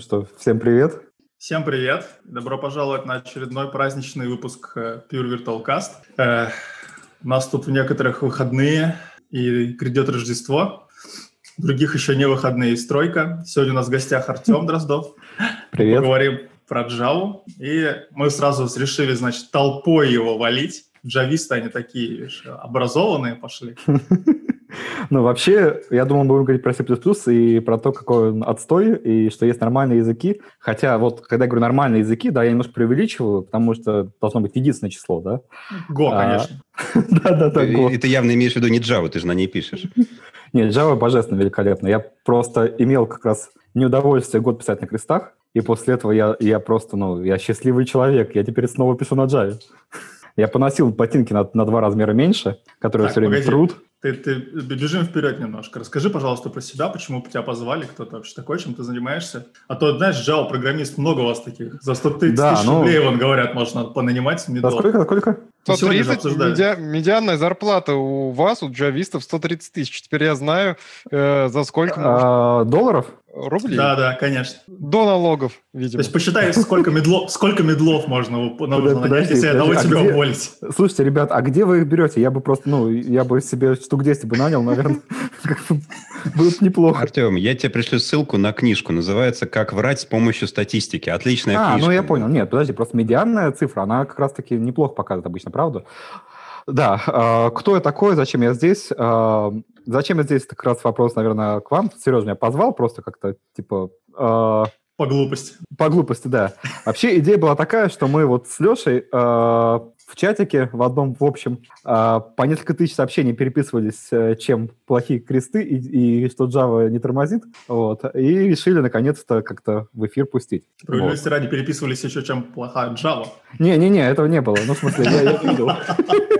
Что, всем привет. Всем привет. Добро пожаловать на очередной праздничный выпуск э, Pure Virtual Cast. Э, у нас тут в некоторых выходные и грядет Рождество. Других еще не выходные и стройка. Сегодня у нас в гостях Артем Дроздов. Привет. Поговорим про Java. И мы сразу решили, значит, толпой его валить. Джависты, они такие видишь, образованные пошли. Ну, вообще, я думал, мы будем говорить про C++ и про то, какой он отстой, и что есть нормальные языки. Хотя вот, когда я говорю нормальные языки, да, я немножко преувеличиваю, потому что должно быть единственное число, да? Go, а, конечно. Да-да-да, Go. И ты явно имеешь в виду не Java, ты же на ней пишешь. Нет, Java божественно великолепно. Я просто имел как раз неудовольствие год писать на крестах, и после этого я, я просто, ну, я счастливый человек. Я теперь снова пишу на Java. Я поносил ботинки на, на два размера меньше, которые так, все время погоди. трут. Ты, ты бежим вперед немножко. Расскажи, пожалуйста, про себя, почему тебя позвали, кто ты вообще такой, чем ты занимаешься. А то, знаешь, Java программист, много у вас таких. За 100 тысяч да, ну... рублей, вон, говорят, можно понанимать медов. За сколько, сколько? 130, медиа, медианная зарплата у вас, у джавистов, 130 тысяч. Теперь я знаю, э, за сколько... А, долларов? Рублей? Да, да, конечно. До налогов, видимо. То есть посчитай, сколько медлов, сколько медлов можно, можно нанять, если одного а тебя уволить. Слушайте, ребят, а где вы их берете? Я бы просто, ну, я бы себе штук 10 бы нанял, наверное. Будет неплохо. Артем, я тебе пришлю ссылку на книжку. Называется «Как врать с помощью статистики». Отличная а, книжка. А, ну я понял. Нет, подожди, просто медианная цифра, она как раз-таки неплохо показывает обычно, правда? Да, э, кто я такой, зачем я здесь? Э, зачем я здесь, как раз вопрос, наверное, к вам. Сережа меня позвал просто как-то, типа... Э, по глупости. По глупости, да. Вообще идея была такая, что мы вот с Лешей в чатике в одном, в общем, по несколько тысяч сообщений переписывались, э, чем плохие кресты и, и что Java не тормозит, вот, и решили наконец-то как-то в эфир пустить. Справедливости вот. ради переписывались еще, чем плохая Java. Не-не-не, этого не было. Ну, в смысле, я, я видел.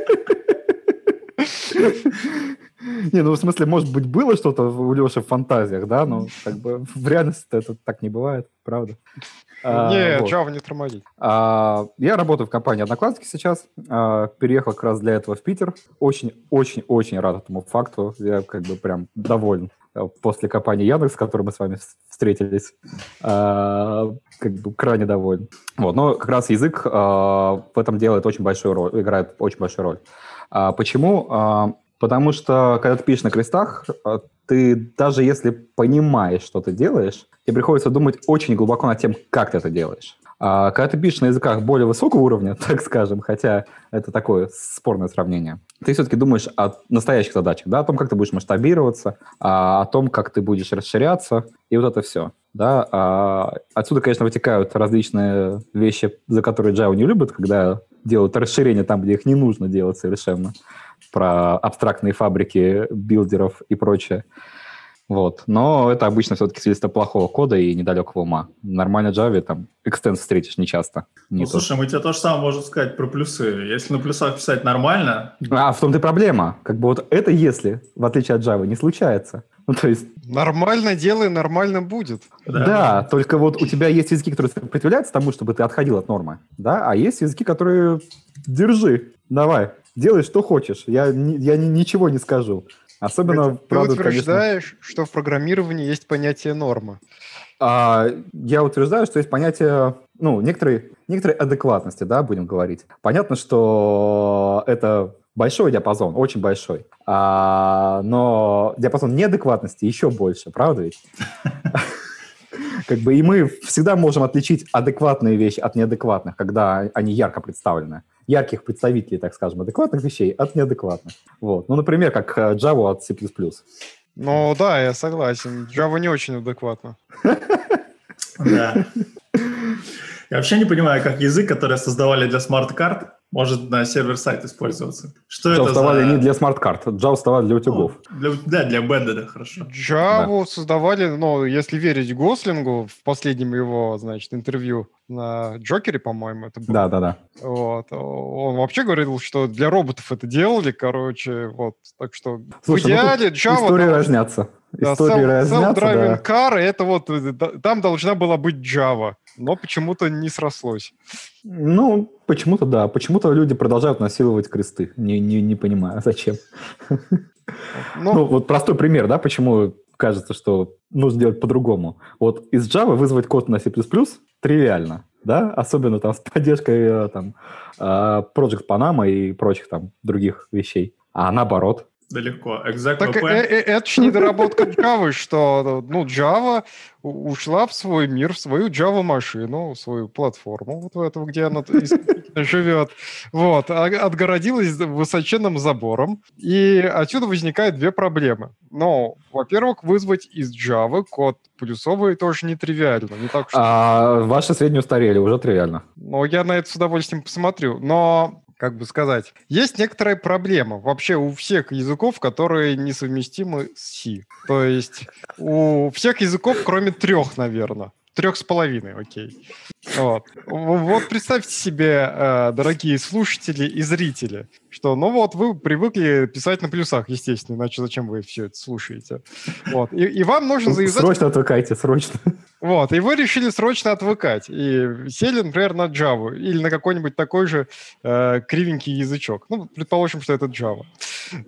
Не, ну в смысле, может быть, было что-то у Леши в фантазиях, да, но как бы в реальности это так не бывает, правда. А, не, вот. Java не тормозит. А, я работаю в компании Одноклассники сейчас. А, переехал как раз для этого в Питер. Очень-очень-очень рад этому факту. Я как бы прям доволен э, после компании Яндекс, с которой мы с вами встретились, а, как бы крайне доволен. Вот, но как раз язык а, в этом делает очень большую роль, играет очень большую роль. А, почему? А, потому что, когда ты пишешь на крестах, а, ты даже если понимаешь, что ты делаешь, тебе приходится думать очень глубоко над тем, как ты это делаешь. А когда ты пишешь на языках более высокого уровня, так скажем, хотя это такое спорное сравнение, ты все-таки думаешь о настоящих задачах, да, о том, как ты будешь масштабироваться, о том, как ты будешь расширяться, и вот это все. Да, а отсюда, конечно, вытекают различные вещи, за которые Java не любит, когда делают расширения там, где их не нужно делать совершенно, про абстрактные фабрики билдеров и прочее. Вот. Но это обычно все-таки свидетельство плохого кода и недалекого ума. Нормально Java там экстенс встретишь нечасто. Не ну, то. слушай, мы тебе то же самое можем сказать про плюсы. Если на плюсах писать нормально... А, в том-то и проблема. Как бы вот это если, в отличие от Java, не случается. Ну, то есть... Нормально делай, нормально будет. Да, да, только вот у тебя есть языки, которые сопротивляются тому, чтобы ты отходил от нормы, да, а есть языки, которые держи, давай, делай, что хочешь, я, я ничего не скажу. Особенно, ты, правда, ты утверждаешь, конечно... что в программировании есть понятие нормы. А, я утверждаю, что есть понятие, ну, некоторой, некоторой адекватности, да, будем говорить. Понятно, что это большой диапазон, очень большой. А, но диапазон неадекватности еще больше, правда ведь? Как бы и мы всегда можем отличить адекватные вещи от неадекватных, когда они ярко представлены ярких представителей, так скажем, адекватных вещей от неадекватных. Вот. Ну, например, как э, Java от C++. Ну да, я согласен. Java не очень адекватно. Да. Я вообще не понимаю, как язык, который создавали для смарт-карт, может на server-side использоваться. Что Java это создавали за... не для смарт-карт, Java создавали для утюгов. Ну, для, да, для бенда, хорошо. Java да. создавали, ну, если верить Гослингу, в последнем его, значит, интервью на Джокере, по-моему, это было. Да, да, да. Вот. Он вообще говорил, что для роботов это делали, короче, вот. Так что Слушай, в ну идеале ну, Java... Истории там, разнятся. Да, истории разнятся, self-driving да. car, это вот, там должна была быть Java но почему-то не срослось. Ну, почему-то да. Почему-то люди продолжают насиловать кресты. Не, не, не понимаю, зачем. Ну, ну, вот простой пример, да, почему кажется, что нужно делать по-другому. Вот из Java вызвать код на C++ тривиально, да, особенно там с поддержкой э, там э, Project Panama и прочих там других вещей. А наоборот, да легко. Exec Так э, э, э, это же недоработка Java, что ну, Java ушла в свой мир, в свою Java-машину, в свою платформу, вот в эту, где она живет, вот, а- отгородилась высоченным забором, и отсюда возникают две проблемы. Ну, во-первых, вызвать из Java код плюсовый тоже нетривиально, не так уж а ваши сведения устарели, уже тривиально. ну, я на это с удовольствием посмотрю. Но, как бы сказать, есть некоторая проблема вообще у всех языков, которые несовместимы с C. То есть у всех языков, кроме трех, наверное. Трех с половиной, окей. Вот. Вот представьте себе, э, дорогие слушатели и зрители, что, ну вот, вы привыкли писать на плюсах, естественно, иначе зачем вы все это слушаете? Вот. И, и вам нужно завязать Срочно отвыкайте, срочно. вот, и вы решили срочно отвыкать. И сели, например, на Java или на какой-нибудь такой же э, кривенький язычок. Ну, предположим, что это Java.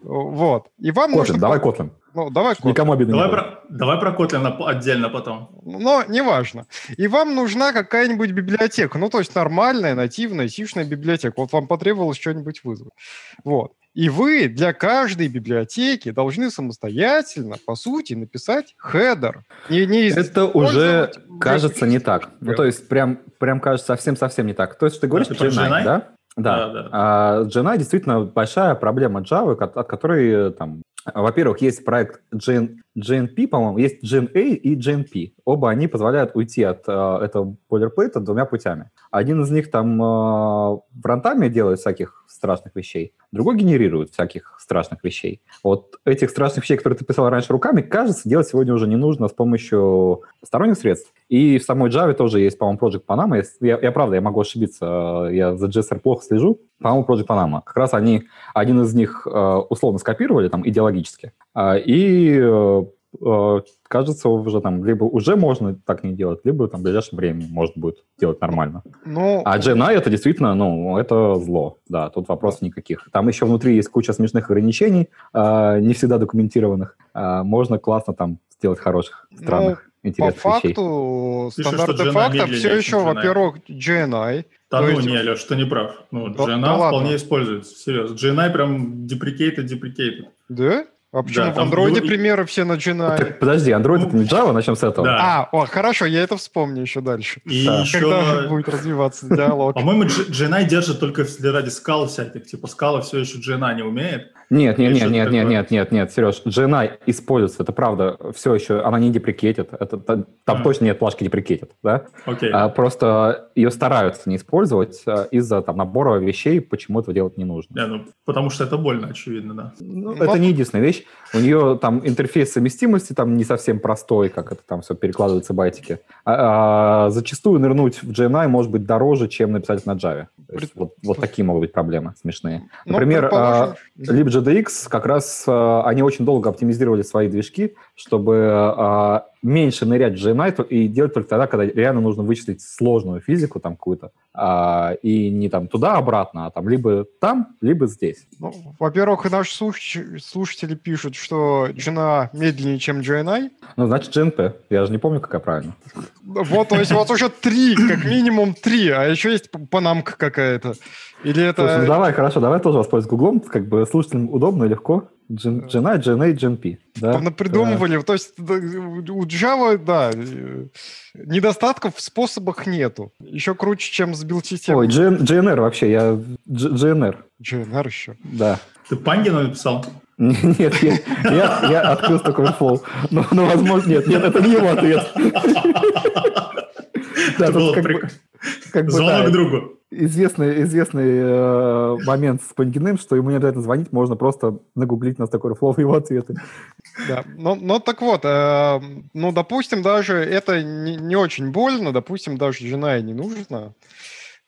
Вот. И вам Kotlin, нужно... давай Kotlin. Ну, давай Kotlin. Никому обидно Давай про, давай про Kotlin отдельно потом. Но неважно. И вам нужна какая-нибудь библиотека. Ну, то есть нормальная, нативная, сишная библиотека. Вот вам потребовалось что-нибудь вызвать. Вот. И вы для каждой библиотеки должны самостоятельно, по сути, написать хедер. Не, не Это уже кажется не так. Ну, то есть прям, прям кажется совсем-совсем не так. То есть ты говоришь ты про GNI? да? Да. Да, да. А Gemini действительно большая проблема Java, от, от которой э, там, во-первых, есть проект GN, GNP, по-моему, есть GNA и GNP. Оба они позволяют уйти от э, этого бойлерплейта двумя путями. Один из них там э, в рантаме делает всяких страшных вещей, другой генерирует всяких страшных вещей. Вот этих страшных вещей, которые ты писал раньше руками, кажется, делать сегодня уже не нужно с помощью сторонних средств. И в самой Java тоже есть, по-моему, Project Panama. Я, я правда, я могу ошибиться, э, я за JSR плохо слежу. По-моему, Project Panama. Как раз они, один из них э, условно скопировали там идеологически. И э, э, кажется, уже там либо уже можно так не делать, либо там в ближайшее время может будет делать нормально. Ну, А GNI это действительно, ну, это зло. Да, тут вопросов никаких. Там еще внутри есть куча смешных ограничений, э, не всегда документированных. Э, можно классно там сделать хороших, странных, по интересных вещей. факту, Пишут, стандарт что GNI де-факто медленнее, все еще, GNI. во-первых, GNI. Да То ну есть- не, Леш, ты не прав. Ну, Да- GNA да ладно. вполне используется, серьезно. GNI прям deprecated, deprecated. Да? А почему в там андроиде ю- примеры все на GNI? Так, подожди, Ну, это не Java, начнем с этого. да. А, о, хорошо, я это вспомню еще дальше. И Да. Когда еще, будет развиваться диалог. по-моему, GNI держит только ради скал всяких. Типа скала все еще GNI не умеет. Нет, нет, нет, нет, нет, нет, нет, нет, Сереж, GNI используется, это правда, все еще, она не деприкетит, это, та- там А. точно нет плашки деприкетит, да? Окей. А, просто ее стараются не использовать а, из-за там набора вещей, почему этого делать не нужно. Не, ну, потому что это больно, очевидно, да. Ну, Ну, это не единственная вещь. У нее там интерфейс совместимости там не совсем простой, как это там все перекладывается байтики. А, а, зачастую нырнуть в GNI может быть дороже, чем написать на Java. Пред- вот, вот такие могут быть проблемы смешные. Ну, Например, предположим, LibGDX как раз а, они очень долго оптимизировали свои движки, чтобы а, меньше нырять в GNI то- и делать только тогда, когда реально нужно вычислить сложную физику там какую-то, а, и не там туда-обратно, а там либо там, либо здесь. ну, во-первых, и наши слуш- слушатели пишут, что GNA медленнее, чем GNI. Ну, значит, GNP. Я же не помню, какая правильно. Вот, то есть у вас уже три, как минимум три, а еще есть панамка какая-то. Или это... Слушай, ну давай, хорошо, давай тоже воспользуемся гуглом, как бы слушателям удобно и легко. Gen- GNI, GNA, GNP. Да? То есть да, у Java, да, недостатков в способах нету. Еще круче, чем с билд-системой. Ой, GN GNR вообще, я... G- GNR, GNR еще. да. Ты Пангина написал? Нет, я, я, я открыл Stack Overflow. Ну, ну, возможно, нет, нет, это не его ответ. Да, Это было как бы- прикольно. Звонок да, другу. Известный, известный э, момент с Пангиным, что ему не обязательно звонить, можно просто нагуглить на Stack Overflow его ответы. Да. Но, но так вот, э, ну, допустим, даже это не, не очень больно, допустим, даже жена и не нужно.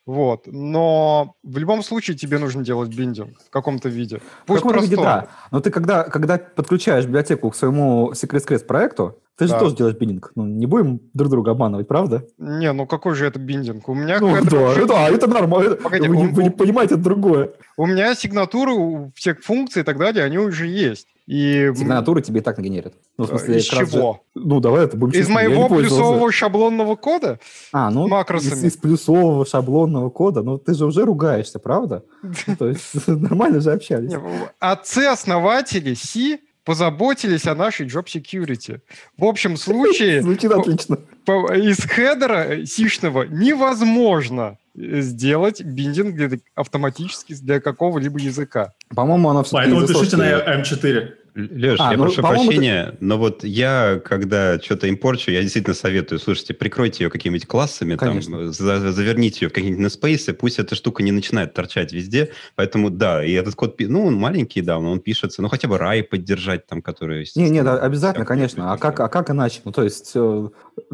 Вот. Но в любом случае тебе нужно делать биндинг в каком-то виде. В Пусть каком-то виде, простой. да. Но ты когда, когда подключаешь библиотеку к своему Secret Scratch проекту, ты же Да. тоже делаешь биндинг. Ну, не будем друг друга обманывать, правда? Не, ну какой же это биндинг? У меня, Ну, да, вообще- да, это нормально. Погоди, вы, не, у- вы не у- понимаете, это другое. у меня сигнатуры у всех функций и так далее, они уже есть. И... Сигнатуры тебе и так нагенерят. Ну, в смысле, Из раз же- чего? Ну, давай это будем Из честны, я не моего плюсового шаблонного кода? А, ну, макросами. из, из плюсового шаблонного кода, ну, ты же уже ругаешься, правда? Ну, То есть нормально же общались. Не, Отцы-основатели C позаботились о нашей job security. В общем случае Звучит отлично. по- из хедера сишного невозможно э, сделать binding для- автоматически для какого-либо языка. По-моему, оно все-таки Поэтому пишите на М4. Леш, А, я ну, прошу прощения, но вот я, когда что-то импорчу, я действительно советую, слушайте, прикройте ее какими-нибудь классами, там, Конечно. за- заверните ее в какие-нибудь namespace, пусть эта штука не начинает торчать везде, поэтому да, и этот код, ну, он маленький, да, но он пишется, ну, хотя бы RAI поддержать там, который... Не, не, да, естественно, обязательно, конечно. А как, а как иначе? Ну, то есть, э,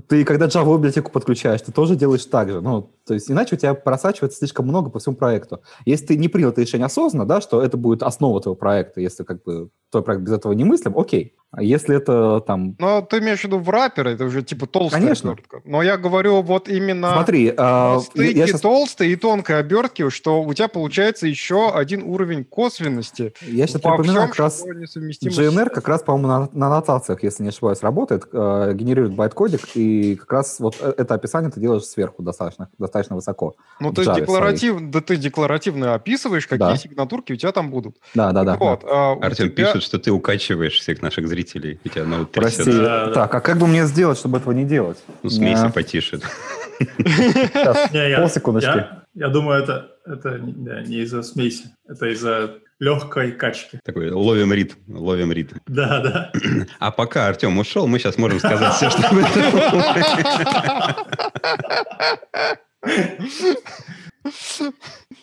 ты когда Java библиотеку подключаешь, ты тоже делаешь так же. Ну, то есть, иначе у тебя просачивается слишком много по всему проекту. Если ты не принял это решение осознанно, да, что это будет основа твоего проекта, если как бы твой проект без этого не мыслим, окей. А если это там... Но ты имеешь в виду в рапперы, это уже типа толстая Конечно. обертка. Но я говорю вот именно Смотри, а, на стыке я щас- толстой и тонкой обертки, что у тебя получается еще один уровень косвенности. я сейчас во припоминаю, всем, как раз JNR как раз, по-моему, на, на нотациях, если не ошибаюсь, работает, э, генерирует байт-кодик, и как раз вот э- это описание ты делаешь сверху достаточно, достаточно высоко. Ну, ты, декларатив... да, ты декларативно описываешь, какие Да. сигнатурки у тебя там будут. Да, да, да. вот, а, у Артем тебя- пишет, что ты укачиваешь всех наших зрителей. У тебя ну, Прости. Да, да. Так, а как бы мне сделать, чтобы этого не делать? Ну, смейся А, потише. сейчас, Не, я, полсекундочки. я, думаю, это, это не- да, не из-за смеси, это из-за легкой качки. Такой, ловим ритм, ловим ритм. Да, да. А пока Артем ушел, мы сейчас можем сказать все, что мы думаем.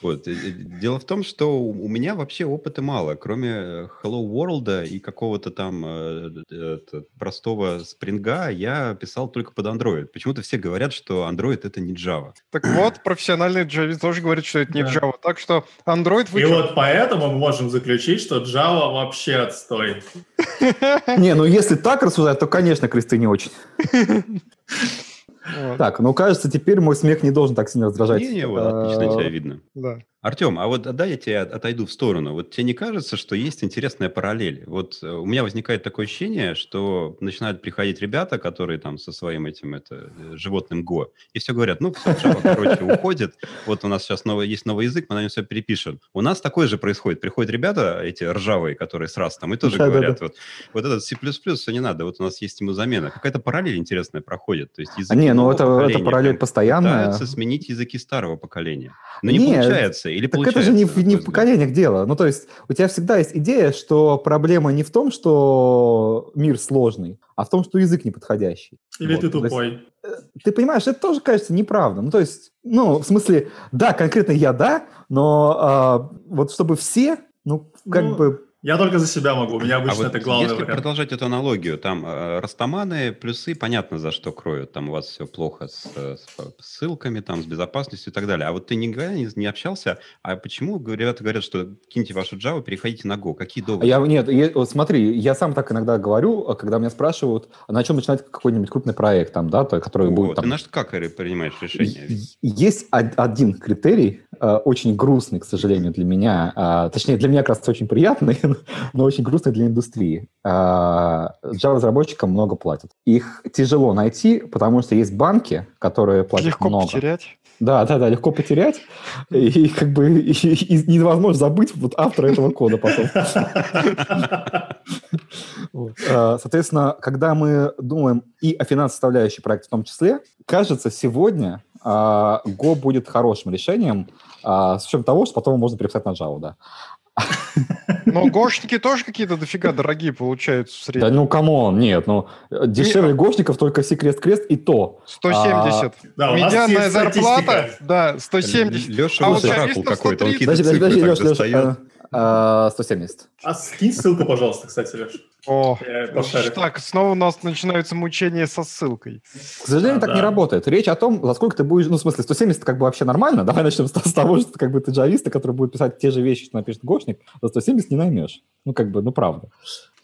Вот. э, э, Дело в том, что у меня вообще опыта мало. Кроме э, Hello World и какого-то там э, это, простого спринга, я писал только под Android. Почему-то все говорят, что Android это не Java. Так вот, профессиональные Java тоже говорят, что это не Да. Java. Так что Android И вы чё? вот поэтому мы можем заключить, что Java вообще отстой. Не, ну если так рассуждать, то, конечно, кресты не очень. Вот, Так, ну кажется, теперь мой смех не должен так сильно раздражать. Не-не, вот, отлично Э, тебя видно. да. Артем, а вот дай я тебя отойду в сторону. Вот тебе не кажется, что есть интересная параллель? Вот э, у меня возникает такое ощущение, что начинают приходить ребята, которые там со своим этим это, э, животным Го, и все говорят, ну, все, Java, короче, уходит, вот у нас сейчас новый, есть новый язык, мы на нем все перепишем. У нас такое же происходит. Приходят ребята, эти ржавые, которые с там, и тоже говорят, вот, вот этот C++, все не надо, вот у нас есть ему замена. Какая-то параллель интересная проходит. То есть А языки не, ну это, это параллель постоянная. пытаются сменить языки старого поколения. Но не, Не, получается. Или Так получается, это же не, не в поколениях дело. Ну, то есть у тебя всегда есть идея, что проблема не в том, что мир сложный, а в том, что язык неподходящий. Или Вот, ты то есть, тупой. ты понимаешь, это тоже кажется неправда. Ну, то есть, ну, в смысле, да, конкретно я да, но а, вот чтобы все, ну, как Ну, бы... Я только за себя могу, у меня А обычно вот это главный если вариант. продолжать эту аналогию, там э, растаманы, плюсы, понятно, за что кроют. Там у вас все плохо с, э, с ссылками, там, с безопасностью и так далее. А вот ты никогда не, не общался, а почему ребята говорят, что киньте вашу Java, переходите на Go? Какие доводы? Я, нет, я- вот смотри, я сам так иногда говорю, а когда меня спрашивают, а на чем начинать какой-нибудь крупный проект, там, да, то- который О, будет ты там... на что как ри- принимаешь решение? Есть од- один критерий, э, очень грустный, к сожалению, для меня. а, Точнее, для меня как раз очень приятный, но очень грустный для индустрии. А, Java-разработчикам много платят. Их тяжело найти, потому что есть банки, которые платят Легко много. потерять. Да, да, да, легко потерять. И как бы и- и невозможно забыть вот автора этого кода потом. Э, Соответственно, когда мы думаем и о финансовой составляющей проекта в том числе, кажется, сегодня а, Go будет хорошим решением а, с учетом того, что потом можно переписать на Java, да. Но гошники тоже какие-то дофига дорогие получаются в Да среднем. ну, come on, нет, ну, дешевле гошников только C-крест-крест и то. 170. Да, у нас Медианная зарплата, статистика. да, 170. Леша А а вот какой-то, он 130. какие-то цифры подожди, так Леш, Леш, достает. э, э, 170. А скинь ссылку, пожалуйста, кстати, Леш. О, пошарю. так, снова у нас начинаются мучения со ссылкой. К сожалению, А, так да. не работает. Речь о том, за сколько ты будешь... Ну, в смысле, 170 как бы вообще нормально. Давай начнем с, с того, что как бы ты джависта, который будет писать те же вещи, что напишет Гошник, за 170 не наймешь. Ну, как бы, ну, правда.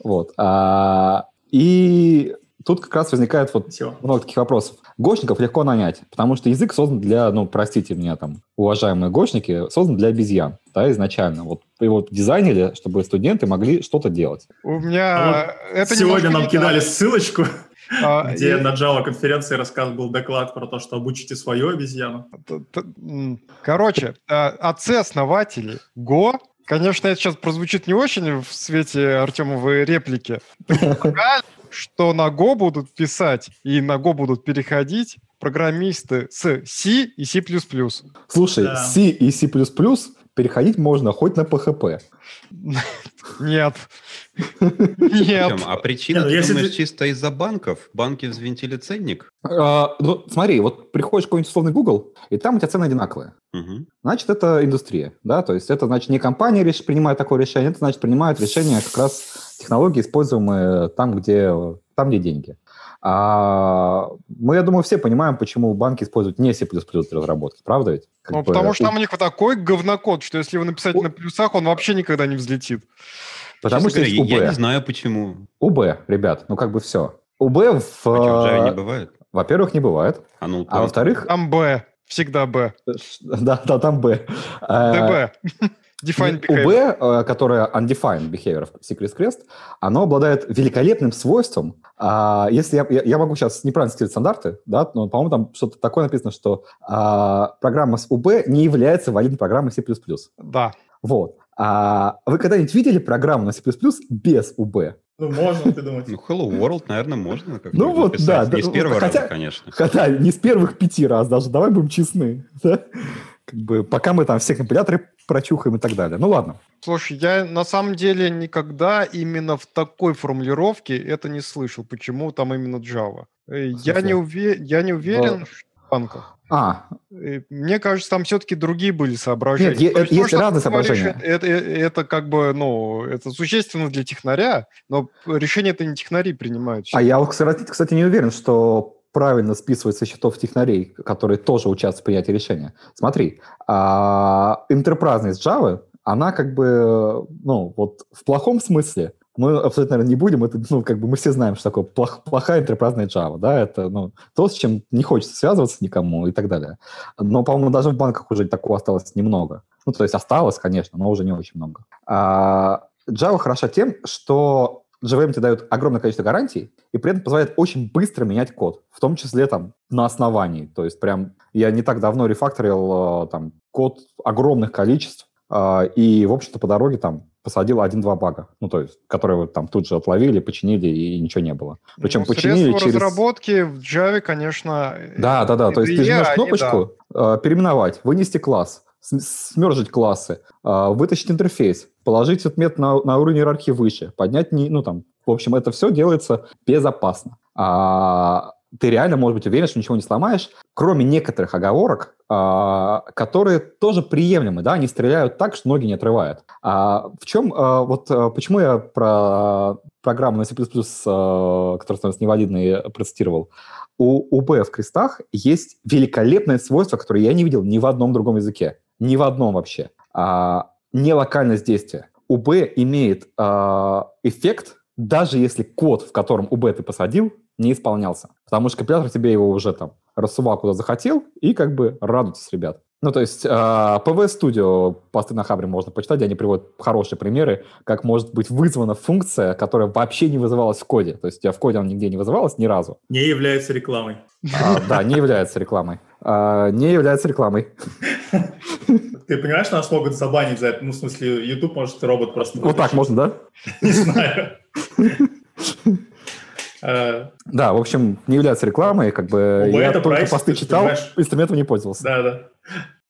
Вот. А, и тут как раз возникает вот Все. много таких вопросов. Гошников легко нанять, потому что язык создан для, ну, простите меня там, уважаемые гошники, создан для обезьян, да, изначально. Вот его дизайнили, чтобы студенты могли что-то делать. У меня... А это Сегодня нам не кидали ссылочку, А, где и- на Java конференции рассказ был доклад про то, что обучите свою обезьяну. Короче, а, отцы-основатели Го, конечно, это сейчас прозвучит не очень в свете Артемовой реплики, что на Го будут писать и на Го будут переходить программисты с C и C++. Слушай, Да. C и C++ переходить можно хоть на PHP. Нет. Нет. А причина, ну ты думаешь, чисто из-за банков? Банки взвинтили ценник? А, ну, смотри, вот приходишь в какой-нибудь условный Google, и там у тебя цены одинаковые. Значит, это индустрия, да, то есть это значит не компания реш- принимает такое решение, это значит принимают решение как раз технологии, используемые там, где, там, где деньги. А мы, я думаю, все понимаем, почему банки используют не C++ для разработки, правда ведь? Как Ну, бы, потому что у- там у них такой говнокод, что если его написать У- на плюсах, он вообще никогда не взлетит. Потому Честно что есть говоря, я, я UB. не знаю, почему. UB, ребят, ну как бы все. UB, в, А что, в Java не э, бывает? во-первых, не бывает, А ну, а во-вторых, Там Б. Всегда Б. да, да, там. Э, ДБ. Define behavior. UB, э, которое undefined behavior в C++, оно обладает великолепным свойством. А, Если я, я, могу сейчас неправильно цитировать стандарты, да, но, по-моему, там что-то такое написано, что а, программа с UB не является валидной программой C++. Да. Вот. А вы когда-нибудь видели программу на C++ без UB? Ну, можно придумать. Ну, Hello World, наверное, можно. как-то Ну вот, написать. да, Не да, с первого хотя- раза, конечно. Хотя не с первых пяти раз даже, давай будем честны. да? Как бы, пока мы там все компиляторы прочухаем и так далее. Ну ладно. Слушай, я на самом деле никогда именно в такой формулировке это не слышал. Почему там именно Java? Э, Я не, уве- я не уверен Да. что в банках. А, Э, Мне кажется, там все-таки другие были соображения. Нет, есть есть то, разные соображения. Это, это, это как бы, ну, это существенно для технаря, но решение это не технари принимают. а я, кстати, не уверен, что правильно списывается счетов технарей, которые тоже участвуют в принятии решения. Смотри, интерпразность Java, она как бы, ну, вот в плохом смысле, мы абсолютно, наверное, не будем, это, ну, как бы мы все знаем, что такое плох- плохая интерпразная Java, да, это, ну, то, с чем не хочется связываться никому и так далее. Но, по-моему, даже в банках уже такого осталось немного. Ну, то есть осталось, конечно, но уже не очень много. А, Java хороша тем, что JVM тебе дает огромное количество гарантий и при этом позволяет очень быстро менять код, в том числе там на основании. То есть прям я не так давно рефакторил э, там код огромных количеств э, и, в общем-то, по дороге там посадил один-два бага, ну, то есть, которые вот там тут же отловили, починили, и ничего не было. Причем Ну, починили через... разработки в Java, конечно... Да, да, да. То есть ты жмешь кнопочку э, переименовать, вынести класс, см- смержить классы, вытащить интерфейс, положить этот метод на, на уровень иерархии выше, поднять, не, ну там, в общем, это все делается безопасно. А, ты реально можешь быть уверен, что ничего не сломаешь, кроме некоторых оговорок, а, которые тоже приемлемы, да, они стреляют так, что ноги не отрывают. А в чем, а, вот а, почему я про программу на C++, а, которая становится невалидной, процитировал? У UB в крестах есть великолепное свойство, которое я не видел ни в одном другом языке. Ни в одном вообще. А, не локальность действия. UB имеет а, эффект, даже если код, в котором UB ты посадил, не исполнялся. Потому что компилятор тебе его уже там рассувал куда захотел, и как бы радуйтесь, ребят. Ну, то есть а, PV Studio, посты на Хабре можно почитать, они приводят хорошие примеры, как может быть вызвана функция, которая вообще не вызывалась в коде. То есть у тебя в коде она нигде не вызывалась ни разу. Не является рекламой. А, да, не является рекламой. А, не является рекламой. Ты понимаешь, что нас могут забанить за это? Ну, в смысле, YouTube может робот просто... Вот так можно, да? Не знаю. Э, Да, в общем, не является рекламой, как бы UB я это только прайс, посты читал, инструментом не пользовался. Да, да.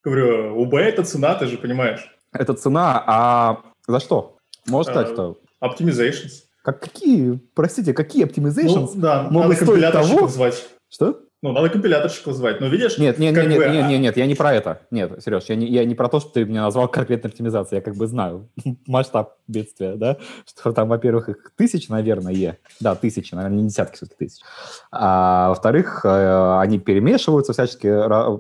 Говорю, УБ это цена, ты же понимаешь. Это цена, а за что? Можешь сказать, А, что? Optimizations. Как, какие, простите, какие Ну, optimizations? да, могут стоить того? звать. Что? Ну, надо компиляторщиков звать. Ну, видишь, Нет, нет, нет, бы, нет, нет, а- нет, нет, я не про это. Нет, Сереж, я не, я не про то, что ты меня назвал конкретной оптимизацией. Я как бы знаю масштаб бедствие, да, что там, во-первых, их тысячи, наверное, да, тысячи, наверное, не десятки все-таки тысяч. А во-вторых, э, они перемешиваются всячески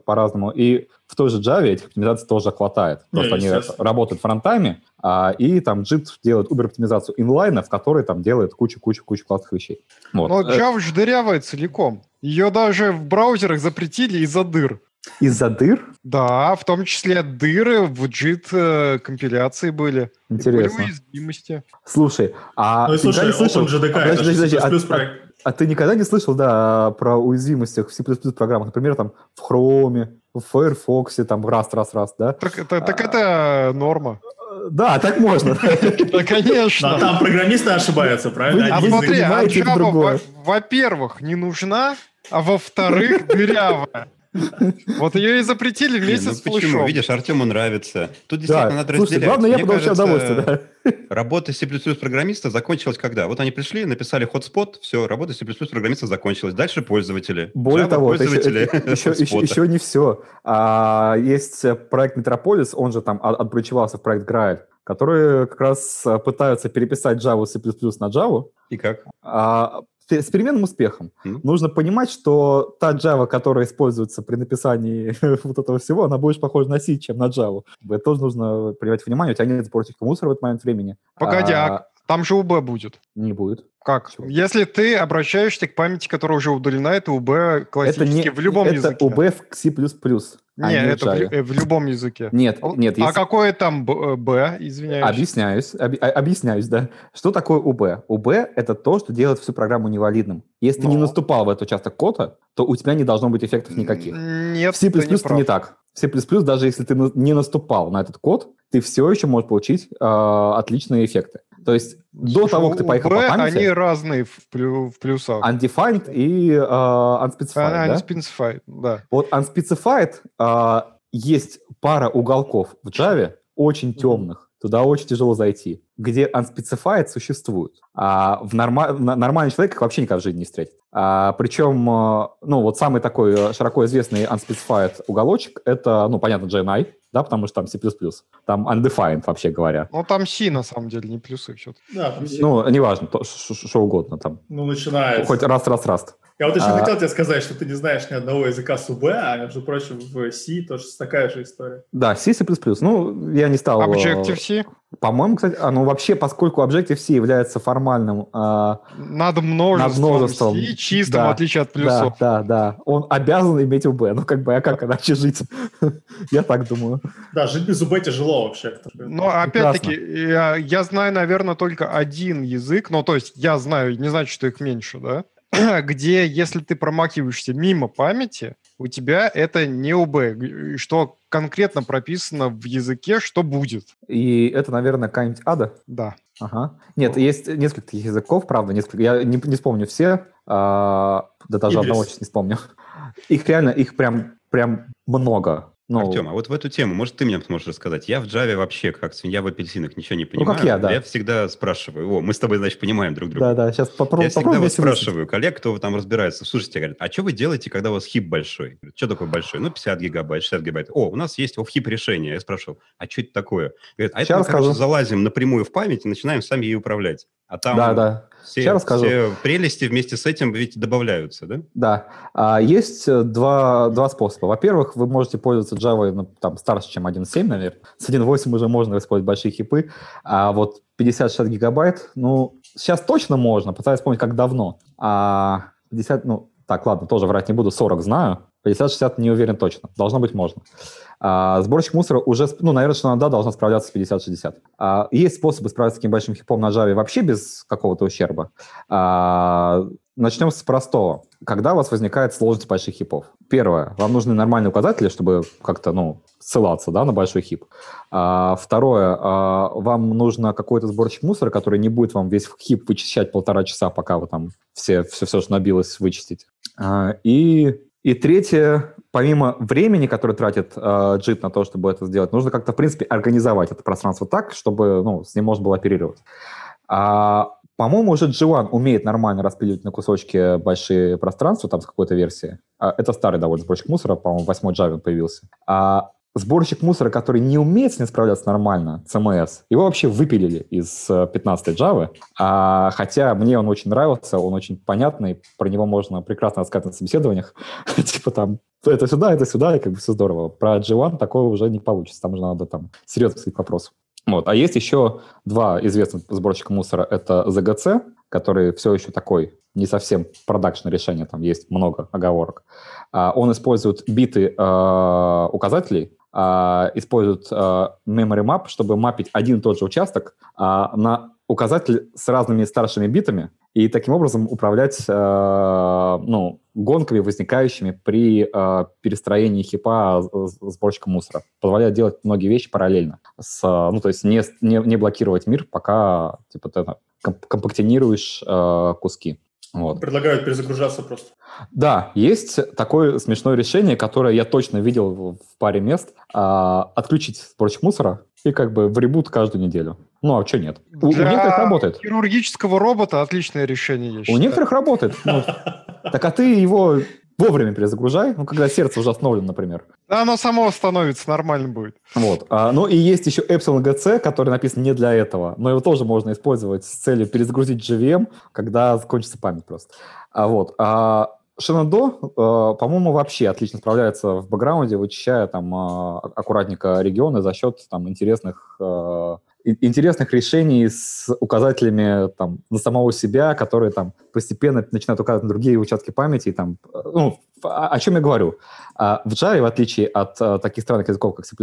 по-разному, и в той же Java этих оптимизаций тоже хватает. Просто они работают фронтами, а, и там JIT делает убер-оптимизацию инлайна, в которой там делает кучу-кучу-кучу классных вещей. Вот. Но Java же дырявая целиком. Ее даже в браузерах запретили из-за дыр. Из-за дыр? Да, в том числе дыры в JIT э, компиляции были. Интересно. Были уязвимости. Слушай, а ну, слушай, не слышал? JDK, а, подожди, подожди, а, а, а ты никогда не слышал, да, про уязвимостях в C++ программах? Например, там в Chrome, в Firefox, там раз, раз, раз, да? Так, это, так это норма. Да, так можно. Да, конечно. А там программисты ошибаются, правильно? А смотри, а Java, во-первых, не нужна, а во-вторых, дырявая. Вот ее и запретили вместе ну, с почему? Видишь, Артему нравится. Тут действительно да. надо разделять. главное, я получаю удовольствие, да. Работа C++ программиста закончилась когда? Вот они пришли, написали hotspot, все, работа C++ программиста закончилась. Дальше пользователи. Более Java того, пользователи это еще, еще, еще, еще не все. А, есть проект Metropolis, он же там отбручевался в проект Graal, которые как раз пытаются переписать Java C++ на Java. И как? А, с переменным успехом. Mm-hmm. Нужно понимать, что та Java, которая используется при написании вот этого всего, она больше похожа на C, чем на Java. Это тоже нужно принимать внимание. У тебя нет сборщика мусора в этот момент времени. Погоди, а, а там же УБ будет. Не будет. Как? Чего? Если ты обращаешься к памяти, которая уже удалена, это УБ классически это не, в любом это языке. Это УБ в C++. А нет, это в, э, в любом языке. Нет, нет. А если... какое там Б, Б, извиняюсь? Объясняюсь, об, а, объясняюсь, да. Что такое УБ? УБ — это то, что делает всю программу невалидным. Если Но... ты не наступал в этот участок кода, то у тебя не должно быть эффектов никаких. Нет, В C++ это не, это не так. В C++, даже если ты не наступал на этот код, ты все еще можешь получить э, отличные эффекты. То есть Слушай, до того, как ты поехал по памяти... они разные в, плю, в плюсах. Undefined и uh, unspecified, uh, Unspecified, да? да. Вот unspecified uh, есть пара уголков в Java, очень темных, туда очень тяжело зайти, где unspecified существует. А в норма... нормальный человек их вообще никогда в жизни не встретит. А, причем, ну, вот самый такой широко известный unspecified уголочек — это, ну, понятно, JNI, да, потому что там C++. Там undefined, вообще говоря. Ну, там C, на самом деле, не плюсы все Да, там C. Ну, неважно, что угодно там. Ну, начинается. Хоть раз-раз-раз. Я вот еще а... хотел тебе сказать, что ты не знаешь ни одного языка с UB, а, между прочим, в C тоже такая же история. Да, C, C++. Ну, я не стал... Objective-C? По-моему, кстати, а, ну вообще, поскольку Objective-C является формальным... Э, над множеством, над множеством C, чистым, да, в отличие от плюсов. Да, да, да. Он обязан иметь UB. Ну, как бы, а как иначе жить? я так думаю. Да, жить без UB тяжело вообще. Но, опять-таки, я, я знаю, наверное, только один язык. Ну, то есть, я знаю, не значит, что их меньше, да? где, если ты промахиваешься мимо памяти, у тебя это не УБ, что конкретно прописано в языке, что будет. И это, наверное, какая-нибудь ада? Да. Ага. Нет, есть несколько таких языков, правда, несколько. Я не, не вспомню все, а, да даже Идрис. одного сейчас не вспомню. Их реально, их прям, прям много. Ну, Артем, а вот в эту тему, может, ты мне сможешь рассказать? Я в Java вообще, как свинья в апельсинах, ничего не понимаю. Ну, как я, да. Я всегда спрашиваю. О, мы с тобой, значит, понимаем друг друга. Да, да, сейчас попробуем. Я всегда вот спрашиваю коллег, кто там разбирается. Слушайте, говорят, а что вы делаете, когда у вас хип большой? Что такое большой? Ну, 50 гигабайт, 60 гигабайт. О, у нас есть оф-хип решение. Я спрашивал, а что это такое? Говорят, а это мы, короче, залазим напрямую в память и начинаем сами ей управлять. А там да, да. Все, Сейчас расскажу. все прелести вместе с этим ведь добавляются, да? Да. А, есть э, два, два способа. Во-первых, вы можете пользоваться Java ну, там, старше, чем 1.7, наверное. С 1.8 уже можно использовать большие хипы. А вот 50-60 гигабайт, ну, сейчас точно можно. Пытаюсь вспомнить, как давно. А 50, ну, так, ладно, тоже врать не буду, 40 знаю. 50-60 не уверен точно. Должно быть можно. А, сборщик мусора уже, ну, наверное, что да, должна справляться с 50-60. А, есть способы справиться с таким большим хипом на Java вообще без какого-то ущерба. А, начнем с простого. Когда у вас возникает сложность больших хипов? Первое, вам нужны нормальные указатели, чтобы как-то, ну, ссылаться, да, на большой хип. А, второе, а, вам нужно какой-то сборщик мусора, который не будет вам весь хип вычищать полтора часа, пока вы там все, все, все что набилось, вычистить. А, и и третье, помимо времени, которое тратит э, JIT на то, чтобы это сделать, нужно как-то, в принципе, организовать это пространство так, чтобы ну, с ним можно было оперировать. А, по-моему, уже G1 умеет нормально распиливать на кусочки большие пространства, там с какой-то версии. А, это старый довольно сборщик мусора, по-моему, 8 Java появился. А сборщик мусора, который не умеет с ним справляться нормально, CMS, его вообще выпилили из 15 Java, а, хотя мне он очень нравился, он очень понятный, про него можно прекрасно рассказать на собеседованиях, типа там это сюда, это сюда, и как бы все здорово. Про G1 такого уже не получится, там уже надо там серьезно к вопросу. Вот. А есть еще два известных сборщика мусора. Это ZGC, который все еще такой не совсем продакшн решение, там есть много оговорок. А, он использует биты а, указателей, а, использует memory map, чтобы мапить один и тот же участок на указатель с разными старшими битами, и таким образом управлять ну, гонками, возникающими при перестроении хипа сборщика мусора. Позволяет делать многие вещи параллельно. С, ну, то есть не, не, не блокировать мир, пока типа, ты компактинируешь куски. Вот. Предлагают перезагружаться просто. Да, есть такое смешное решение, которое я точно видел в паре мест. А, отключить сборщик мусора и как бы в ребут каждую неделю. Ну, а что нет? У, Для у некоторых работает. хирургического робота отличное решение, я считаю. У некоторых работает. Ну, так а ты его Вовремя перезагружай, ну, когда сердце уже остановлено, например. Да, оно само остановится, нормально будет. Вот. А, ну и есть еще Epsilon GC, который написан не для этого, но его тоже можно использовать с целью перезагрузить JVM, когда закончится память просто. А, вот. А, Shenandoah, э, по-моему, вообще отлично справляется в бэкграунде, вычищая там э, аккуратненько регионы за счет там интересных э, интересных решений с указателями там, на самого себя, которые там постепенно начинают указывать на другие участки памяти. Там, ну, о, о чем я говорю? А, в Java, в отличие от а, таких странных языков, как C++,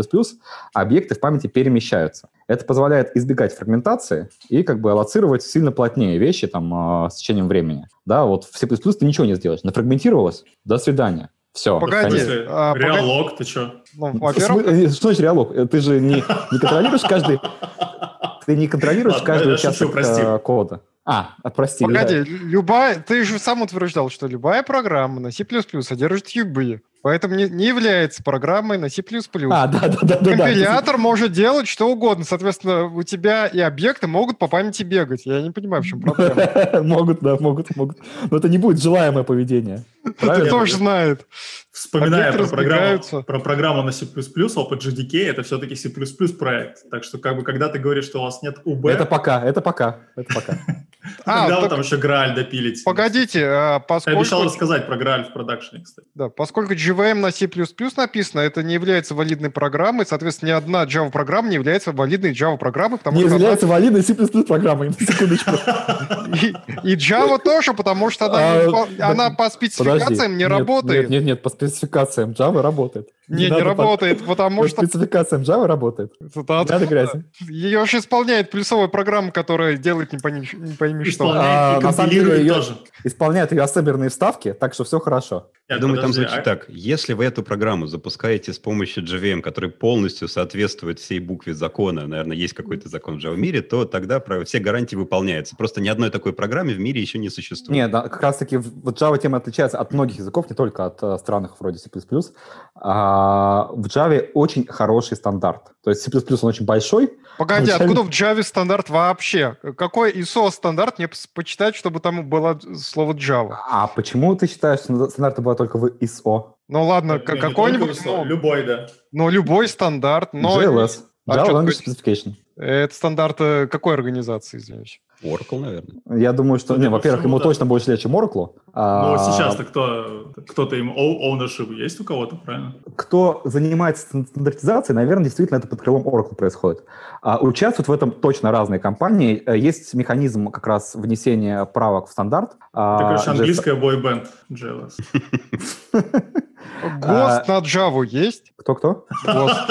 объекты в памяти перемещаются. Это позволяет избегать фрагментации и как бы аллоцировать сильно плотнее вещи там, а, с течением времени. Да, вот в C++ ты ничего не сделаешь. Нафрагментировалось? До свидания. Все. Погоди. А, реалог, ты что? Ну, во-первых... Э, что значит реалог? Ты же не, не контролируешь каждый... Ты не контролируешь Ладно, каждый участок шучу, э, кода. А, прости. Погоди, да. любая... Ты же сам утверждал, что любая программа на C++ содержит юбы. Поэтому не, не является программой на C++. А, да, да, да. Компилятор да, может делать что угодно. Соответственно, у тебя и объекты могут по памяти бегать. Я не понимаю, в чем проблема. Могут, да, могут, могут. Но это не будет желаемое поведение. Ты тоже знает. Вспоминая про программу, про программу на C++, OpenJDK, это все-таки C++ проект. Так что, как бы, когда ты говоришь, что у вас нет UB... Это пока, это пока, это пока. А, Когда вы там еще Грааль допилить? Погодите, а поскольку... Я обещал рассказать про Грааль в продакшене, кстати. Да, поскольку JVM на C++ написано, это не является валидной программой, соответственно, ни одна Java-программа не является валидной Java-программой, потому не что... Не является она... валидной C++ программой, на секундочку. И, Java тоже, потому что она, а, по спецификациям не работает. Нет, нет, нет, по спецификациям Java работает. Не, не, не работает, потому что... спецификациям Java работает. Это Надо грязи. Ее же исполняет плюсовая программа, которая делает не пойми, не пойми что. А, на самом деле ее тоже. исполняет ее особенные вставки, так что все хорошо. Я думаю, там звучит а... так. Если вы эту программу запускаете с помощью JVM, который полностью соответствует всей букве закона, наверное, есть какой-то закон в Java мире, то тогда все гарантии выполняются. Просто ни одной такой программы в мире еще не существует. Нет, да, как раз-таки вот Java тема отличается от многих языков, не только от uh, странных вроде C++. А, в Java очень хороший стандарт. То есть C++ он очень большой. Погоди, Java... откуда в Java стандарт вообще? Какой ISO стандарт мне почитать, чтобы там было слово Java? А почему ты считаешь, что стандарты бывают только в ISO? Ну ладно, какой-нибудь... Ну, любой, да. Ну, любой стандарт, но... JLS. А Java Language Specification. Это стандарт какой организации, извиняюсь? Oracle, наверное. Я думаю, что, не, во-первых, ему точно больше лет, чем Oracle. А... Ну, сейчас-то кто, кто-то им ownership есть у кого-то, правильно? Кто занимается стандартизацией, наверное, действительно это под крылом Oracle происходит. А участвуют в этом точно разные компании. Э, есть механизм как раз внесения правок в стандарт. Это, короче, английская бойбенд JLS. ГОСТ на Java есть? Кто-кто? ГОСТ.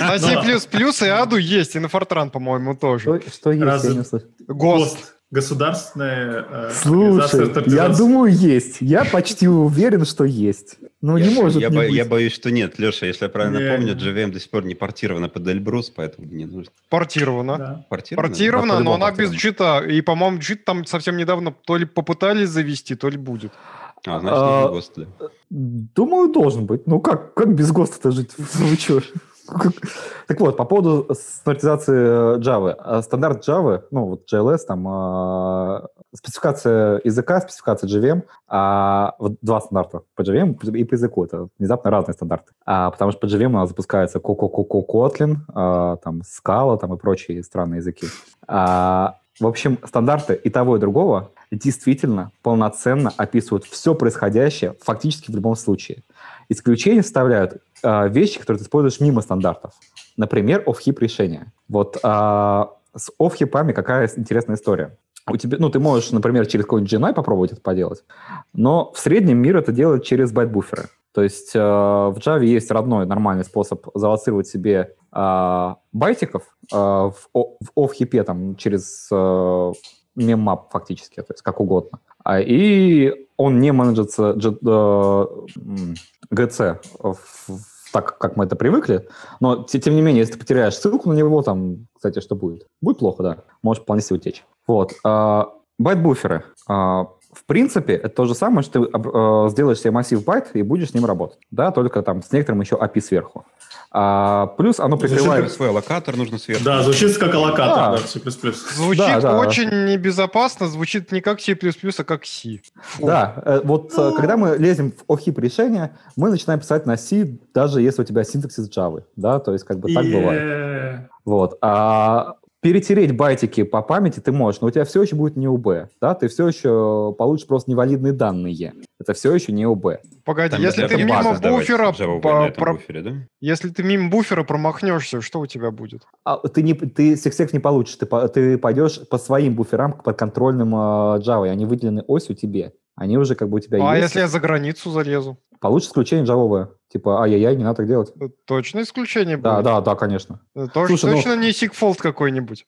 На C++ и Аду есть, и на Fortran, по-моему, тоже. Что есть? ГОСТ. Государственная э, Слушай, я думаю, есть. Я почти уверен, что есть. Ну, не может я, не бо, быть. я боюсь, что нет, Леша. Если я правильно не, помню, JVM до сих пор не портирована под Эльбрус, поэтому не нужно. Портирована. Да. Портирована, портирована но она без джита. И, по-моему, джит там совсем недавно то ли попытались завести, то ли будет. А, значит, а, ГОСТ, да. Думаю, должен быть. Ну, как, как без ГОСТа-то жить? Вы что? Так вот, по поводу стандартизации Java. А Стандарт Java, ну, вот JLS, там, а, спецификация языка, спецификация JVM, а, вот два стандарта по JVM и по языку. Это внезапно разные стандарты. А, потому что по JVM у нас запускается Kotlin, а, там, Scala там, и прочие странные языки. В общем, стандарты и того, и другого действительно полноценно описывают все происходящее фактически в любом случае. Исключения составляют э, вещи, которые ты используешь мимо стандартов. Например, off-heap решения. Вот э, с off-heap ами какая интересная история. У тебя, ну, ты можешь, например, через какой-нибудь JNI попробовать это поделать, но в среднем мир это делает через байт-буферы. То есть э, в Java есть родной нормальный способ залоцировать себе э, байтиков э, в, off-heap е там, через э, memmap фактически, то есть как угодно. А, и он не менеджится GC э, так, как мы это привыкли, но тем не менее, если ты потеряешь ссылку на него, там, кстати, что будет? Будет плохо, да. Может вполне себе утечь. Вот. Байт-буферы. В принципе, это то же самое, что ты э, сделаешь себе массив байт и будешь с ним работать. Да, только там с некоторым еще API сверху. А, плюс оно прикрывает... Звучит как свой аллокатор нужно сверху. Да, звучит как аллокатор, да, да C++. Звучит да, да. очень небезопасно, звучит не как C++, а как C. Фу. Да, э, вот ну... когда мы лезем в OHIP решение, мы начинаем писать на C, даже если у тебя синтаксис Java, да, то есть как бы так yeah. бывает. Вот. А перетереть байтики по памяти ты можешь, но у тебя все еще будет не УБ, да, ты все еще получишь просто невалидные данные. Это все еще не УБ. Погоди, Там если ты мимо буфера, по, про... буфере, да? если ты мимо буфера промахнешься, что у тебя будет? А, ты не, ты сексек не получишь, ты, ты пойдешь по своим буферам под контрольным uh, Java, они выделены осью тебе. Они уже как бы у тебя а есть. А если я за границу залезу? Получишь исключение джавовое. Типа, ай-яй-яй, не надо так делать. Э, точно исключение будет? Да, да, да, конечно. Э, тоже, Слушай, ну точно ну, не сикфолд какой-нибудь?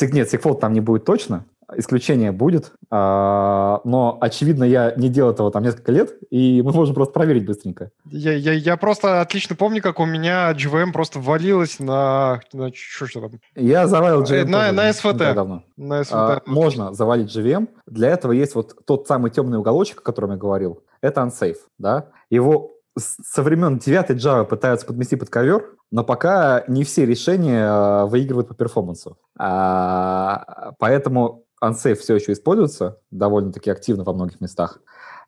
Нет, сикфолд там не будет точно. Исключение будет, а, но, очевидно, я не делал этого там несколько лет, и мы можем просто проверить быстренько. Я, я, я просто отлично помню, как у меня GVM просто ввалилось на... на что, что там? Я завалил GVM. На, на SVT. Давно. На SVT. А, можно завалить GVM. Для этого есть вот тот самый темный уголочек, о котором я говорил. Это unsafe, да? Его со времен 9 Java пытаются подмести под ковер, но пока не все решения а, выигрывают по перформансу. А, поэтому Unsafe все еще используется довольно-таки активно во многих местах.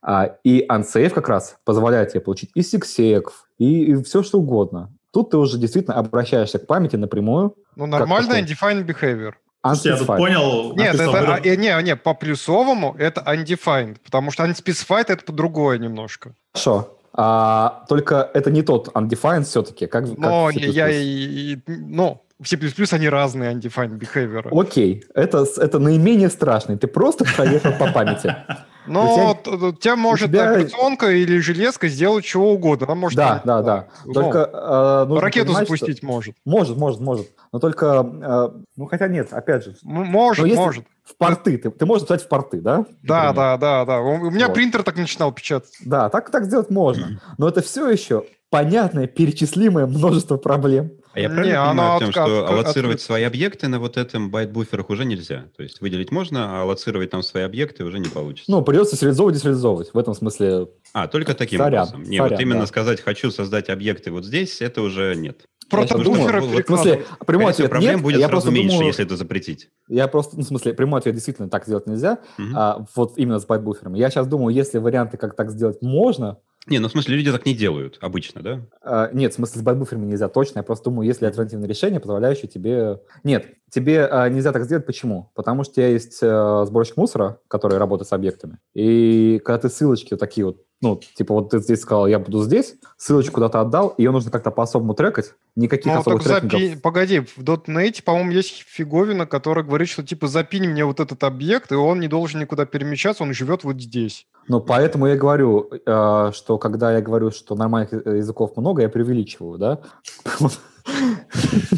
А, и Unsafe как раз позволяет тебе получить и сиксек, и, и все что угодно. Тут ты уже действительно обращаешься к памяти напрямую. Ну, нормальный undefined behavior. Слушайте, я тут понял. Нет, это, а, не, не, по плюсовому это undefined, потому что unspecified это по другое немножко. Хорошо. А, только это не тот undefined все-таки, как, Но как я, и, ну, в C++ они разные undefined behavior. Окей, это, это наименее страшный. Ты просто проехал по памяти. Но у тебя может операционка или железка сделать чего угодно. Она может... Да, да, да. Только ракету запустить может. Может, может, может. Но только, э, ну хотя нет, опять же. Может, может. В порты, ты, ты можешь писать в порты, да? Да, да, да, да. У меня вот. принтер так начинал печатать. Да, так, так сделать можно. Но это все еще понятное, перечислимое множество проблем. А я правильно не, понимаю, тем, что от, аллоцировать свои объекты на вот этом байт-буферах уже нельзя? То есть выделить можно, а аллоцировать там свои объекты уже не получится? Ну, придется сериализовывать и сериализовывать. В этом смысле... А, только таким сорян, образом. Не, сорян, вот именно да. сказать «хочу создать объекты вот здесь», это уже нет. Протодумеры в смысле, прямой ответ проблем нет, будет я сразу меньше, думаю, если это запретить. Я просто, ну, в смысле, прямой ответ действительно так сделать нельзя, угу. а, вот именно с байт-буфером. Я сейчас думаю, если варианты, как так сделать, можно, не, ну в смысле люди так не делают обычно, да? А, нет, в смысле с байт-буферами нельзя точно. Я просто думаю, есть ли альтернативное решение, позволяющее тебе... Нет, тебе а, нельзя так сделать. Почему? Потому что у тебя есть а, сборщик мусора, который работает с объектами. И когда ты ссылочки вот такие вот ну, типа, вот ты здесь сказал, я буду здесь, ссылочку куда-то отдал, ее нужно как-то по-особому трекать, никаких ну, особых запи... Погоди, в .NET, по-моему, есть фиговина, которая говорит, что, типа, запинь мне вот этот объект, и он не должен никуда перемещаться, он живет вот здесь. Ну, поэтому я говорю, э, что когда я говорю, что нормальных языков много, я преувеличиваю, да?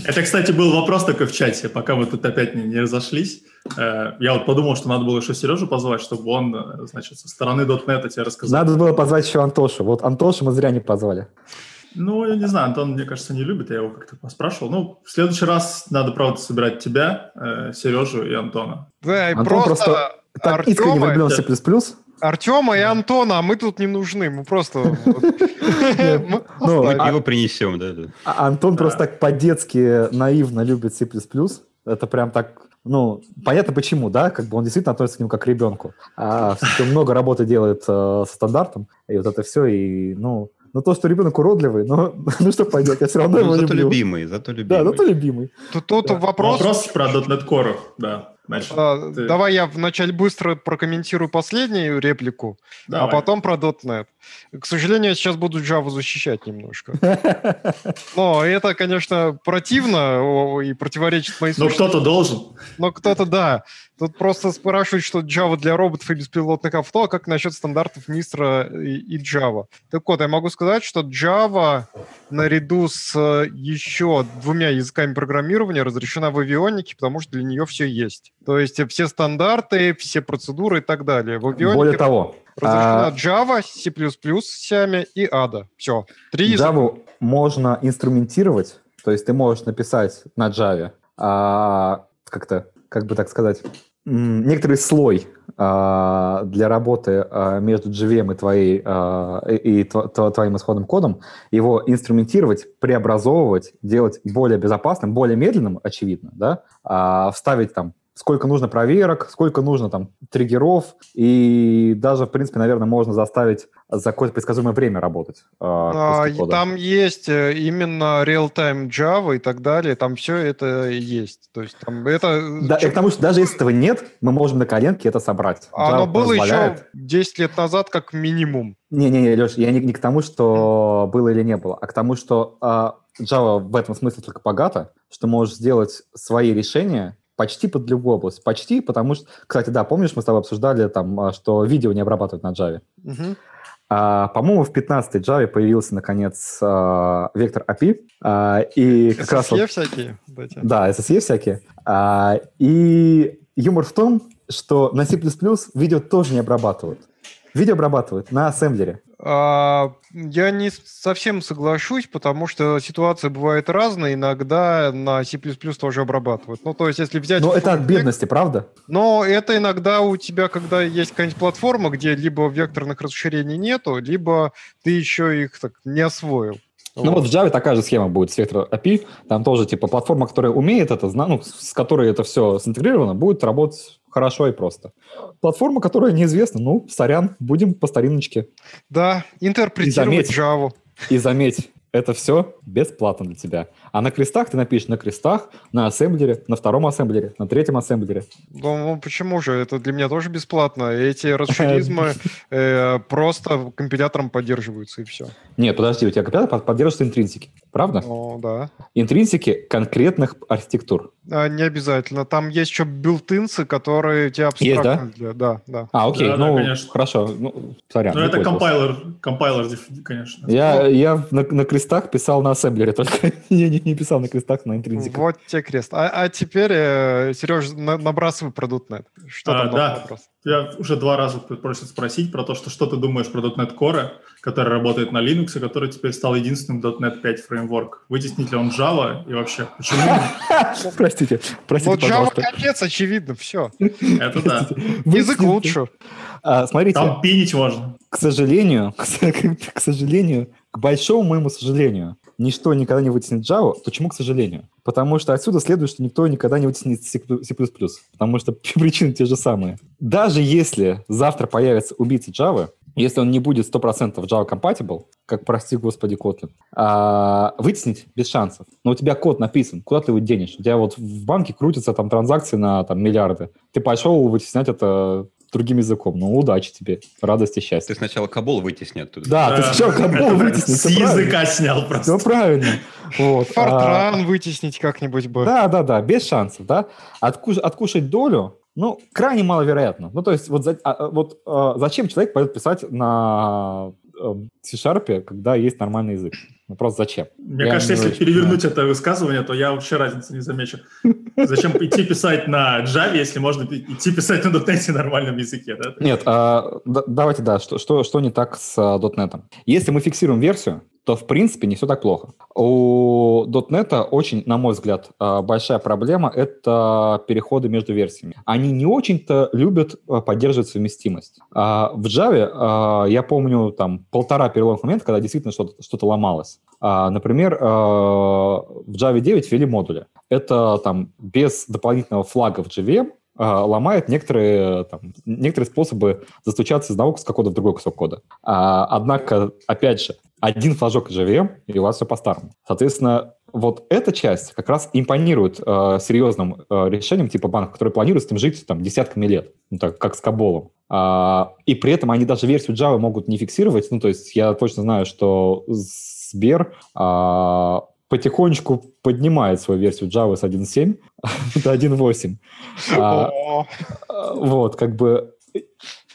Это, кстати, был вопрос только в чате, пока мы тут опять не, не разошлись. Э, я вот подумал, что надо было еще Сережу позвать, чтобы он, э, значит, со стороны .NET тебе рассказал. Надо было позвать еще Антошу. Вот Антошу мы зря не позвали. Ну, я не знаю, Антон, мне кажется, не любит, я его как-то поспрашивал. Ну, в следующий раз надо, правда, собирать тебя, э, Сережу и Антона. Да, и Антон просто, просто так Артема... искренне влюблен в C++, Артема и Антона, а мы тут не нужны, мы просто... мы Ну, Мы оставим. а- принесем, да, да. А Антон Да. просто так по-детски наивно любит C++. Это прям так, ну, понятно почему, да, как бы он действительно относится к нему как к ребенку. А он много работы делает э, со стандартом, и вот это все, и, ну, ну то, что ребенок уродливый, ну, ну что пойдет, я все равно Ну, его зато люблю. любимый, зато Да, любимый. ну то любимый. Тут, тут Да. вопрос... Вопрос про .NET Core, да. Значит, А, ты- Давай я вначале быстро прокомментирую последнюю реплику, а давай. потом про .NET. К сожалению, я сейчас буду Java защищать немножко. Но это, конечно, противно и противоречит моей сущности. кто-то должен. Но кто-то, да. Тут просто спрашивают, что Java для роботов и беспилотных авто, а как насчет стандартов Мистра и, и Java? Так вот, я могу сказать, что Java наряду с э, еще двумя языками программирования разрешена в авионике, потому что для нее все есть. То есть все стандарты, все процедуры и так далее. В Более того, разрешена а, Java, C++, Сями и Ada. Все. Три. Java можно инструментировать, то есть ты можешь написать на Java а, как-то, как бы так сказать, некоторый слой а, для работы а, между JVM и, твоей, а, и, и тво- твоим исходным кодом, его инструментировать, преобразовывать, делать более безопасным, более медленным, очевидно, да, а, вставить там сколько нужно проверок, сколько нужно там триггеров, и даже, в принципе, наверное, можно заставить за какое-то предсказуемое время работать. а, А, там есть э, именно real-time Java и так далее, там все это есть. То есть там это... Да, и к тому, что даже если этого нет, мы можем на коленке это собрать. Оно Java было позволяет. еще 10 лет назад как минимум. Не-не-не, Леш, я не, не к тому, что было или не было, а к тому, что а, Java в этом смысле только богата, что можешь сделать свои решения почти под любую область. Почти, потому что... Кстати, да, помнишь, мы с тобой обсуждали, там, а, что видео не обрабатывают на Java? Мгм. А, по-моему, в 15-й Java появился, наконец, а, вектор API, а, и как раз... вот- SSE всякие. эти. Да, SSE всякие. А, и юмор в том, что на C++ видео тоже не обрабатывают. Видео обрабатывают на ассемблере. А, я не совсем соглашусь, потому что ситуация бывает разная. Иногда на C++ тоже обрабатывают. Ну, то есть, если взять... Но это от бедности, правда? Но это иногда у тебя, когда есть какая-нибудь платформа, где либо векторных расширений нету, либо ты еще их так не освоил. Ну вот в Java такая же схема будет с вектор API. Там тоже типа платформа, которая умеет это, ну, с которой это все синтегрировано, будет работать хорошо и просто. Платформа, которая неизвестна, ну, сорян, будем по стариночке. Да, интерпретировать заметь. Java. И заметь, это все бесплатно для тебя. А на крестах ты напишешь на крестах, на ассемблере, на втором ассемблере, на третьем ассемблере. Ну, ну, почему же? Это для меня тоже бесплатно. Эти расширизмы э, просто компилятором поддерживаются, и все. Нет, подожди, у тебя компилятор под- поддерживает интринсики, правда? Ну, да. Интринсики конкретных архитектур. А, не обязательно. Там есть еще билтинсы, которые тебя Есть, да? абстрактно для- Да, да. А, окей, ну, хорошо, ну, сорян. Ну, это компайлер, компайлер, конечно. Я, я на, на крестах писал на ассемблере, только я не, не писал на крестах на интринсиках. Вот тебе крест. А, а теперь, э, Сереж, на- набрасывай про .NET. Что А, там да. Я уже два раза просят спросить про то, что, что ты думаешь про .NET Core, который работает на Linux, и который теперь стал единственным .NET 5 фреймворк. Вытеснит ли он Java и вообще почему? Простите, простите, Вот Java капец, очевидно, все. Это да. Язык лучше. А, смотрите, Там пинить можно. к сожалению, к сожалению, к большому моему сожалению, ничто никогда не вытеснит Java. Почему к сожалению? Потому что отсюда следует, что никто никогда не вытеснит C++, потому что причины те же самые. Даже если завтра появится убийца Java, если он не будет 100% Java compatible, как, прости господи, Kotlin, а, вытеснить без шансов. Но у тебя код написан, куда ты его денешь? У тебя вот в банке крутятся там транзакции на там, миллиарды. Ты пошел вытеснять это другим языком. Ну, удачи тебе, радости, счастья. Ты сначала кабол вытесни оттуда. Да, ты сначала кабол вытесни. С языка снял просто. Все правильно. Вот. а, Фортран вытеснить как-нибудь бы. Да, да, да, без шансов, да. Откуш- откушать долю, ну, крайне маловероятно. Ну, то есть, вот, за- а, вот а, зачем человек пойдет писать на э, C-Sharp, когда есть нормальный язык? Ну, просто зачем? Мне Я кажется, если очень перевернуть это высказывание, то я вообще разницы не замечу. Зачем идти писать на Java, если можно идти писать на .NET нормальном языке, да? Нет, а, да- давайте, да, что, что, что не так с а, .NET? Если мы фиксируем версию, то в принципе не все так плохо. У .NET очень, на мой взгляд, а, большая проблема — это переходы между версиями. Они не очень-то любят а, поддерживать совместимость. А в Java я помню там полтора переломных момента, когда действительно что-то что ломалось. Например, в Java 9 ввели модули. Это там без дополнительного флага в JVM ломает некоторые, там, некоторые способы застучаться из одного куска кода в другой кусок кода. А, однако, опять же, один флажок JVM, и у вас все по-старому. Соответственно, вот эта часть как раз импонирует э, серьезным э, решением типа банка, который планирует с этим жить там десятками лет, ну, так, как с Каболом. А, и при этом они даже версию Java могут не фиксировать. Ну, то есть я точно знаю, что Сбер а, потихонечку поднимает свою версию Java с 1.7 до 1.8. А, вот, как бы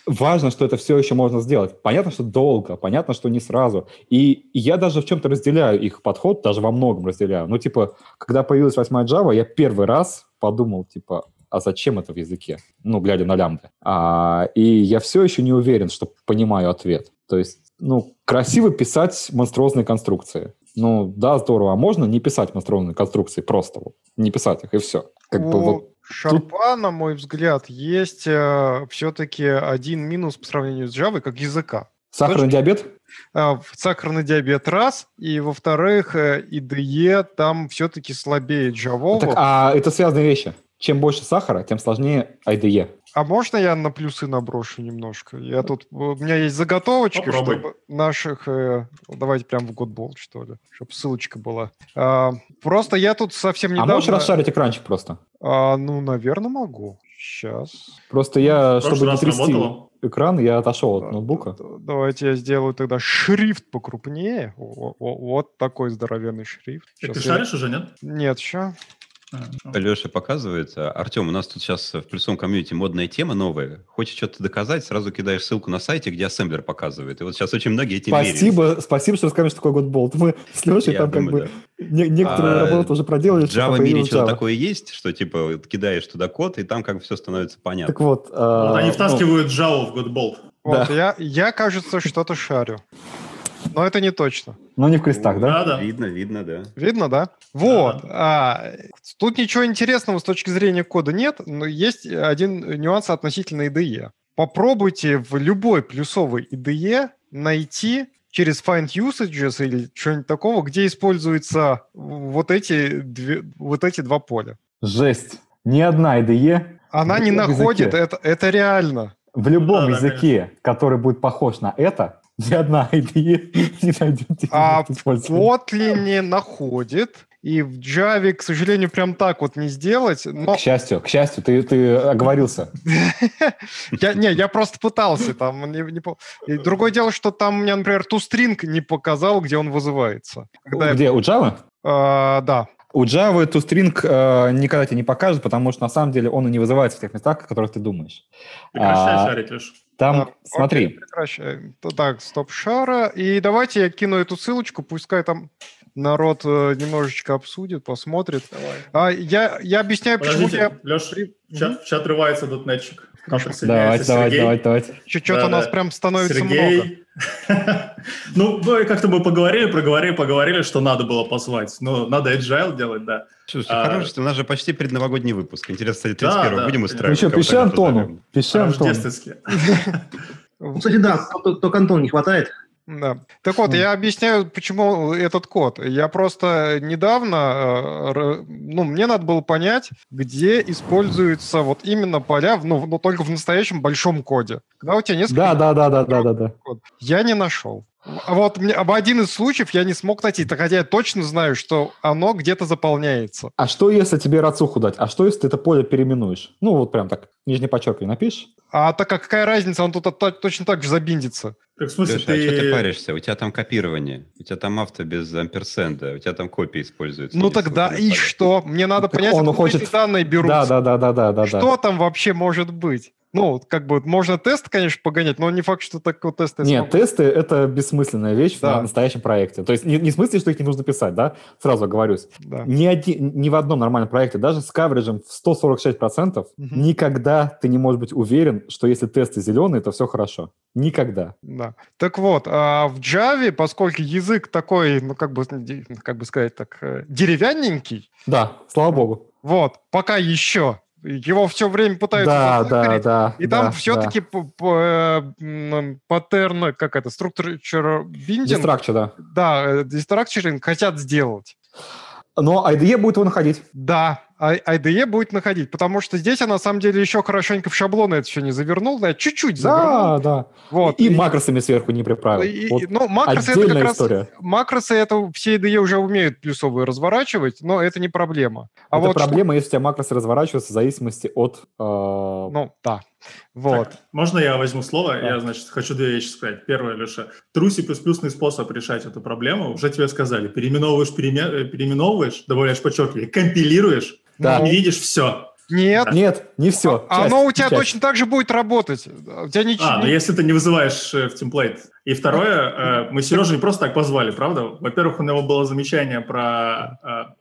важно, что это все еще можно сделать. Понятно, что долго, понятно, что не сразу. И я даже в чем-то разделяю их подход, даже во многом разделяю. Ну, типа, когда появилась восьмая Java, я первый раз подумал, типа, а зачем это в языке? Ну, глядя на лямбды. А, и я все еще не уверен, что понимаю ответ. То есть, ну, красиво писать монструозные конструкции. Ну, да, здорово. А можно не писать монструозные конструкции просто? Вот, не писать их, и все. Как бы вот Шарпа, на мой взгляд, есть э, все-таки один минус по сравнению с Java как языка. Сахарный Точно? диабет? Э, сахарный диабет раз, и во-вторых, э, IDE там все-таки слабее Java. Так, а это связанные вещи. Чем больше сахара, тем сложнее IDE. А можно я на плюсы наброшу немножко? Я тут, у меня есть заготовочки, Попробуй. чтобы наших, э, давайте прям в Godball, что ли, чтобы ссылочка была. А, просто я тут совсем недавно... А можешь расшарить экранчик просто? А, ну, наверное, могу. Сейчас. Просто я, чтобы не трясти работало. экран, я отошел от ноутбука. Давайте я сделаю тогда шрифт покрупнее. Вот такой здоровенный шрифт. Ты шаришь уже, нет? Нет, еще. Леша показывает. Артем, у нас тут сейчас в плюсовом комьюнити модная тема новая. Хочешь что-то доказать, сразу кидаешь ссылку на сайте, где ассемблер показывает. И вот сейчас очень многие этим Спасибо, меряются. спасибо, что рассказываешь, что такое Godbolt. Мы с Лешей Я там думаю, как бы не, некоторую а, работу уже проделали. В Java мире что-то такое есть, что типа кидаешь туда код, и там как бы все становится понятно. Так вот. А, вот они втаскивают ну, Java в Godbolt. Вот, да. я, я, кажется, что-то шарю. Но это не точно. Но не в крестах, да? Да, да. Видно, видно, да. Видно, да? Вот. Да. А, тут ничего интересного с точки зрения кода нет, но есть один нюанс относительно IDE. Попробуйте в любой плюсовой IDE найти через find usages или что-нибудь такого, где используются вот эти, две, вот эти два поля. Жесть. Ни одна IDE... Она не находит, это, это реально. В любом да, языке, конечно. который будет похож на это, ни одна IDE не найдет А Kotlin находит, и в Java, к сожалению, прям так вот не сделать. Но... К счастью, к счастью, ты, ты оговорился. я, не, я просто пытался. Там, не, не, и другое дело, что там мне, например, ToString не показал, где он вызывается. Когда где, я... у Java? А, да. У Java ToString э, никогда тебе не покажет, потому что на самом деле он и не вызывается в тех местах, о которых ты думаешь. Прекращай а, шарить, Леш. Там, да, смотри. Окей, прекращаем. Так, стоп шара. И давайте я кину эту ссылочку, пускай там народ э, немножечко обсудит, посмотрит. Давай. А, я, я объясняю, Подождите, почему я... Леш, в чат, в чат рывается дотнетчик. Давайте, давайте, давайте, давайте. Что-то да, у нас да. прям становится Сергей. много. Ну, как-то мы поговорили, проговорили, поговорили, что надо было позвать. Ну, надо agile делать, да. Слушай, а, хорошо, что у нас же почти предновогодний выпуск. Интересно, кстати, 31 да, да, будем устраивать? Ну что, пиши Антону. Пиши Антону. Кстати, да, только Антон не хватает. Да. Так вот, я объясняю, почему этот код. Я просто недавно, э, ну, мне надо было понять, где используются вот именно поля, ну, но только в настоящем большом коде. Когда у тебя несколько... Да, да, да, да, да, да, да. Я не нашел. А вот мне, об один из случаев я не смог найти, так хотя я точно знаю, что оно где-то заполняется. А что, если тебе рацуху дать? А что, если ты это поле переименуешь? Ну, вот прям так, нижнее подчеркивание напишешь. А так а какая разница, он тут точно так же забиндится. Так, в смысле, Леша, ты... а что ты паришься? У тебя там копирование, у тебя там авто без амперсенда, у тебя там копии используются. Ну тогда и что? Мне надо понять, он хочет... эти данные берутся. Да, да, да, да, да, да. Что да. там вообще может быть? Ну, как бы можно тест, конечно, погонять, но не факт, что такой тест Нет, смогу. тесты — это бессмысленная вещь Да. в настоящем проекте. То есть не, не в смысле, что их не нужно писать, да? Сразу оговорюсь. Да. Ни, один, ни в одном нормальном проекте, даже с кавериджем в 146%, Мгм. никогда ты не можешь быть уверен, что если тесты зеленые, то все хорошо. Никогда. Да. Так вот, а в Java, поскольку язык такой, ну, как бы, ди- как бы сказать так, э, деревянненький, Да, слава богу. вот, пока еще, его все время пытаются Да, да, да. И там да, все-таки паттерн, как это, структура да. биндинг, Дистракчер, да. да, э, хотят сделать. Но IDE будет его находить. Да, IDE будет находить, потому что здесь я на самом деле еще хорошенько в шаблоны это все не завернул, да, чуть-чуть завернул. Да, да. Вот. И, макросами сверху не приправил. и- Вот и- ну, макросы это как раз... история. Макросы это все IDE уже умеют плюсовые разворачивать, но это не проблема. А Это вот что- проблема, если у тебя макросы разворачиваются в зависимости от... э, Ну, да. Вот. Так, можно я возьму слово? Да. Я, значит, хочу две вещи сказать. Первое, Леша. True C++ способ решать эту проблему. Уже тебе сказали. Переименовываешь, переименовываешь, добавляешь подчеркивание, компилируешь, Да. и видишь все. Нет, Нет, не все. а оно у тебя точно так же будет работать. У тебя ничего... А, ну если ты не вызываешь э, в темплейт. И второе, э, мы Сережу не просто так позвали, правда? Во-первых, у него было замечание про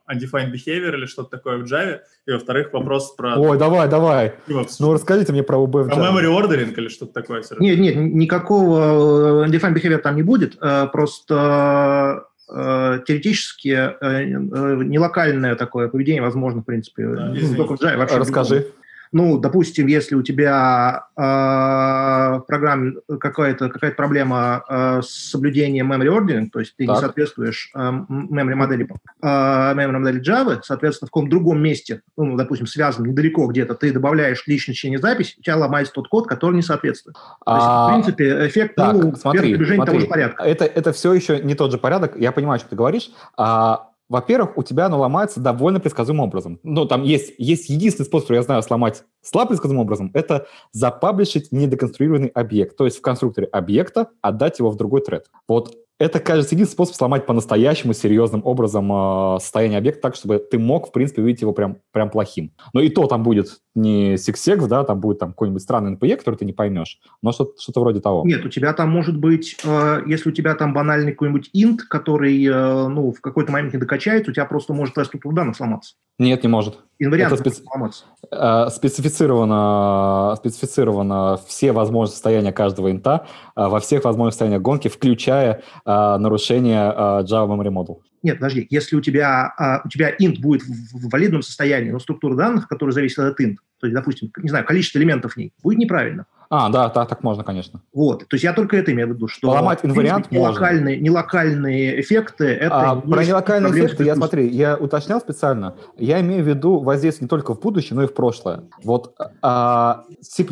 э, undefined behavior или что-то такое в Java. И во-вторых, вопрос про... Ой, давай, давай. DevOps. Ну, расскажите мне про УБ в Про Java. memory ordering или что-то такое, Сереж? Нет, нет, никакого э, undefined behavior там не будет. э, Просто э, теоретически э, э, нелокальное такое поведение возможно, в принципе, Да, ну, извини. только в Java. вообще. Расскажи. Ну, допустим, если у тебя э, в программе какая-то какая проблема э, с соблюдением memory ordering, то есть ты не Так. соответствуешь э, memory модели, э, memory модели Java, соответственно, в каком-то другом месте, ну, допустим, связанном недалеко где-то, ты добавляешь личное чтение запись, у тебя ломается тот код, который не соответствует. То есть, А, в принципе, эффект так, ну, смотри, движения того смотри. же порядка. Это, это все еще не тот же порядок. Я понимаю, что ты говоришь. А, во-первых, у тебя оно ломается довольно предсказуемым образом. Ну, там есть, есть единственный способ, который я знаю, сломать слабо предсказуемым образом, это запаблишить недеконструированный объект. То есть в конструкторе объекта отдать его в другой тред. Вот это, кажется, единственный способ сломать по-настоящему серьезным образом э, состояние объекта так, чтобы ты мог, в принципе, увидеть его прям, прям плохим. Но и то там будет не сиксекс, да, там будет там какой-нибудь странный NPE, который ты не поймешь, но что-то, что-то вроде того. Нет, у тебя там может быть, э, если у тебя там банальный какой-нибудь int, который, э, ну, в какой-то момент не докачается, у тебя просто может твоя структура данных сломаться. Нет, не может. Инвариант Это специ- сломаться. Э, специфицировано, специфицировано все возможные состояния каждого инта э, во всех возможных состояниях гонки, включая э, нарушение Java Memory Model. Нет, подожди, если у тебя, а, у тебя int будет в, в валидном состоянии, но структура данных, которая зависит от int, то есть, допустим, не знаю, количество элементов в ней, будет неправильно. А, да, так, так можно, конечно. Вот. То есть я только это имею в виду, что Поломать в принципе, инвариант можно. нелокальные, нелокальные эффекты, это... А, про нелокальные эффекты, я смотри, я уточнял специально. Я имею в виду воздействие не только в будущее, но и в прошлое. Вот а, C++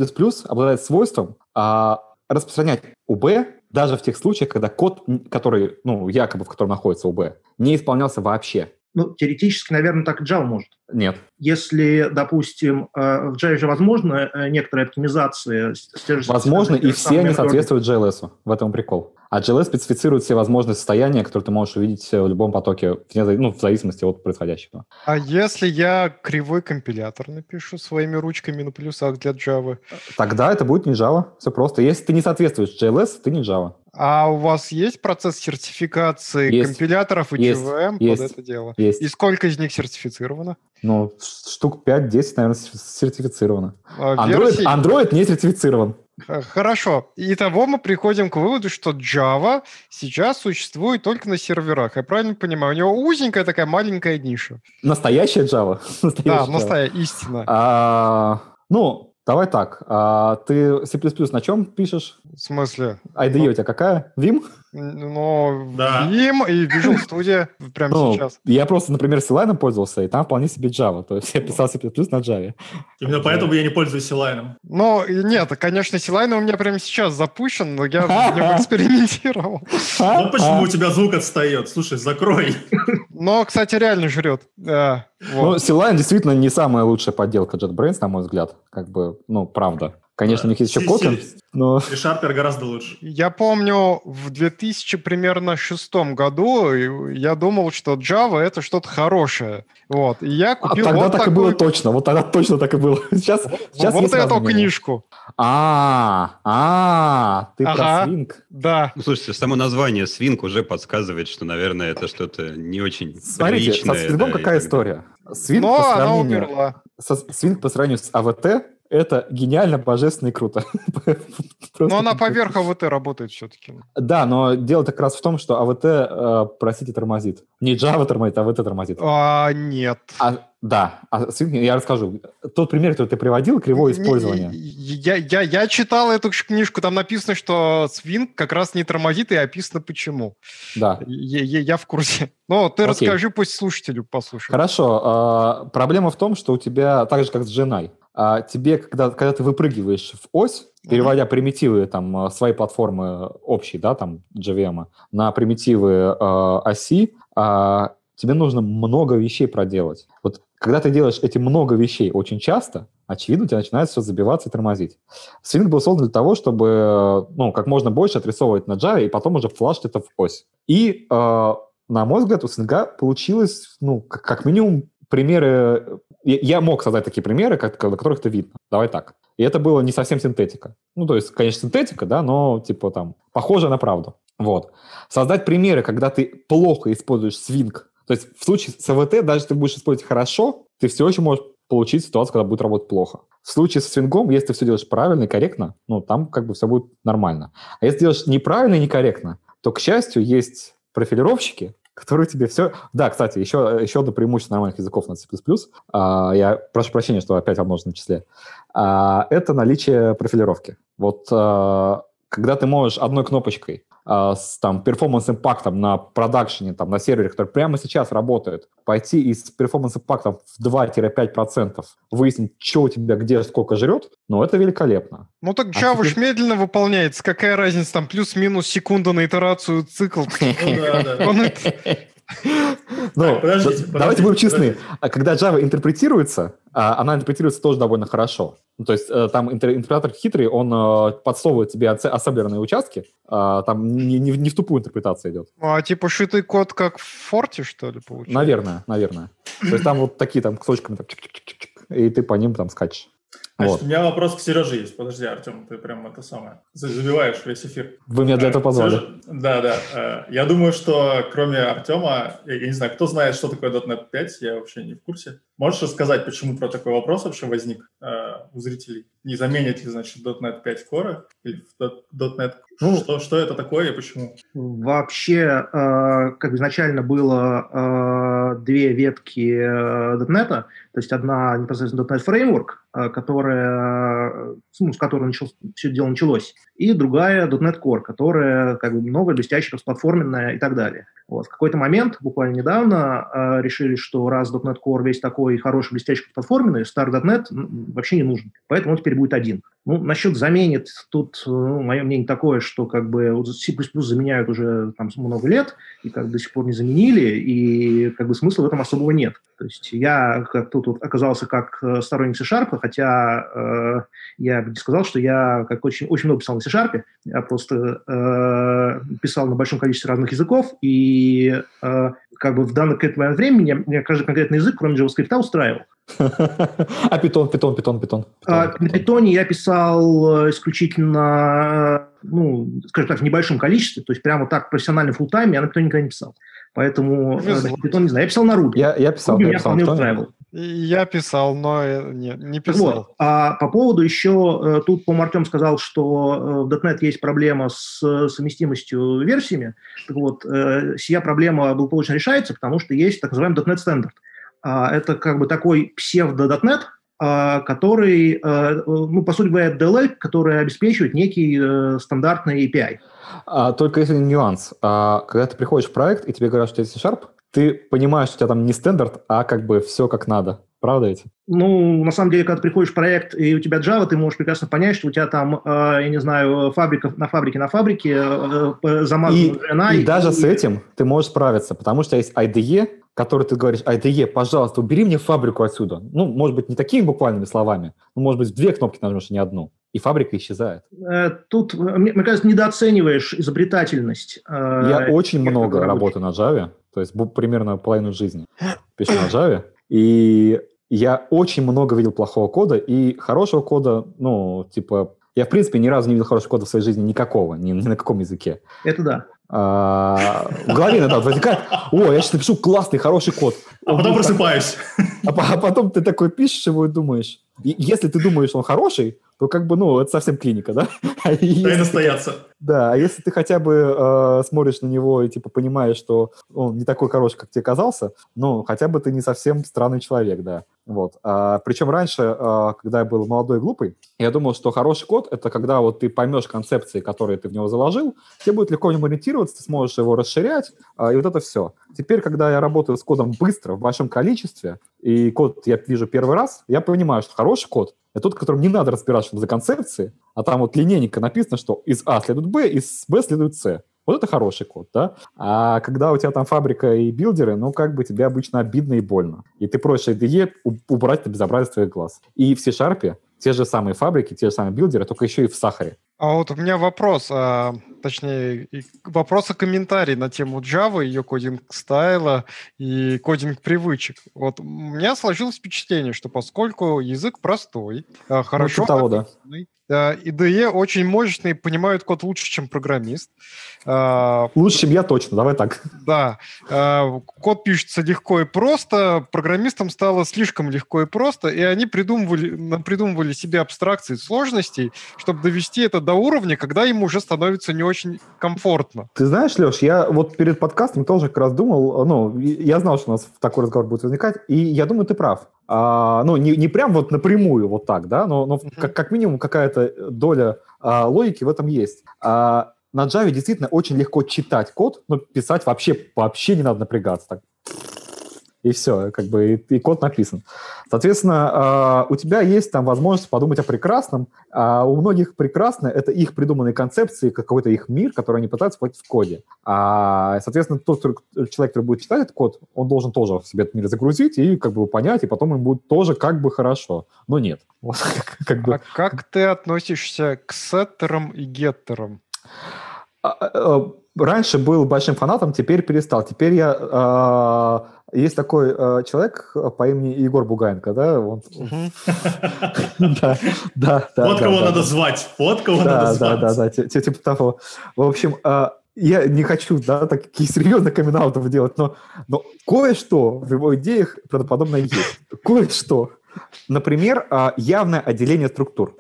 обладает свойством а, распространять УБ даже в тех случаях, когда код, который, ну, якобы в котором находится УБ, не исполнялся вообще. Ну, теоретически, наверное, так и Java может. Нет. Если, допустим, э, в Java же возможно э, некоторая оптимизация. Возможно, и все они соответствуют JLS. В этом прикол. А JLS специфицирует все возможные состояния, которые ты можешь увидеть в любом потоке, ну, в зависимости от происходящего. А если я кривой компилятор напишу своими ручками на плюсах для Java? Тогда это будет не Java. Все просто. Если ты не соответствуешь JLS, ты не Java. А у вас есть процесс сертификации Есть. компиляторов и Есть. ЧВМ Есть. под это дело? Есть. И сколько из них сертифицировано? Ну, штук 5-10, наверное, сертифицировано. А, Android? Android не сертифицирован. Хорошо. Итого мы приходим к выводу, что Java сейчас существует только на серверах. Я правильно понимаю? У него узенькая такая маленькая ниша. Настоящая Java. Да, Настоящая Java. настоящая истина. А, ну, давай так. А, ты C++ на чем пишешь? В смысле? IDE у тебя какая? Vim? Ну, Да. Vim и Visual Studio прямо Ну, сейчас. я просто, например, C-Line пользовался, и там вполне себе Java. То есть я писал C++ на Java. Именно поэтому я не пользуюсь Силайном. Ну, нет, конечно, Силайн у меня прямо сейчас запущен, но я в нем экспериментировал. А, Вот почему у тебя звук отстает. Слушай, закрой. Но, кстати, реально жрет. Да, Ну. C-Line действительно не самая лучшая подделка JetBrains, на мой взгляд. Как бы, ну, правда. Конечно, у них есть еще Kotlin, но... C-Sharp гораздо лучше. Я помню, в 2000 примерно шестом году и я думал, что Java это что-то хорошее. Вот. И я А купил тогда вот так и такую- было точно, вот тогда точно так и было. Сейчас, сейчас вот эту книжку. А, а, ты Ага. про свинг. Да. Ну, слушайте, само название свинг уже подсказывает, что, наверное, это что-то не очень Смотрите, со приличное, свингом да, и какая история? Свинг Но по она сравнению... умерла. со- свинг по сравнению с АВТ это гениально, божественно и круто. Но она поверх АВТ работает все-таки. Да, но дело как раз в том, что АВТ, э, простите, тормозит. Не Java тормозит, а АВТ тормозит. А, нет. А, да, а я расскажу. Тот пример, который ты приводил, кривое использование. Я, я, я читал эту книжку, там написано, что Swing как раз не тормозит, и описано почему. Да. Я, я- я в курсе. Ну, ты Окей. расскажи, пусть слушателю послушает. Хорошо. а, проблема в том, что у тебя, так же как с Женой, а, тебе, когда, когда ты выпрыгиваешь в ось, переводя примитивы там а, своей платформы общей, да, там JVM, на примитивы а, оси, а, тебе нужно много вещей проделать. Вот когда ты делаешь эти много вещей очень часто, очевидно, у тебя начинает все забиваться и тормозить. Swing был создан для того, чтобы ну, как можно больше отрисовывать на Java и потом уже флашить это в ось. И, э, на мой взгляд, у Swing получилось, ну, как, как минимум, примеры... Я, мог создать такие примеры, как, на которых это видно. Давай так. И это было не совсем синтетика. Ну, то есть, конечно, синтетика, да, но, типа, там, похоже на правду. Вот. Создать примеры, когда ты плохо используешь свинг. То есть в случае с АВТ, даже ты будешь использовать хорошо, ты все еще можешь получить ситуацию, когда будет работать плохо. В случае с свингом, если ты все делаешь правильно и корректно, ну, там как бы все будет нормально. А если делаешь неправильно и некорректно, то, к счастью, есть профилировщики, которые тебе все... Да, кстати, еще, еще одно преимущество нормальных языков на C++, а, я прошу прощения, что опять во множественном числе, а, это наличие профилировки. Вот а, когда ты можешь одной кнопочкой с там перформанс-импактом на продакшене, там, на сервере, который прямо сейчас работает, пойти и с перформанс-импактом в 2-5% выяснить, что у тебя где, сколько жрет, ну, это великолепно. Ну так А Java ж теперь- медленно выполняется. Какая разница, там плюс-минус секунда на итерацию цикл. Ну Ну, давайте будем честны. А Когда Java интерпретируется, а, она интерпретируется тоже довольно хорошо. Ну, то есть э, там интер- интерпретатор хитрый, он э, подсовывает тебе особенные участки, а, там не, не в- не в тупую интерпретацию идет. А типа шитый код как в форте, что ли, получается? Наверное, наверное. То есть там вот такие там кусочками, и ты по ним там скачешь. Значит, Вот. у меня вопрос к Сереже есть. Подожди, Артем, ты прям это самое забиваешь весь эфир. Вы меня для этого позвали. Сережа- Да, да. Э, Я думаю, что кроме Артема, я я не знаю, кто знает, что такое .NET 5, я вообще не в курсе. Можешь рассказать, почему про такой вопрос вообще возник э, у зрителей? Не заменит ли, значит, .NET 5 Core или .NET? Ну, что, что это такое и почему? Вообще, э, как изначально было э, две ветки э, .NET, то есть одна непосредственно .NET Framework, э, которая, э, ну, с которой началось, все дело началось, и другая .NET Core, которая как бы новая, блестящая, расплатформенная и так далее. Вот. В какой-то момент, буквально недавно, э, решили, что раз .NET Core весь такой хороший, блестящий, платформенный, старый .NET м, вообще не нужен. Поэтому он теперь будет один. Ну, насчет заменит, тут ну, мое мнение такое, что как бы C++ заменяют уже там много лет, и как до сих пор не заменили, и как бы смысла в этом особого нет. То есть я как тут вот оказался как э, сторонник C-Sharp, хотя э, я бы сказал, что я как очень, очень много писал на C-Sharp, я просто э, писал на большом количестве разных языков, и э, как бы в данный момент времени меня, каждый конкретный язык, кроме JavaScript, устраивал. А питон, питон, питон, питон. А, На питоне я писал э, исключительно, э, ну, скажем так, в небольшом количестве, то есть прямо так профессионально full time я на питоне никогда не писал. Поэтому э, питон не знаю. Я писал на Ruby. Я, я писал, Ruby я меня писал. вполне устраивал. Я писал, но э, не, не писал. Вот. А по поводу еще, э, тут, по-моему, Артем сказал, что э, в .NET есть проблема с совместимостью версиями. Так вот, сия проблема благополучно решается, потому что есть так называемый .NET стандарт. А, Это как бы такой псевдо-.NET, а, который, ну, по сути говоря, DLL, который обеспечивает некий стандартный API. А, только если нюанс. А, когда ты приходишь в проект, и тебе говорят, что тебя C-Sharp, ты понимаешь, что у тебя там не стандарт, а как бы все как надо. Правда ведь? Ну, на самом деле, когда ты приходишь в проект, и у тебя Java, ты можешь прекрасно понять, что у тебя там, э, я не знаю, фабрика на фабрике на фабрике, э, э, замазана И, жена, и даже с этим ты можешь справиться, потому что есть IDE, который ты говоришь, IDE, пожалуйста, убери мне фабрику отсюда. Ну, может быть, не такими буквальными словами, но, может быть, две кнопки нажмешь, а не одну. И фабрика исчезает. Э, Тут, э, мне, кажется, недооцениваешь изобретательность. э, Я очень много работаю на Java, то есть примерно половину жизни пишу на Java, и я очень много видел плохого кода, и хорошего кода, ну, типа, я, в принципе, ни разу не видел хорошего кода в своей жизни никакого, ни, ни на каком языке. Это да. А, в голове иногда возникает, о, я сейчас напишу классный, хороший код. А потом просыпаюсь. а, а потом ты такой пишешь его и думаешь, если ты думаешь, что он хороший, то как бы, ну, это совсем клиника, да? А Дай настояться. да, а если ты хотя бы э, смотришь на него и типа понимаешь, что он не такой хороший, как тебе казался, ну, хотя бы ты не совсем странный человек, да. Вот. А, причем раньше, э, когда я был молодой и глупый, я думал, что хороший код — это когда вот ты поймешь концепции, которые ты в него заложил, тебе будет легко в нем ориентироваться, ты сможешь его расширять, а, и вот это все. Теперь, когда я работаю с кодом быстро, в большом количестве, и код я вижу первый раз, я понимаю, что хороший код — это тот, в котором не надо разбираться за концепции, а там вот линейненько написано, что из А следует Б, из Б следует С. Вот это хороший код, да? А когда у тебя там фабрика и билдеры, ну, как бы тебе обычно обидно и больно. И ты просишь IDE убрать это безобразие с твоих глаз. И в C-Sharp те же самые фабрики, те же самые билдеры, только еще и в сахаре. А вот у меня вопрос, а, точнее, вопрос и комментарий на тему Java, ее кодинг стайла и кодинг привычек. Вот у меня сложилось впечатление, что поскольку язык простой, а, хорошо типа того, да. IDE очень мощный, понимают код лучше, чем программист. А, Лучше, чем я точно, давай так. Да, э, код пишется легко и просто, программистам стало слишком легко и просто, и они придумывали, придумывали себе абстракции сложностей, чтобы довести это до уровня, когда им уже становится не очень комфортно. Ты знаешь, Леш, я вот перед подкастом тоже как раз думал, ну, я знал, что у нас такой разговор будет возникать, и я думаю, ты прав. А, ну, не, не прям вот напрямую вот так, да, но, но Мгм. как, как минимум какая-то доля а, логики в этом есть. А, на Java действительно очень легко читать код, но писать вообще, вообще не надо напрягаться. Так. И все, как бы и, и код написан. Соответственно, а, у тебя есть там возможность подумать о прекрасном, а у многих прекрасно это их придуманные концепции, какой-то их мир, который они пытаются вплоть в коде. А, соответственно, тот человек, который будет читать этот код, он должен тоже в себе этот мир загрузить и как бы понять, и потом ему будет тоже как бы хорошо. Но нет. Вот, как бы А как ты относишься к сеттерам и геттерам? А, э, раньше был большим фанатом, теперь перестал. Теперь я... а, есть такой а, человек по имени Егор Бугаенко, да? Он- Да, да, да. Вот да, кого да, надо да. звать. Вот кого Да, надо да, звать. да, да, ти- типа того. В общем, а, я не хочу, да, таких серьезных камин делать, но, но кое-что в его идеях правдоподобно есть. Кое-что. Например, явное отделение структур.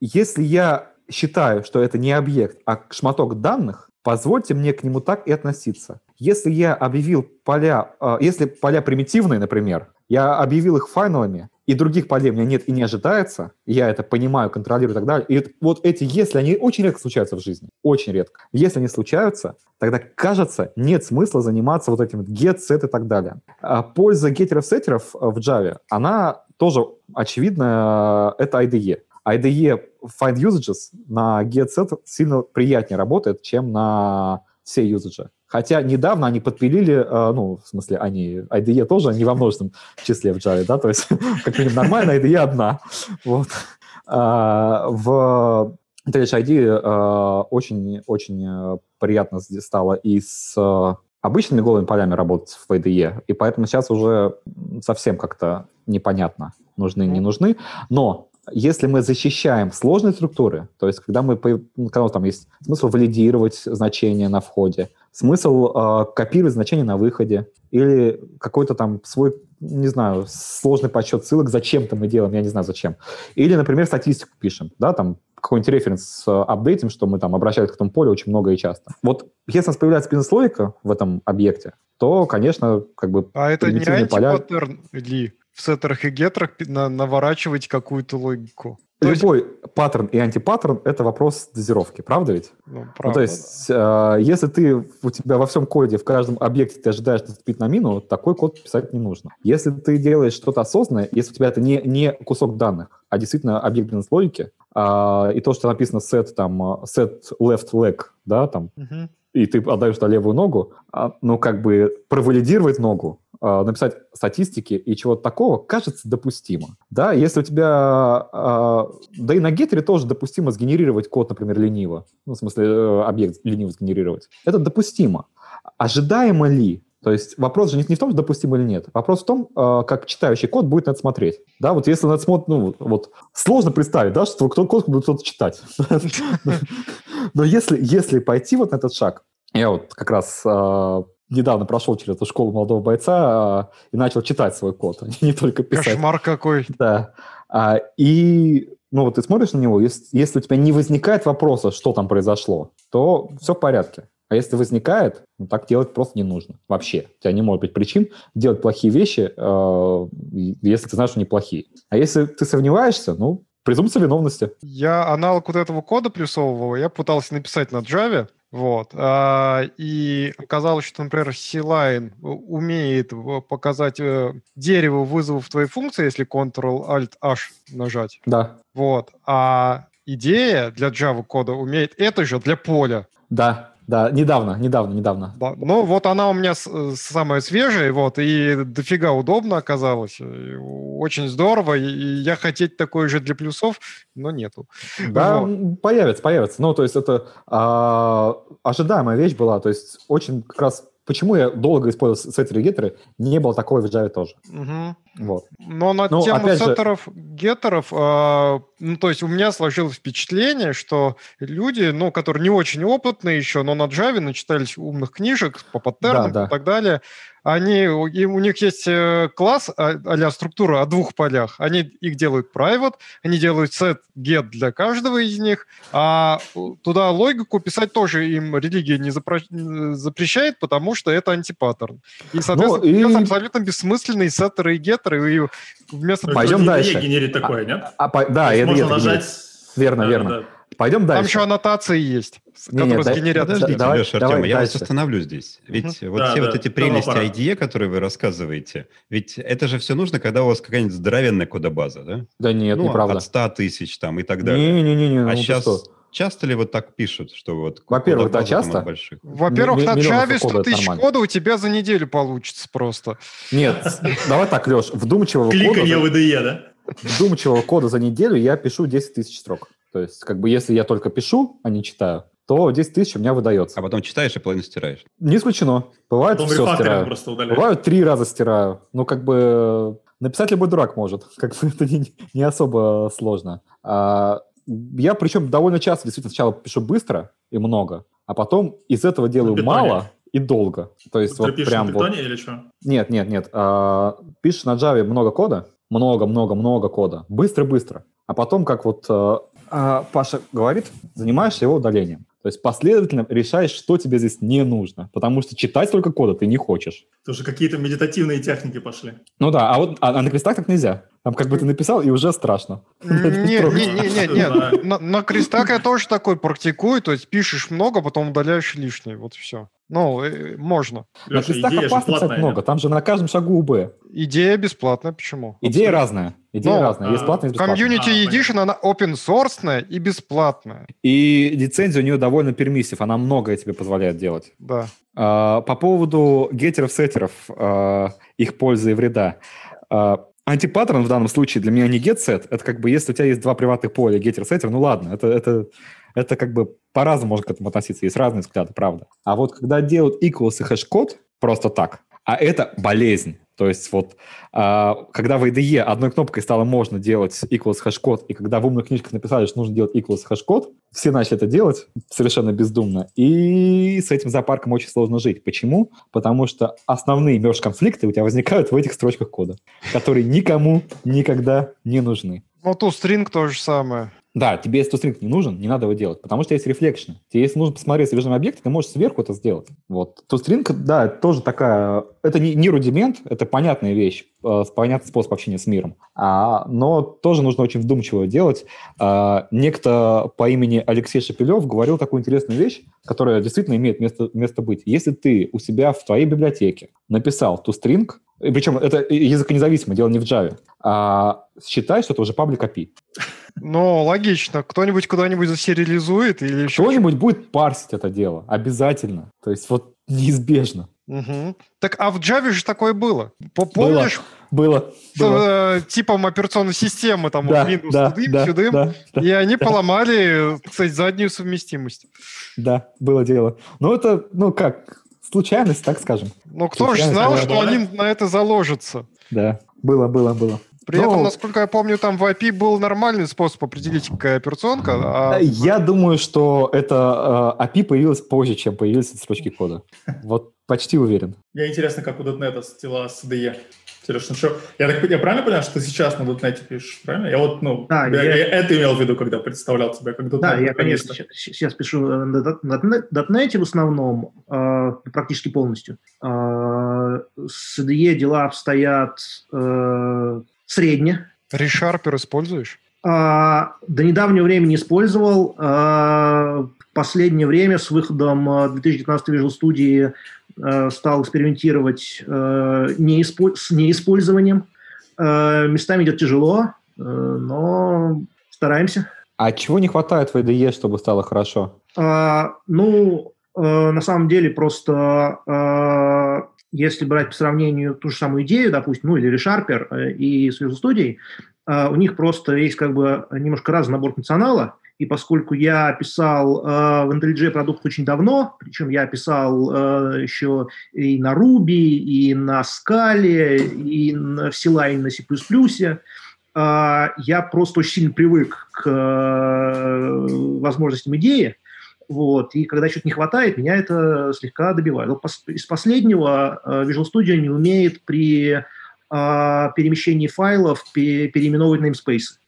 Если я считаю, что это не объект, а шматок данных, позвольте мне к нему так и относиться. Если я объявил поля, э, если поля примитивные, например, я объявил их файналами, и других полей у меня нет и не ожидается, я это понимаю, контролирую и так далее. И вот- эти «если» они очень редко случаются в жизни. Очень редко. Если они случаются, тогда, кажется, нет смысла заниматься вот этим get, set и так далее. А Польза геттеров-сеттеров в Java, она тоже очевидно, это IDE. IDE find usages на getSet сильно приятнее работает, чем на все юзаджи. Хотя недавно они подпилили, э, ну, в смысле, они, IDE тоже не во множественном числе в Java, да, то есть, как минимум, нормально, IDE одна. Вот. А, В Touch ID э, очень-очень э, приятно здесь стало и с обычными голыми полями работать в IDE, и поэтому сейчас уже совсем как-то непонятно, нужны, не нужны. Но если мы защищаем сложные структуры, то есть когда мы, ну, когда там есть смысл валидировать значения на входе, смысл э, копировать значения на выходе, или какой-то там свой, не знаю, сложный подсчет ссылок зачем-то мы делаем, я не знаю зачем. Или, например, статистику пишем, да, там какой-нибудь референс э, апдейтим, что мы там обращались к этому полю очень много и часто. Вот если у нас появляется бизнес-логика в этом объекте, то, конечно, как бы А это не примитивные поля- антипаттерн ли в сеттерах и геттерах пи- на- наворачивать какую-то логику? То есть- любой паттерн и антипаттерн — это вопрос дозировки, правда ведь? Ну, Ну, правда, то есть, э, если ты, у тебя во всем коде, в каждом объекте ты ожидаешь наступить на мину, такой код писать не нужно. Если ты делаешь что-то осознанное, если у тебя это не, не кусок данных, а действительно объект бизнес-логики, а, и то, что написано set, там, э, set left leg, да, там, да. Мгм. и ты отдаешь на левую ногу, а, ну, как бы провалидировать ногу, э, написать статистики и чего-то такого, кажется допустимо. Да, если у тебя... Э, да и на гетере тоже допустимо сгенерировать код, например, лениво. Ну, в смысле, э, объект лениво сгенерировать. Это допустимо. Ожидаемо ли? То есть вопрос же не, в том, допустимо или нет. Вопрос в том, э, как читающий код будет на это смотреть. Да, вот если на это смотрит, ну, вот сложно представить, да, что кто код будет кто-то читать. Но если, если пойти вот на этот шаг, я вот как раз э, недавно прошел через эту школу молодого бойца э, и начал читать свой код, не только писать. Кошмар какой. Да. А, и ну вот ты смотришь на него, если, если у тебя не возникает вопроса, что там произошло, то все в порядке. А если возникает, ну, так делать просто не нужно. Вообще. У тебя не может быть причин делать плохие вещи, э, если ты знаешь, что они плохие. А если ты сомневаешься, ну, презумпция виновности. Я аналог вот этого кода плюсового, я пытался написать на Java, вот. А, и оказалось, что, например, C-Line умеет показать э, дерево вызовов твоей функции, если Ctrl-Alt-H нажать. Да. Вот. А идея для Java кода умеет это же для поля. Да, да, недавно, недавно, недавно. Да, ну вот она у меня самая свежая, вот, и дофига удобно оказалось. Очень здорово, и я хотеть такое же для плюсов, но нету. Да, вот. появится, появится. Ну, то есть это а, ожидаемая вещь была, то есть очень как раз почему я долго использовал сеттеры и геттеры, не было такого в Java тоже. Угу. Вот. Но на ну, тему сеттеров, же... геттеров, э, ну, то есть у меня сложилось впечатление, что люди, ну, которые не очень опытные еще, но на Java начитались умных книжек по паттернам да, да. и так далее, они, и у них есть э, класс а структура о двух полях. Они их делают private, они делают set get для каждого из них, а туда логику писать тоже им религия не запро... запрещает, потому что это антипаттерн. И, соответственно, ну, и... абсолютно бессмысленные сеттеры и геттеры. И вместо... Пойдем дальше. генерит такое, нет? А, а, да, это можно нажать... Верно, да, верно. Да. Пойдем дальше. Там еще аннотации есть, не, которые не, сгенерят. Подождите, давай, Леша, Артем, давай я дальше. вас остановлю здесь. Ведь угу. вот да, все да. вот эти прелести IDE, которые вы рассказываете, ведь это же все нужно, когда у вас какая-нибудь здоровенная кодобаза, да? Да нет, ну, неправда. От 100 тысяч там и так далее. Не-не-не. А ну, сейчас... Часто ли вот так пишут, что вот... Во-первых, да, часто. Во-первых, на Java 100 тысяч кода у тебя за неделю получится просто. Нет, давай так, Леш, вдумчивого кода... Кликанье в IDE, да? Вдумчивого кода за неделю я пишу 10 тысяч строк. То есть, как бы, если я только пишу, а не читаю, то 10 тысяч у меня выдается. А потом читаешь и половину стираешь? Не исключено. Бывает потом все стираю. Просто Бывают три раза стираю. Ну, как бы, написать любой дурак может. Как бы это не, не особо сложно. А, я причем довольно часто действительно сначала пишу быстро и много, а потом из этого делаю мало и долго. То есть Ты вот пишешь прям на питоне вот... или что? Нет, нет, нет. А, пишешь на Java много кода, много-много-много кода, быстро-быстро. А потом, как вот э, Паша говорит, занимаешься его удалением. То есть последовательно решаешь, что тебе здесь не нужно. Потому что читать только кода ты не хочешь. Тоже какие-то медитативные техники пошли. Ну да, а вот а, а на крестах так нельзя. Там как бы ты написал, и уже страшно. Нет, нет, нет, нет. На, на крестах я тоже такой практикую. То есть пишешь много, потом удаляешь лишнее. Вот все. Ну, э, можно. на крестах опасно писать много. Там же на каждом шагу УБ. Идея бесплатная. Почему? Идея разная. Идея ну, разная. Есть платная, есть бесплатная. Community а, Edition, она open source и бесплатная. И лицензия у нее довольно пермиссив. Она многое тебе позволяет делать. Да. А, по поводу геттеров-сеттеров, а, их пользы и вреда. Антипаттерн в данном случае для меня не get-set. Это как бы если у тебя есть два приватных поля, getter-setter, ну ладно, это, это, это как бы по-разному можно к этому относиться. Есть разные взгляды, правда. А вот когда делают equals и hashCode просто так, а это болезнь. То есть вот а, когда в IDE одной кнопкой стало можно делать equals hashCode, и когда в умных книжках написали, что нужно делать equals hashCode, все начали это делать совершенно бездумно. И с этим зоопарком очень сложно жить. Почему? Потому что основные мерж-конфликты у тебя возникают в этих строчках кода, которые никому никогда не нужны. Ну, тут string то же самое. Да, тебе если toString не нужен, не надо его делать, потому что есть рефлекшн. Тебе если нужно посмотреть содержимое объекта, ты можешь сверху это сделать. Вот. toString, да, тоже такая... Это не, не рудимент, это понятная вещь, э, понятный способ общения с миром. А, но тоже нужно очень вдумчиво делать. А, некто по имени Алексей Шапилев говорил такую интересную вещь, которая действительно имеет место, место быть. Если ты у себя в твоей библиотеке написал toString, причем это языконезависимо, дело не в Java, а считай, что это уже паблик API. Ну, логично. Кто-нибудь куда-нибудь засериализует или Кто-нибудь будет парсить это дело, обязательно. То есть вот неизбежно. Мгм. Так, а в Java же такое было. По- Помнишь, Было. с, было. э, типом операционной системы, там, Да, Windows да, тудым, да, сюдым, да, да, и они поломали, кстати, заднюю совместимость. да, было дело. Ну, это, ну, как, случайность, так скажем. Но кто же знал, что они на это заложатся? Да, было, было, было. При Ну, этом, насколько я помню, там в API был нормальный способ определить, какая операционка. а Э, Я думаю, что это э, API появилось позже, чем появились эти строчки кода. Вот почти уверен. Мне интересно, как у .NET дела с IDE. Сереж, ну что, я, так, я правильно понимаю, что ты сейчас на .NET пишешь, правильно? Я вот, ну, Да, я, я- я это имел в виду, когда представлял тебя как .NET Да, я, конечно, щ- сейчас пишу э, на .NET в основном, э, практически полностью. Э, С IDE дела обстоят э, средне. ReSharper используешь? А, До недавнего времени использовал. а, В последнее время с выходом а, 2019 Visual Studio а, стал экспериментировать а, не испо- с неиспользованием. А, Местами идет тяжело, а, но стараемся. А чего не хватает в IDE, чтобы стало хорошо? А, ну, э, на самом деле просто э, если брать по сравнению ту же самую идею, допустим, ну или ReSharper э, и с Visual Studio, э, у них просто есть как бы немножко разный набор функционала, и поскольку я писал э, в IntelliJ продукт очень давно, причем я писал э, еще и на Ruby, и на Scala, и на, в C-Line, на C++, а, я просто очень сильно привык к э, возможностям идеи, вот, и когда что-то не хватает, меня это слегка добивает. Вот из последнего э, Visual Studio не умеет при а, перемещении файлов пе- переименовывать namespace.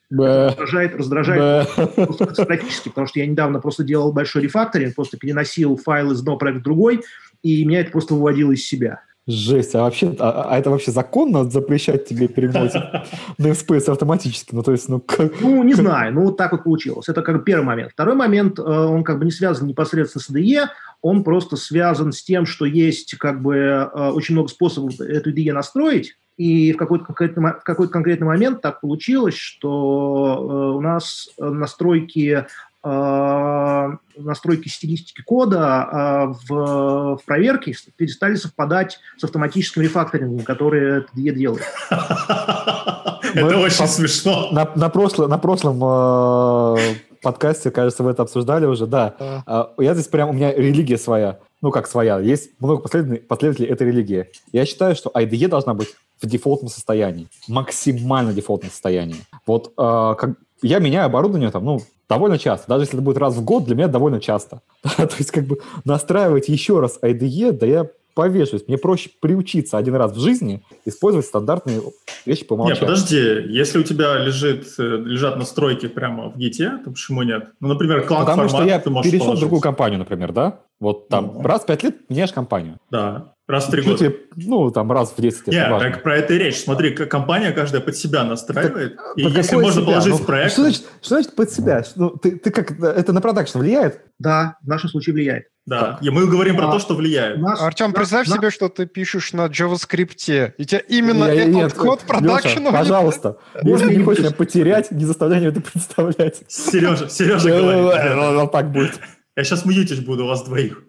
Раздражает, раздражает катастрофически, потому что я недавно просто делал большой рефакторинг, просто переносил файл из одного проекта в другой, и меня это просто выводило из себя. Жесть, а вообще, а, а это вообще законно запрещать тебе переносить namespace автоматически? Ну, то есть, ну, как... Ну, не знаю, ну вот так вот получилось. Это как первый момент. Второй момент, э, он как бы не связан непосредственно с IDE, он просто связан с тем, что есть как бы э, очень много способов эту IDE настроить, и в какой-то конкретный, в какой-то конкретный момент так получилось, что э, у нас настройки настройки стилистики кода э, в, в проверке перестали совпадать с автоматическим рефакторингом, который IDE делает. Это очень смешно. На, на, прошло- на прошлом э, подкасте, кажется, вы это обсуждали уже, да. А, Я здесь прям, у меня религия своя. Ну, как своя. Есть много последователей, этой религии. Я считаю, что IDE должна быть в дефолтном состоянии. Максимально дефолтном состоянии. Вот э, как, я меняю оборудование там, ну, довольно часто. Даже если это будет раз в год, для меня довольно часто. То есть, как бы настраивать еще раз IDE, да я повешусь. Мне проще приучиться один раз в жизни использовать стандартные вещи по умолчанию. подожди, если у тебя лежит, э, лежат настройки прямо в гите, то почему нет? Ну, например, клан Потому что я перешел в другую компанию, например, да? Вот там Ну. раз в пять лет меняешь компанию. Да, раз в три года. тебе, ну, там раз в 10 лет. Нет, неважно. так про это и речь. Смотри, как компания каждая под себя настраивает. и Под если можно себя? положить Ну, в проект... Что значит, что значит под себя? Ну, ты, ты как, это на продакшн влияет? Да, в нашем случае влияет. Да, и мы говорим про А, то, что влияет. У нас- Артем, на- представь на- себе, что ты пишешь на JavaScript, и тебе именно Я- этот нет, код Леша, продакшена пожалуйста, если не хочешь меня потерять, не заставляй меня это представлять. Сережа, Сережа говорит. Вот так будет. Я сейчас мьютить буду вас двоих.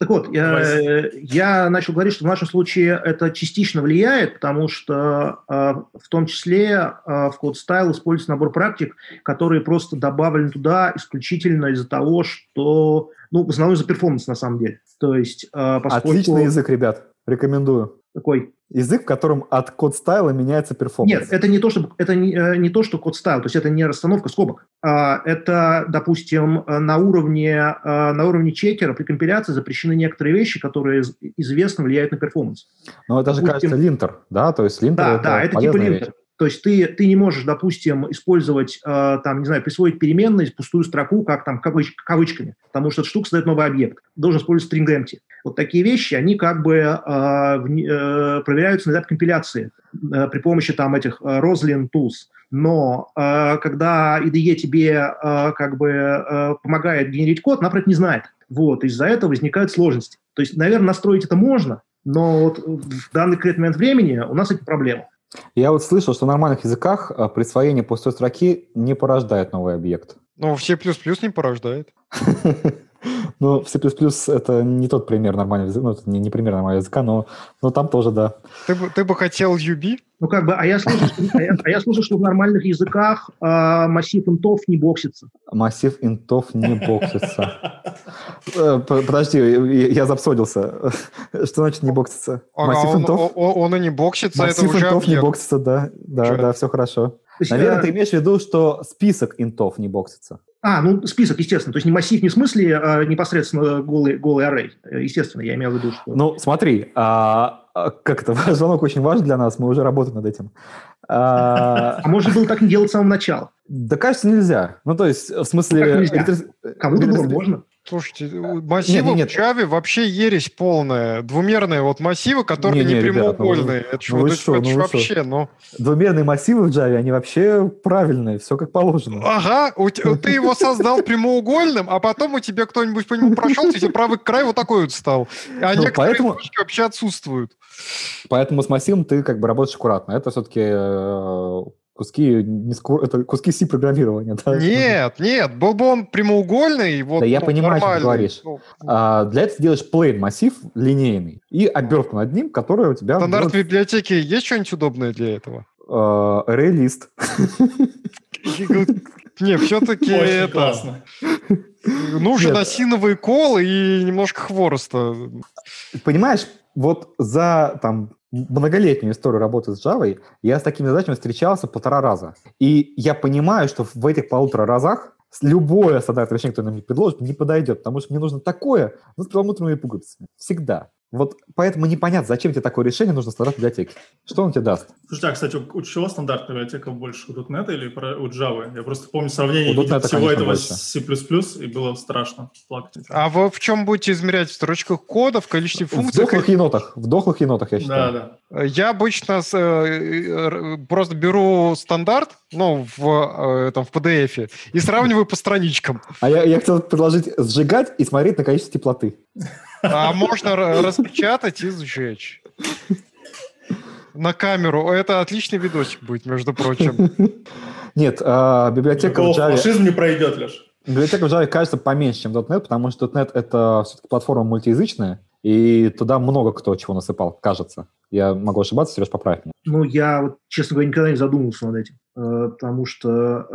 Так вот, я, я начал говорить, что в нашем случае это частично влияет, потому что э, в том числе э, в Code Style используется набор практик, которые просто добавлены туда исключительно из-за того, что, ну, в основном из-за перформанса на самом деле. То есть, э, поскольку... Отличный язык, ребят. Рекомендую. Такой, Язык, в котором от code style а меняется performance. Нет, это не то, что это не, э, не то, что code style, то есть это не расстановка скобок. А, Это, допустим, э, на уровне э, на уровне чекера при компиляции запрещены некоторые вещи, которые из- известно влияют на performance. Но это же, допустим- кажется, линтер, да? То есть линтер Да, это да, это типа линтер. вещь. То есть ты, ты не можешь, допустим, использовать, э, там, не знаю, присвоить переменной пустую строку, как там кавыч- кавычками, потому что эта штука создает новый объект. Должен использовать string empty. Вот такие вещи, они как бы э, э, проверяются на этапе компиляции э, при помощи там этих э, Roslyn tools. Но э, когда IDE тебе э, как бы э, помогает генерить код, она не знает. Вот, из-за этого возникают сложности. То есть, наверное, настроить это можно, но вот в данный конкретный момент времени у нас эти проблемы. Я вот слышал, что в нормальных языках а, присвоение пустой строки не порождает новый объект. Ну, в C++ не порождает. Ну, C++ это не тот пример нормального языка, ну, это не, не пример нормального языка, но, но там тоже, да. Ты бы, ты бы хотел UB? Ну, как бы, а я слышу, что, а я, а я слышу, что в нормальных языках а, массив интов не боксится. Массив интов не боксится. Э, Подожди, я запсодился. Что значит не боксится? Массив интов? он и не боксится, это Массив уже интов не боксится, да. Да, да, все хорошо. Наверное, э, ты имеешь в виду, что список интов не боксится. А, ну, список, естественно. То есть не массив не в смысле а, непосредственно голый, голый array. Естественно, я имел в виду, что... Ну, смотри, а, а, как это, звонок очень важен для нас, мы уже работаем над этим. А, А может было так не делать с самого начала? Да, кажется, нельзя. Ну, то есть, в смысле... Как нельзя? ретрос- Кому-то было можно. Слушайте, массивы нет. в Java вообще ересь полная. Двумерные вот массивы, которые Не, не, не, ребят, ну прямоугольные. это ну это шо, это ну вообще, ну... Двумерные массивы в Java, они вообще правильные, все как положено. Ага, у ты его создал прямоугольным, а потом у тебя кто-нибудь по нему прошел, у тебя правый край вот такой вот стал. А Ну, некоторые поэтому- точки вообще отсутствуют. Поэтому с массивом ты как бы работаешь аккуратно. Это все-таки куски, не ску- это куски C программирования. Да? Нет, нет, был бы он прямоугольный, вот, Да я ну, понимаю, что ты говоришь. Ну, А, для этого ты делаешь plain массив линейный и обертку над ним, которая у тебя Стандарт будет, библиотеки есть что-нибудь удобное для этого? э, array-лист. Не, все-таки это... классно. Нужен Нет. осиновый кол и немножко хвороста. Понимаешь, вот за там многолетнюю историю работы с Java я с такими задачами встречался полтора раза. И я понимаю, что в этих полутора разах любое стандартное решение, которое мне предложит, не подойдет, потому что мне нужно такое ну, с перламутровыми пуговицами. Всегда. Вот поэтому непонятно, зачем тебе такое решение нужно в стандартной библиотеке. Что он тебе даст? Слушайте, а, кстати, у, у чего стандартная библиотека больше? У .NET или про- у Java? Я просто помню сравнение У .NET, всего этого больше. с C++, и было страшно плакать. А вы в чем будете измерять? В строчках кода, в количестве В функций? дохлых енотах. В дохлых енотах, я Да, считаю. да. Я обычно с, э, э, просто беру стандарт, ну, в, э, там, в PDF, и сравниваю по страничкам. А я, я хотел предложить сжигать и смотреть на количество теплоты. А можно распечатать и сжечь. На камеру. Это отличный видосик будет, между прочим. Нет, а, библиотека в Java... фашизм не пройдет, Леш. Библиотека в Java кажется поменьше, чем .NET, потому что .NET — это все-таки платформа мультиязычная, и туда много кто чего насыпал, кажется. Я могу ошибаться, Сереж, поправь меня. Ну, я, вот, честно говоря, никогда не задумывался над этим, э, потому что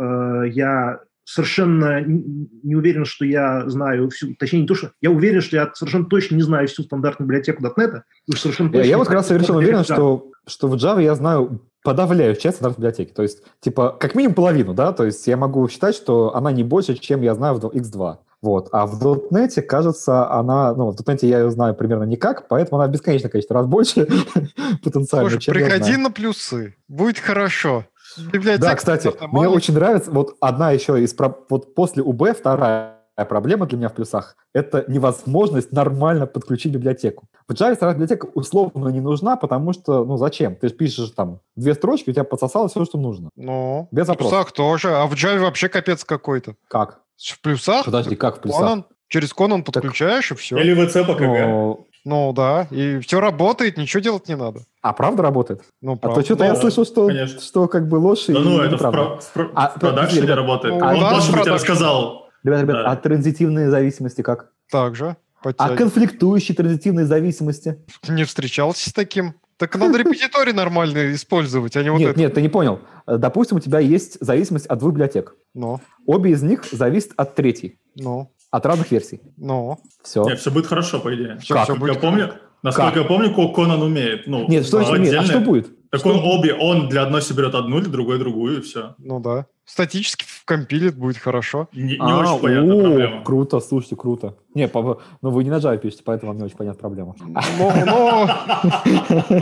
э, я совершенно не уверен, что я знаю всю, точнее, не то, что я уверен, что я совершенно точно не знаю всю стандартную библиотеку .NET, совершенно Я, точно я не вот как раз совершенно уверен, что, что в Java я знаю подавляющую часть стандартной библиотеки. То есть, типа, как минимум половину, да? То есть я могу считать, что она не больше, чем я знаю в X2. Вот. А в .NET, кажется, она... Ну, в .NET я ее знаю примерно никак, поэтому она бесконечное количество раз больше потенциально, Слушай, приходи на плюсы. Будет хорошо. Библиотека Да, кстати, мне очень нравится, вот одна еще из, вот после УБ вторая проблема для меня в плюсах – это невозможность нормально подключить библиотеку. В Java вторая библиотека условно не нужна, потому что, ну зачем? Ты же пишешь там две строчки, у тебя подсосало все, что нужно. Ну, Без в плюсах тоже. А в Java вообще капец какой-то. Как? В плюсах? Подожди, как в плюсах? Конан, через конан подключаешь, и все. Или ВЦ по КГ. Ну, да, и все работает, ничего делать не надо. а правда работает? Ну, А правда. то что-то Ну, я слышал, что, конечно. что как бы ложь и Да ну, это про- в про- А, в продакшене ребят, работает. ну, Он нас должен быть продакшн. рассказал. Ребят, ребят, Да. а транзитивные зависимости как? Так же. А подтягивай. конфликтующие транзитивные зависимости? Не встречался с таким. Так надо репозиторий нормально использовать, а не вот нет, это. нет, ты не понял. Допустим, у тебя есть зависимость от двух библиотек. Ну, Обе из них зависят от третьей, ну, от разных версий. ну. Все. Нет, все будет хорошо, по идее. Всё, Как? всё Насколько я будет помню, насколько я помню, Ко- Конан умеет. Ну, Нет, что значит умеет? А что будет? Так Что он будет? обе, он для одной соберет одну, для другой другую, и все. Ну да. Статически компилит будет хорошо. Не, не А, очень понятна о, проблема. Круто, слушайте, круто. Не, по- ну вы не на Java пишете, поэтому вам не очень понятна проблема. Ну, ну,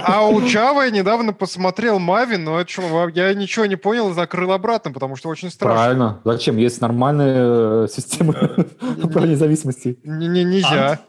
а у Java я недавно посмотрел Mavi, но это что, я ничего не понял и закрыл обратно, потому что очень страшно. Правильно. Зачем? Есть нормальные э, системы управления. Не, не- нельзя.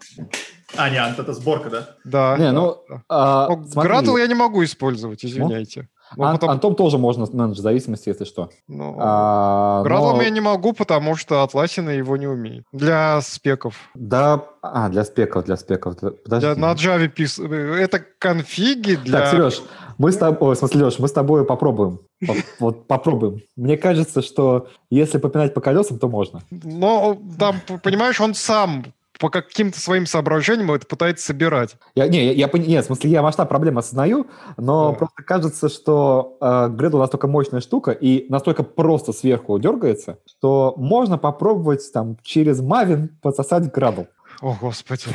А, не, это сборка, да? Да. Не, ну, а, Ну, смотри, Gradle я не могу использовать, извиняйте. Ну, Ан- потом- Антом тоже можно менеджер зависимости, если что. ну, А, Gradle но- я не могу, потому что Atlassian его не умеет. Для спеков. Да, а, для спеков, для спеков. Подожди. Для- на Java пис... Это конфиги для... Так, Сереж, мы с тобой, ой, в смысле, Леш, мы с тобой попробуем. Вот, попробуем. Мне кажется, что если попинать по колесам, то можно. Но там, понимаешь, он сам по каким-то своим соображениям это пытается собирать. Я, не, я, я нет, в смысле, я масштаб проблемы осознаю, но Да. просто кажется, что э, Gradle настолько мощная штука и настолько просто сверху дергается, что можно попробовать там через Maven подсосать Gradle. О, господи.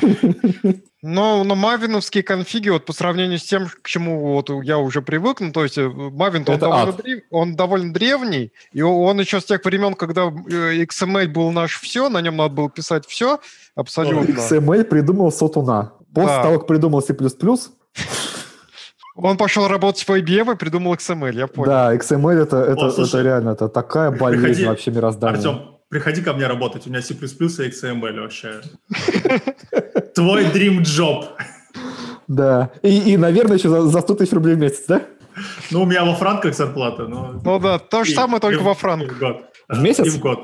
Но, но мавиновские конфиги, вот по сравнению с тем, к чему вот я уже привык, ну, то есть Мавин, он, довольно древ- он довольно древний, и он еще с тех времен, когда э, XML был наш все, на нем надо было писать все абсолютно. XML придумал Сотуна. После Да. того, как придумал C++, Он пошел работать в IBM и придумал XML, я понял. да, XML это, это, О, слушай, это реально, это такая болезнь приходи, вообще мироздания. Артем, приходи ко мне работать. У меня C++ и XML вообще. Твой dream job. Да. И, и, наверное, еще за, за 100 тысяч рублей в месяц, да? Ну, у меня во франках зарплата, но... Ну да, то же И- самое, и только в- во и В франках. год. В месяц? И в год.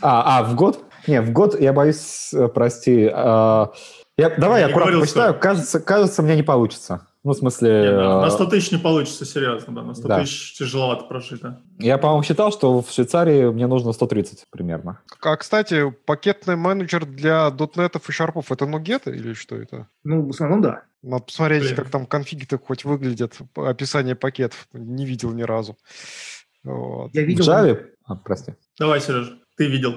А, а, в год? Не, в год, я боюсь, э, прости. а, я, давай Я я аккуратно говорил, посчитаю. что- Кажется, кажется, мне не получится. Ну, в смысле... Не, на, на э, 100 тысяч не получится, серьезно, да. На 100 Да. тысяч тяжеловато прожить, да. Я, по-моему, считал, что в Швейцарии мне нужно 130 примерно. А, кстати, пакетный менеджер для дотнетов и шарпов это нугет или что это? Ну, в основном, да. Надо посмотреть, Блин. как там конфиги-то хоть выглядят, описание пакетов. Не видел ни разу. Вот. Я В видел, Java... А, прости. Давай, Сереж, ты видел.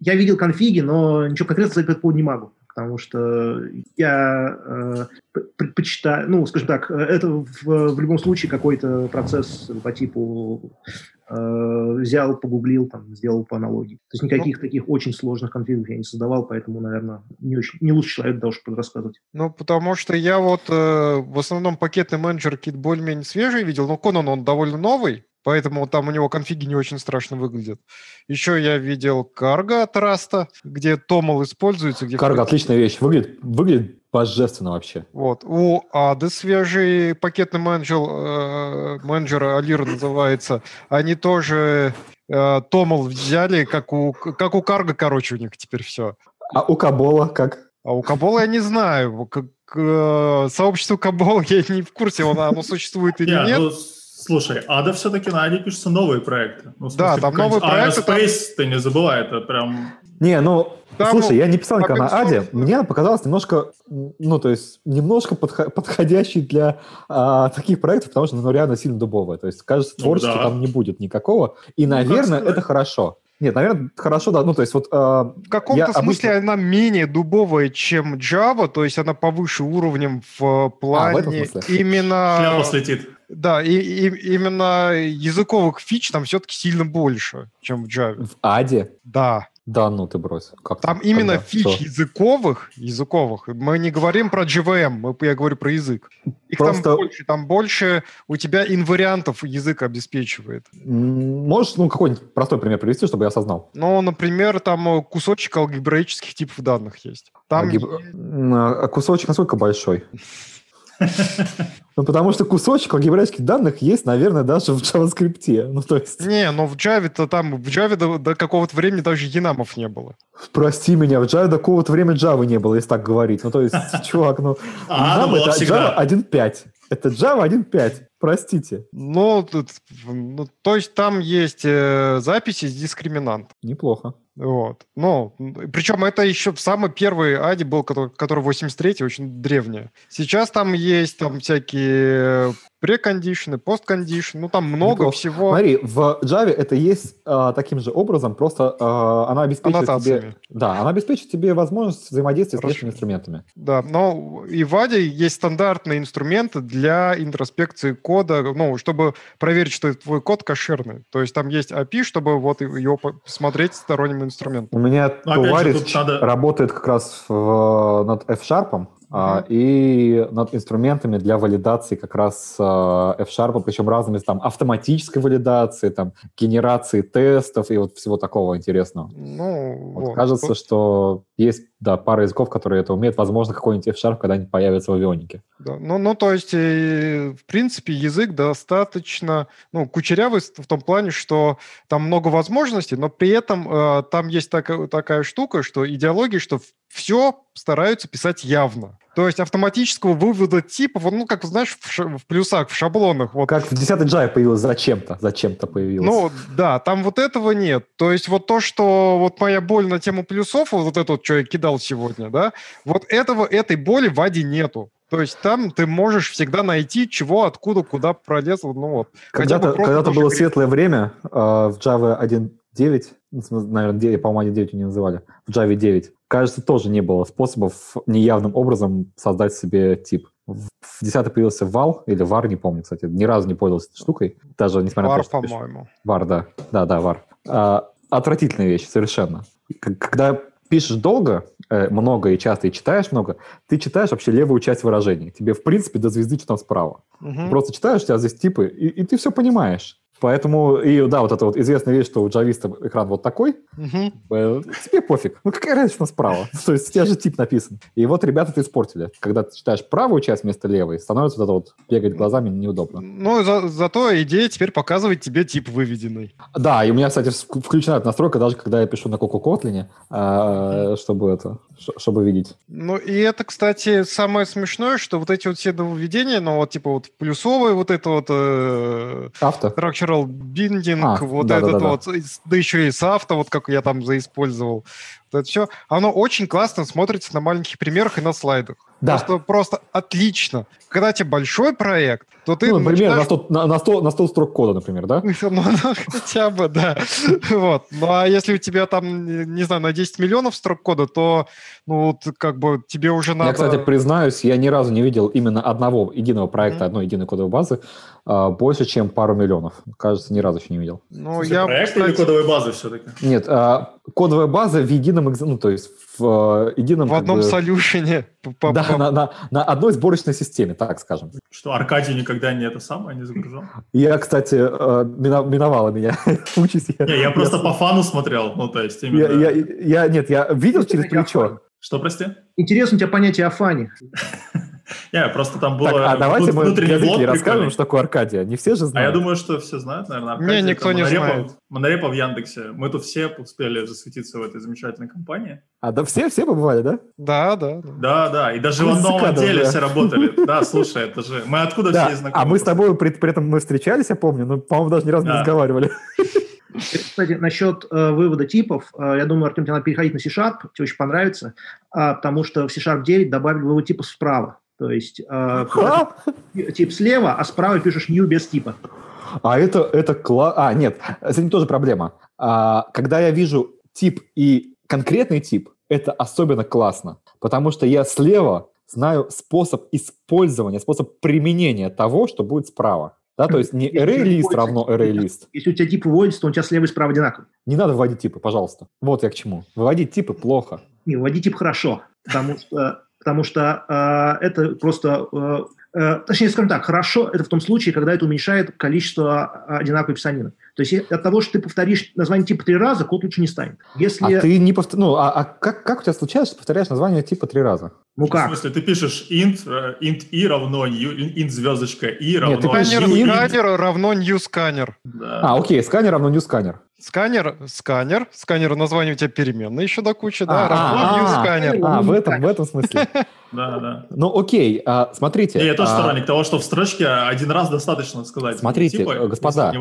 я видел конфиги, но ничего конкретно сказать по этому поводу не могу. Потому что я э, предпочитаю, ну, скажем так, э, это в, в любом случае какой-то процесс по типу э, взял, погуглил, там, сделал по аналогии. То есть никаких таких очень сложных конфигов я не создавал, поэтому, наверное, не, очень, не лучший человек чтобы рассказывать. Ну, потому что я вот э, в основном пакетный менеджер кит более-менее свежий видел, но Conan он довольно новый, поэтому там у него конфиги не очень страшно выглядят. Еще я видел Cargo от Rust а, где TOML используется. Где Cargo отличная вещь. Выглядит, выглядит божественно вообще. Вот. У Ады свежий пакетный менеджер, э, менеджер Alire называется. Они тоже э, Томл взяли, как у, как у Карго, короче, у них теперь все. А у Кабола как? А у Кабола я не знаю. Как, э, сообщество Кабола я не в курсе, оно, оно существует или Не, нет. Ну, слушай, Ада все-таки на Аде пишутся новые проекты. Ну, в Да, смысле, там новые проекты, там- Aerospace, ты не забывай, это прям... Не, ну, Там, слушай, я не писал никогда на Аде. Мне показалось немножко, ну, то есть, немножко подхо- подходящий для а, таких проектов, потому что, ну, реально сильно дубовая. То есть, кажется, Ну творчества да. там не будет никакого. И, Ну, наверное, это хорошо. Нет, наверное, хорошо, да. Ну, то есть, вот... а, в каком-то смысле обычно- она менее дубовая, чем Java, то есть она повыше уровнем в плане А, в этом смысле? именно... Шляпа слетит. Да, и, и- именно языковых фич там все-таки сильно больше, чем в Java. в Аде? Да. Да, ну ты брось. Как Там так? именно Когда? фич Что? языковых, языковых. Мы не говорим про JVM, мы, я говорю про язык. Их Просто- там больше, там больше у тебя инвариантов язык обеспечивает. Можешь, ну, какой-нибудь простой пример привести, чтобы я осознал? Ну, например, там э, кусочек алгебраических типов данных есть. Там Алгеб- а Кусочек насколько большой? Ну, потому что кусочек алгебраических данных есть, наверное, даже в JavaScript. Ну, то есть, Не, но в Java-то там, в Java до, до какого-то времени даже енамов не было. прости меня, в Java до какого-то времени Java не было, если так говорить. Ну, то есть, чувак, ну... А была это всегда. Java 1.5. Это Java 1.5. Простите. Ну, тут, ну, то есть там есть э, записи с дискриминантом. Неплохо. Вот. Ну, причем это еще самый первый Ади был, который, который 83 очень древняя. Сейчас там есть там всякие прекондишны, посткондишны, ну там много Неплохо. всего. Смотри, в Java это есть а, таким же образом, просто а, она обеспечивает тебе... Да, она обеспечивает тебе возможность взаимодействия с Хорошо. внешними инструментами. Да, но и в Аде есть стандартные инструменты для интроспекции кода, ну, чтобы проверить, что твой код кошерный. То есть там есть API, чтобы вот его по- посмотреть сторонним инструментом. У меня Ну, же, товарищ надо- работает как раз в- над F-Sharp а, и над инструментами для валидации как раз а, F-Sharp, причем разными там автоматической валидации, там генерации тестов и вот всего такого интересного. Ну, Вот вот. кажется, что есть да, пара языков, которые это умеют. Возможно, какой-нибудь F-Sharp когда-нибудь появится в авионике. Да. Ну, ну, то есть, э, в принципе, язык достаточно ну, кучерявый в том плане, что там много возможностей, но при этом э, там есть такая, такая штука, что идеология, что все стараются писать явно. То есть автоматического вывода типов, ну, как знаешь, в, ш- в плюсах, в шаблонах. Вот. Как в 10 Java появилось зачем-то, зачем-то появилось. Ну, да, там вот этого нет. То есть вот то, что вот моя боль на тему плюсов, вот это вот, что я кидал сегодня, да, вот этого, этой боли в Аде нету. То есть там ты можешь всегда найти, чего, откуда, куда пролез. Ну вот. Когда-то, тоже было гриф. светлое время э, в Java 1.9, ну, наверное, 9, по-моему, 1.9 не называли, в Java 9. Кажется, тоже не было способов неявным образом создать себе тип. В в 10 появился вал или var, не помню, кстати. Ни разу не пользовался этой штукой. Даже несмотря на Пар, то, что... по-моему. Вар, да. Да, да, вар. А, отвратительная вещь, совершенно. Когда пишешь долго, э, много и часто, и читаешь много, ты читаешь вообще левую часть выражений. Тебе, в принципе, до звезды что там справа. Ты просто читаешь, у тебя здесь типы, и, и ты все понимаешь. Поэтому, и да, вот это вот известная вещь, что у джависта экран вот такой, э, тебе пофиг. Ну какая разница, справа? То есть у тебя же тип написан. И вот ребята это испортили. Когда ты читаешь правую часть вместо левой, становится вот это вот бегать глазами неудобно. Ну, за- зато идея теперь показывает тебе тип выведенный. Да, и у меня, кстати, включена эта настройка, даже когда я пишу на Коко Котлине, а, чтобы это, чтобы видеть. Ну, и это, кстати, самое смешное, что вот эти вот все нововведения, ну, вот типа вот плюсовые, вот это вот э, Авто. Structural binding, А, вот да-да-да-да. этот вот, и с- да еще и с авто, вот как я там заиспользовал. Вот это все, оно очень классно смотрится на маленьких примерах и на слайдах. Да. Просто, просто отлично. Когда тебе большой проект, то ты Ну, например, на начинаешь 100, на, на 100 на 100 строк кода, например, да? Ну, ну, хотя бы, да. Вот. Ну, а если у тебя там, не знаю, на 10 миллионов строк кода, то, ну, вот, как бы тебе уже надо... Я, кстати, признаюсь, я ни разу не видел именно одного единого проекта, одной единой кодовой базы а, больше, чем пару миллионов. Кажется, ни разу еще не видел. Ну, Слушай, я, проект или кодовая база все-таки? Нет, а, кодовая база в едином, экз- ну, то есть в э, едином... в одном бы- солюшене. Да, по- на, на- на одной сборочной системе, так скажем. Что Аркадий никогда не это самое не загружал? Я, кстати, э, мина- миновала меня участь. Я, Не, я просто по фану смотрел, ну, то есть я, именно... я- я- нет, я видел через плечо. Что, прости? Интересно у тебя понятие о фане. Не, просто там было... Так, а давайте мы для зрителей расскажем, что такое Аркадия. Не все же А знают. я думаю, что все знают, наверное. Не, Аркадий, никто не знает. Монорепа в Яндексе. Мы тут все успели засветиться в этой замечательной компании. А, да все, все побывали, да? Да, да. да. Да, и даже в одном отделе все работали. Да, слушай, это же... Мы откуда Да, все знакомы? а мы с тобой при, этом мы встречались, я помню, но, по-моему, даже ни разу не разговаривали. Кстати, насчет э, вывода типов, э, я думаю, Артем, тебе надо переходить на C-Sharp, тебе очень понравится, а, потому что в C-Sharp 9 добавили вывод типов справа. То есть э, тип слева, а справа пишешь new без типа. а это, это кла... А, нет, с этим тоже проблема. А, когда я вижу тип и конкретный тип, это особенно классно, потому что я слева знаю способ использования, способ применения того, что будет справа. Да, то есть не array равно array. Если у тебя тип выводится, то у тебя слева и справа одинаковый. Не надо выводить типы, пожалуйста. Вот я к чему. Выводить типы плохо. Не, выводи тип хорошо, потому что, потому что э, это просто... э, э, точнее, скажем так, хорошо это в том случае, когда это уменьшает количество э, одинаковой писанины. То есть от того, что ты повторишь название типа три раза, код лучше не станет. Если... А ты не повтор... Ну, а, а как, как у тебя случается, что повторяешь название типа три раза? Ну В как? смысле, ты пишешь int, э, int i равно new, int звездочка i равно ты пишешь Сканер, new int. сканер равно new сканер. Да. А, окей, сканер равно new сканер. Сканер, сканер, сканер название у тебя переменное еще до кучи, да, А, равно а, а. сканер. А, в этом, в этом смысле. Да, да. Ну, окей, смотрите. Не, я тоже сторонник того, что в строчке один раз достаточно сказать. Смотрите, типа, господа.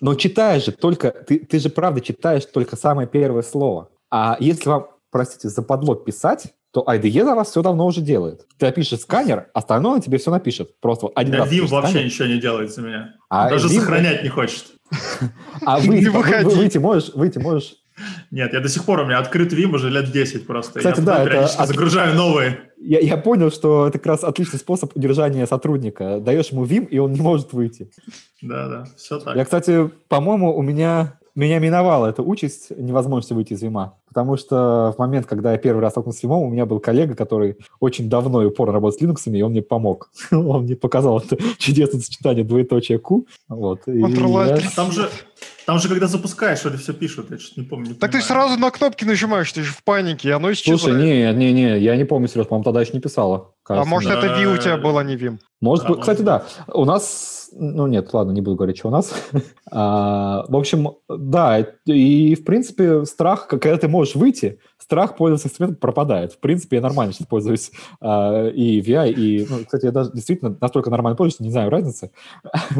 Но читаешь же только, ты, ты же правда читаешь только самое первое слово. А если вам, простите, западло писать, то IDE за вас все давно уже делает. Ты опишешь сканер, остальное он тебе все напишет. Просто один Да, раз. Vim пишешь вообще сканер, ничего не делает за меня. а Даже Vim- сохранять не хочет. А выйти, вы- выходи. выйти можешь, выйти можешь. Нет, я до сих пор, у меня открыт Vim уже лет 10 просто. Кстати, я да, это периодически от- загружаю новые. Я, я понял, что это как раз отличный способ удержания сотрудника. Даешь ему Vim, и он не может выйти. Да, да, все так. Я, кстати, по-моему, у меня меня миновала эта участь невозможности выйти из Вима. Потому что в момент, когда я первый раз столкнулся с Вимом, у меня был коллега, который очень давно и упорно работает с Linux, и он мне помог. Он мне показал это чудесное сочетание двоеточия Q. Вот. И Control-Alt. я- Там же, Там же, когда запускаешь, вроде все пишут, я что-то не помню. не Так ты понимаю. сразу на кнопки нажимаешь, ты же в панике, и оно исчезает. Слушай, не, не, не, я не помню, Сереж, по-моему, тогда еще не писала. а может, нет. это Ви у тебя было, не Вим? Может А, быть, может кстати, быть. да. У нас, ну нет, ладно, не буду говорить, что у нас. А, В общем, да, и в принципе страх, когда ты можешь выйти, страх пользоваться инструментом пропадает. В принципе, я нормально сейчас пользуюсь а, и VI, и, ну, кстати, я даже действительно настолько нормально пользуюсь, не знаю разницы.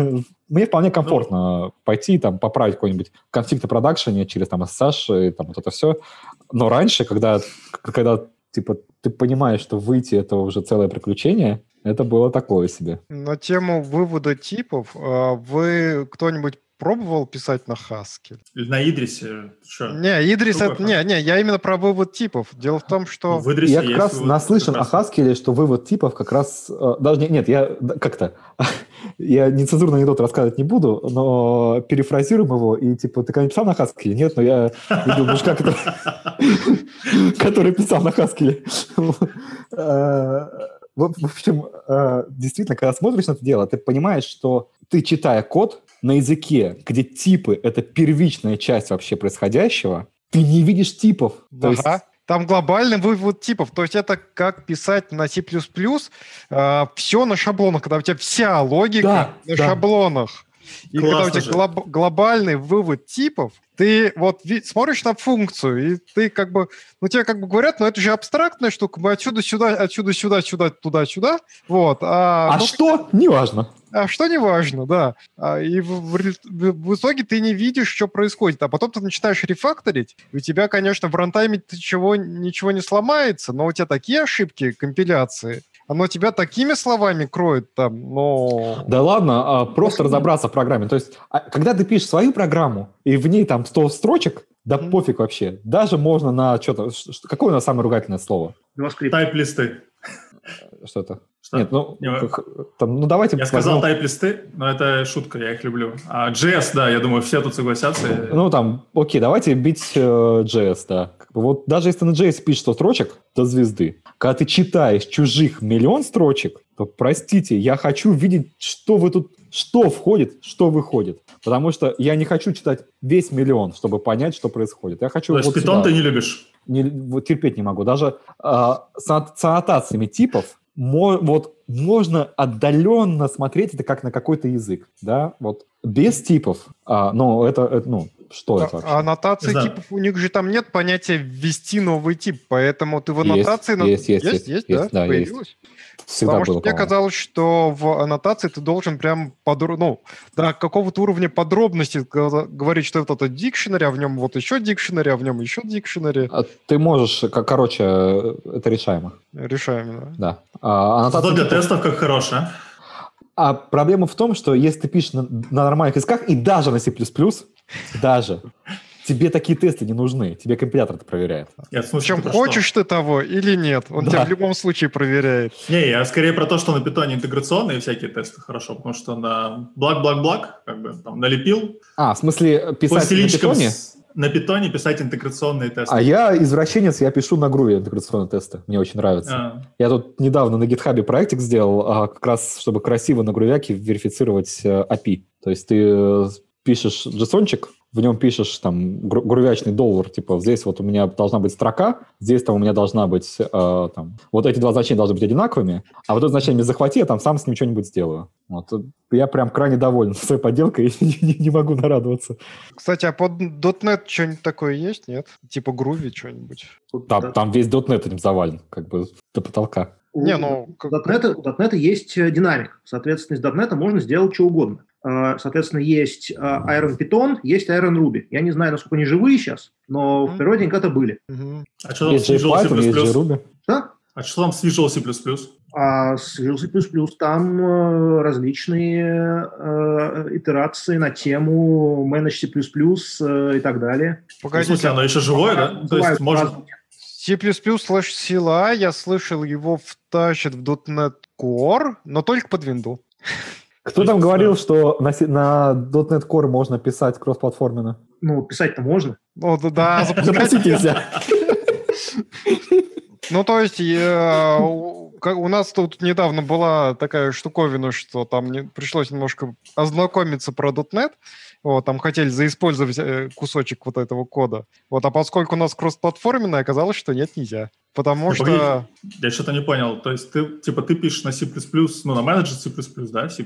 Мне вполне комфортно пойти там поправить какой-нибудь конфликт на продакшене через там SSH и там вот это все. Но раньше, когда, когда типа ты понимаешь, что выйти это уже целое приключение, это было такое себе. На тему вывода типов, а, вы кто-нибудь пробовал писать на Haskell? Или на Идрисе. Что? Не, Идрис, Другой это, не, не, я именно про вывод типов. Дело в том, что... В Идрисе Я как раз вывод наслышан как о раз. Haskell, что вывод типов как раз... э, Даже не- нет, я как-то... Я нецензурный анекдот рассказывать не буду, но перефразируем его, и типа, ты когда писал на Haskell? Нет, но я видел мужика, который, который писал на Haskell. Э, В в общем, э, действительно, когда смотришь на это дело, ты понимаешь, что ты, читая код на языке, где типы — это первичная часть вообще происходящего, ты не видишь типов. То есть Ага. Там глобальный вывод типов. То есть это как писать на C++ все на шаблонах, когда у тебя вся логика Да, на да. шаблонах. И когда у Классно тебя глоб- глобальный вывод типов, ты вот смотришь на функцию, и ты как бы, ну тебе как бы говорят, ну это же абстрактная штука, мы отсюда сюда, отсюда сюда, сюда, туда, сюда, вот. А, А ну, что? Неважно. а что не важно, да. А, И в, в в- итоге ты не видишь, что происходит. А потом ты начинаешь рефакторить, и у тебя, конечно, в рантайме чего, ничего не сломается, но у тебя такие ошибки компиляции, оно тебя такими словами кроет там, но... Да ладно, а, просто разобраться в программе. То есть, а, когда ты пишешь свою программу, и в ней там 100 строчек, да Мгм. пофиг вообще. Даже можно на что-то... Какое у нас самое ругательное слово? Тайп-листы. Что это? Что? Нет, ну, Не, там, ну давайте... Я сказал возьмем- тайп-листы, но это шутка, я их люблю. А JS, да, я думаю, все тут согласятся. Ну, там, окей, давайте бить э, JS, да. Как бы вот даже если ты на JS пишешь 100 строчек до звезды, когда ты читаешь чужих миллион строчек, то, простите, я хочу видеть, что вы тут, что входит, что выходит. Потому что я не хочу читать весь миллион, чтобы понять, что происходит. Я хочу То есть вот питон сюда. ты не любишь? Не- вот терпеть не могу. Даже э, с аннотациями типов мо- вот можно отдаленно смотреть это как на какой-то язык, да, вот без типов, а, ну это, это, ну что это вообще? А аннотации знаю. типов, у них же там нет понятия ввести новый тип, поэтому ты в Есть, аннотации... на- есть, есть, есть, есть, есть, да, да, есть. появилось? Всегда Потому было, что мне казалось, что в аннотации ты должен прям подро... ну, до какого-то уровня подробности говорить, что это дикшенери, а в нем вот еще дикшенери, а в нем еще дикшенери. А Ты можешь, как, короче, э, это решаемо, Решаемо, да. да. А, аннотация Зато для тестов как хорош, а? Проблема в том, что если ты пишешь на, на нормальных языках и даже на C++, даже, тебе такие тесты не нужны, тебе компилятор это проверяет. Я Причем ты про что? хочешь ты того или нет, он Да. тебя в любом случае проверяет. Не, я скорее про то, что на питоне интеграционные всякие тесты хорошо, потому что на блак-блак-блак, как бы там налепил, А, в смысле писать на питоне? с- на питоне писать интеграционные тесты. А я извращенец, я пишу на груве интеграционные тесты. Мне очень нравится. А, Я тут недавно на гитхабе проектик сделал, а, как раз чтобы красиво на грувяке верифицировать э, API. То есть ты э, пишешь JSON-чик, в нем пишешь там гру- грувячный доллар, типа здесь вот у меня должна быть строка, здесь там у меня должна быть э, там вот эти два значения должны быть одинаковыми, а вот это значение мне захвати, я там сам с ним что-нибудь сделаю. Вот. Я прям крайне доволен своей подделкой и не, не- не могу нарадоваться. Кстати, а под .NET что-нибудь такое есть, нет? Типа Groovy что-нибудь? Там, там весь .NET этим завален, как бы до потолка. Не, ну, у .NET, у .NET есть э, динамик. Соответственно, из .NET можно сделать что угодно. Э, Соответственно, есть э, Iron Python, есть Iron Ruby. Я не знаю, насколько они живые сейчас, но в природе когда-то были. А что там Есть с Visual есть C++? Да? А что там с Visual C++? А с Visual C++ там э, различные э, итерации на тему Manage C++ э, и так далее. В Погодите, смысле, оно еще живое, да? То есть можно... C++ slash CLI, я слышал, его втащат в .NET Core, но только под винду. Кто То там говорил, да. что на, на .NET Core можно писать кроссплатформенно? Ну, писать-то можно. Ну, да, да, запускать нельзя. Ну, то есть, э, у- нас тут недавно была такая штуковина, что там не- пришлось немножко ознакомиться про .NET. Вот, там хотели заиспользовать э, кусочек вот этого кода. Вот, а поскольку у нас кроссплатформенный, оказалось, что нет, нельзя. Потому Ну, что... погоди. Я что-то не понял. То есть ты, типа, ты пишешь на C++, ну, на менеджер C++, да? C++,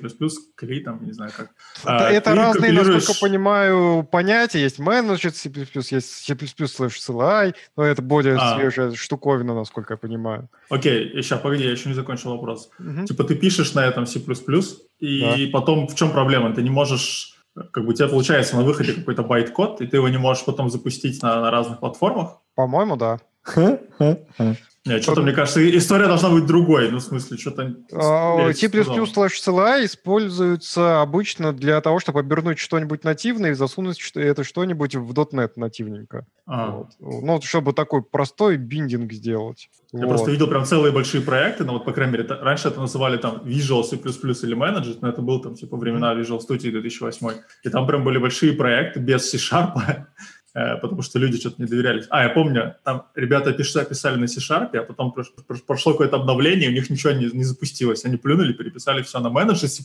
Кри, там, не знаю как. Это, А, это разные, компилируешь- насколько понимаю, понятия. Есть менеджер C++, есть C++ slash CLI, но это более А. свежая штуковина, насколько я понимаю. Окей, сейчас, погоди, я еще не закончил вопрос. Мгм. Типа ты пишешь на этом C++, и потом в чем проблема? Ты не можешь, как бы у тебя получается на выходе какой-то байт-код, и ты его не можешь потом запустить на, на разных платформах. По-моему, да. Нет, что-то, мне кажется, история должна быть другой. Ну, в смысле, что-то... А, я C++ сказал. slash CLI используется обычно для того, чтобы обернуть что-нибудь нативное и засунуть это что-нибудь в .NET нативненько. А, Вот. Ну, чтобы такой простой биндинг сделать. Я Вот. просто видел прям целые большие проекты, но вот, по крайней мере, это- раньше это называли там Visual C++ или Manager, но это был там типа времена Visual Studio 2008. И там прям были большие проекты без C-Sharp, э, потому что люди что-то не доверялись. А, я помню, там ребята писали, писали на C-Sharp, а потом прош- прош- прошло какое-то обновление, и у них ничего не, не запустилось. Они плюнули, переписали все на Manager C++.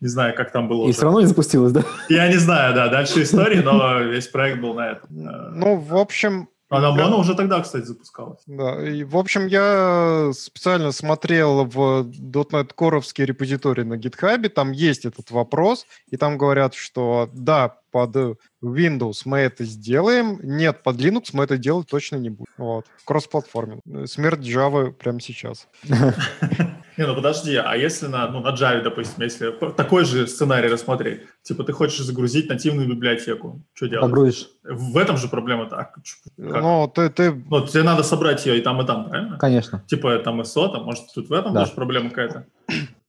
Не знаю, как там было И уже. все равно не запустилось, да? Я не знаю, да, дальше истории, но весь проект был на этом. Э, Ну, в общем, А на Mono уже тогда, кстати, запускалось. Да, и, в общем, я специально смотрел в .NET Core репозиторий на GitHub, там есть этот вопрос, и там говорят, что да, под Windows мы это сделаем, нет, под Linux мы это делать точно не будем. Вот. Кросс-платформен. Смерть Java прямо сейчас. Не, ну подожди, а если на, ну, на Java, допустим, если такой же сценарий рассмотреть, типа ты хочешь загрузить нативную библиотеку, что делать? Погрузишь. В этом же проблема так. Как? Ну, ты, ты Ну, тебе надо собрать ее и там, и там, правильно? Конечно. Типа там ISO, там, может, тут в этом Да. тоже проблема какая-то?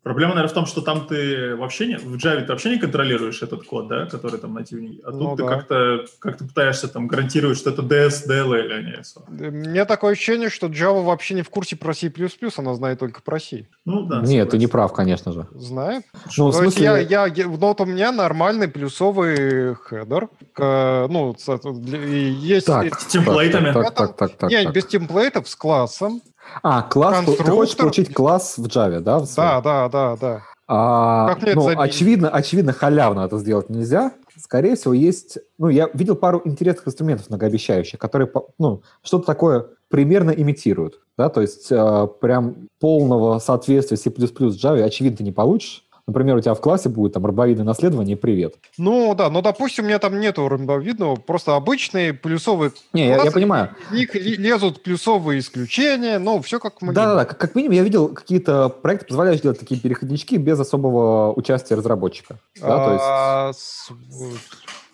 Проблема, наверное, в том, что там ты вообще не, в Java ты вообще не контролируешь этот код, да, который там нативный, а тут Ну ты да. как-то как ты пытаешься там гарантировать, что это DS, DLL, а не ISO. мне такое ощущение, что Java вообще не в курсе про C++, она знает только про C. Ну, да. Нет, ты не прав, конечно же. Знает? Ну, в смысле, я, я, я- ну, вот у меня нормальный плюсовый хедер. к- ну, есть... так, С темплейтами. Так, так, так, так, не, так. без темплейтов, с классом. А, класс, ты конструктор. хочешь получить класс в Java, да? в? Да, да, да, да. А, Как ну, очевидно, очевидно, халявно это сделать нельзя. Скорее всего, есть... Ну, я видел пару интересных инструментов многообещающих, которые, ну, что-то такое примерно имитируют. Да? То есть э, прям полного соответствия C++ Java, очевидно, ты не получишь. Например, у тебя в классе будет там ромбовидное наследование привет. Ну, да, но, допустим, у меня там нету ромбовидного, просто обычные плюсовые Не, я, я понимаю. из них лезут плюсовые исключения, ну, все как мы Да-да-да, как, как минимум я видел какие-то проекты, позволяющие делать такие переходнички без особого участия разработчика. Да, то есть А,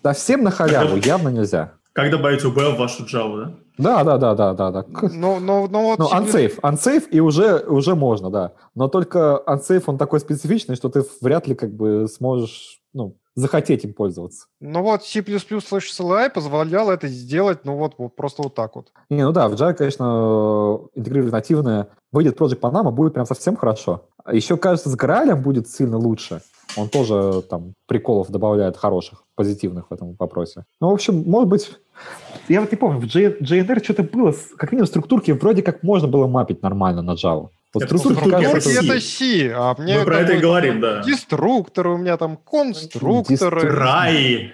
совсем на халяву явно нельзя. Как добавить UB в вашу Java, да? Да, да, да, да, да, да. К- Ну, ну, ну, вот Ну, unsafe, unsafe и уже, уже можно, да. Но только unsafe, он такой специфичный, что ты вряд ли как бы сможешь, захотеть им пользоваться. Ну вот C++ slash CLI позволял это сделать, ну вот, вот просто вот так вот. Не, ну да, в Java, конечно, интегрировать нативное, выйдет Project Panama, будет прям совсем хорошо. А Еще, кажется, с Граалем будет сильно лучше. Он тоже там приколов добавляет хороших, позитивных в этом вопросе. Ну, в общем, может быть... Я вот не помню, в JNR что-то было, как минимум структурки вроде как можно было мапить нормально на Java. Вот Это C. А мне Мы про это и говорим, да. Деструкторы, у меня там конструкторы, Рай.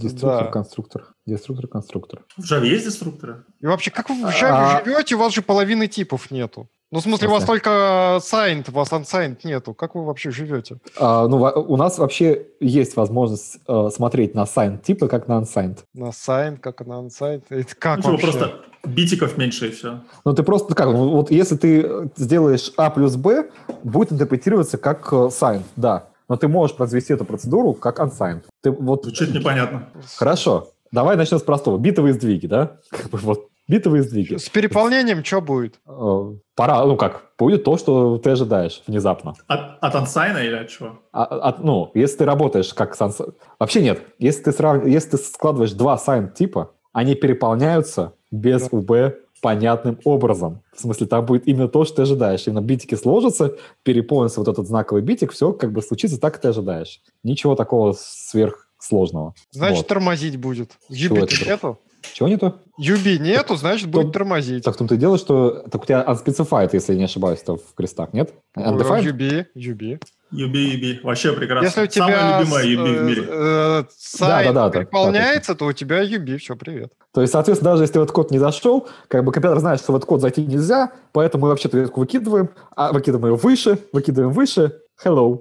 Деструктор, Да. конструктор. Деструктор, конструктор. В Java есть деструкторы? И вообще, как вы в Java А- живете, у вас же половины типов нету. Ну, в смысле, у вас только signed, у вас unsigned нету. Как вы вообще живете? А, ну, у нас вообще есть возможность э, смотреть на signed типы, как на unsigned. На signed, как на unsigned? Это как Ну, вообще? просто битиков меньше и все. Ну, ты просто, как, ну, вот если ты э, сделаешь А плюс Б, будет интерпретироваться как э, signed, да. Но ты можешь произвести эту процедуру как unsigned. Ты вот... Звучит непонятно. Хорошо. Давай начнем с простого. Битовые сдвиги, да? Как бы вот битовые сдвиги. С переполнением что будет? Э, Пора, ну как, будет то, что ты ожидаешь внезапно. От, от ансайна или от чего? А- от- ну, если ты работаешь как санс... Вообще нет. Если ты, срав... если ты складываешь два сайн типа, они переполняются без Да. УБ понятным образом. В смысле, там будет именно то, что ты ожидаешь. Именно битики сложатся, переполнится вот этот знаковый битик, все как бы случится так, как ты ожидаешь. Ничего такого сверхсложного. Значит, Вот. тормозить будет. Это? нету? Чего нету? UB нету, значит, будет то- тормозить. Так в том-то и дело, что так у тебя unspecified, если я не ошибаюсь, то в крестах, нет? Undefined? UB, UB. UB, UB. Вообще прекрасно. Если у тебя Самое любимое с- UB в мире. э, э, сайт да, да, да, переполняется, то у тебя UB, все, привет. То есть, соответственно, даже если в этот код не зашел, как бы компьютер знает, что в этот код зайти нельзя, поэтому мы вообще-то ветку выкидываем, а выкидываем ее выше, выкидываем выше. Hello.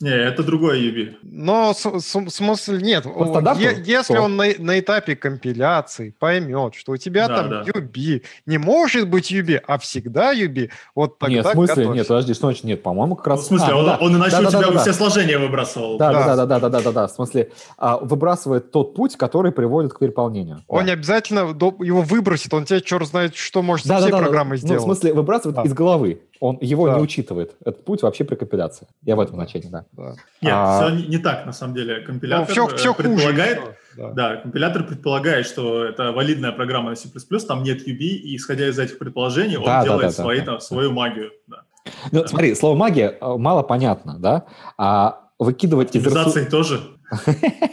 Не, это другое UB. Но с- с- смысл нет. Е- если он на, на этапе компиляции поймет, что у тебя Да, там да. UB, не может быть UB, а всегда UB, вот тогда нет, в смысле? готовься. Нет, подожди, что значит нет? По-моему, как Ну, раз... в смысле, А, он, да. он иначе Да, у да, тебя да, бы да. все сложения выбрасывал. Да, да, Да. да, да, да, да, да, да, да. В смысле, а, выбрасывает тот путь, который приводит к переполнению. Он Да. не обязательно до- его выбросит, он тебе черт знает, что может со Да, да, всей да, да. программой Ну, сделать. в смысле, выбрасывает Да. из головы. Он его Да. не учитывает. Этот путь вообще при компиляции. Я в этом значении, да. Да. Нет, А- все не, не так, на самом деле. Ну, Компилятор все, э, все хуже. предполагает, еще. Да. Да, компилятор предполагает, что это валидная программа на C++, там нет UB, и исходя из этих предположений, он Да, да, делает да, да, свои, да. там, свою магию. Да. Ну, смотри, слово магия э, мало понятно, да? А выкидывать из. Оптимизации тоже.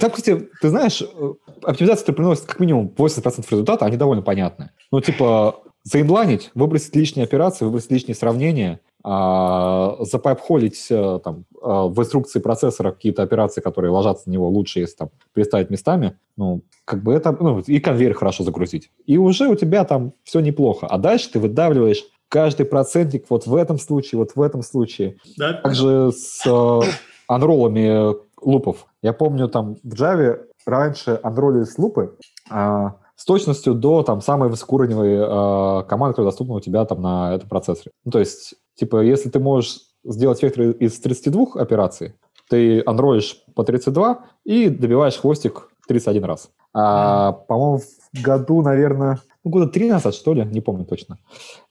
Так, кстати, ты знаешь, э, оптимизация приносит как минимум 80% результата, они довольно понятны. Ну, типа, заинлайнить, выбросить лишние операции, выбросить лишние сравнения, а, запайпхолить э, там, э, в инструкции процессора какие-то операции, которые ложатся на него лучше, если там переставить местами, ну, как бы это, ну, и конвейер хорошо загрузить. И уже у тебя там все неплохо. А дальше ты выдавливаешь каждый процентик вот в этом случае, вот в этом случае. Да? Также с э, анроллами лупов. Я помню, там в Java раньше анроллились лупы а, с точностью до там самой высокоуровневой э, команды, которая доступна у тебя там на этом процессоре. Ну, то есть, типа, если ты можешь сделать вектор из 32 операций, ты анролишь по 32 и добиваешь хвостик 31 раз. А, по-моему, в году, наверное, ну, года три назад, что ли, не помню точно,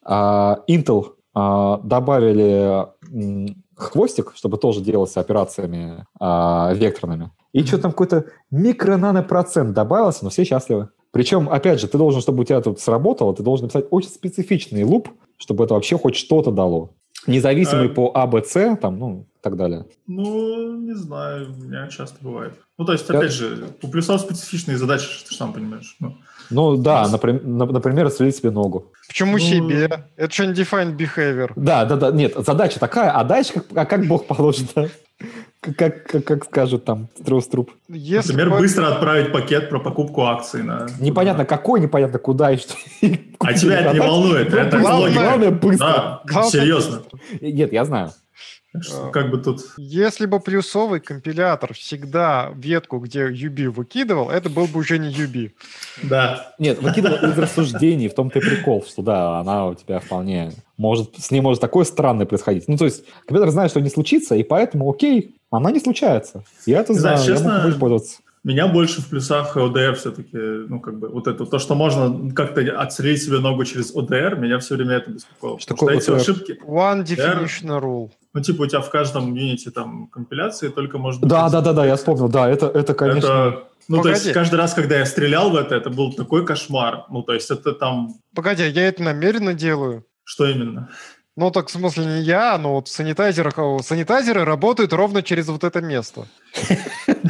а, Intel а, добавили м, хвостик, чтобы тоже делался операциями а, векторными. И что там какой-то микро-нано-процент добавился, но все счастливы. Причем, опять же, ты должен, чтобы у тебя тут сработало, ты должен написать очень специфичный луп, чтобы это вообще хоть что-то дало. Независимый А- по А, Б, С, там, ну, и так далее. Ну, не знаю, у меня часто бывает. Ну, то есть, Я- опять же, у плюсов специфичные задачи, ты же сам понимаешь. Ну, Ну, да, Yes. наприм- нап- например, слить себе ногу. Почему Ну- себе? Это же undefined behavior. Да, да, да, нет, задача такая, а дальше как, а как Бог положит, да? Как, как, как скажет там Строуструп. Если например, бы- быстро отправить пакет про покупку акций. На... Непонятно какой, непонятно куда и что. А тебя это не волнует, это Главное, главное быстро. Да, серьезно. Нет, я знаю. Что Как бы тут... Если бы плюсовый компилятор всегда ветку, где UB выкидывал, это был бы уже не UB. Да. Нет, выкидывал из рассуждений, в том-то и прикол, что да, она у тебя вполне может, с ней может такое странное происходить. Ну, то есть, компьютер знает, что не случится, и поэтому, окей, она не случается. Я это знаю, я честно, могу пользоваться. Меня больше в плюсах ODR все-таки, ну, как бы, вот это, то, что можно как-то отстрелить себе ногу через ODR, меня все время это беспокоило. Что Потому что такое эти ODR? ошибки, One definition rule. ну, типа, у тебя в каждом юните там компиляции только быть... Да, да, да, да, я вспомнил, да, это, это конечно... Это, ну, то есть, Погоди. каждый раз, когда я стрелял в это, это был такой кошмар. Ну, то есть, это там... Погоди, я это намеренно делаю. Что именно? Ну, так в смысле не я, но вот в санитайзерах, а, санитайзеры работают ровно через вот это место.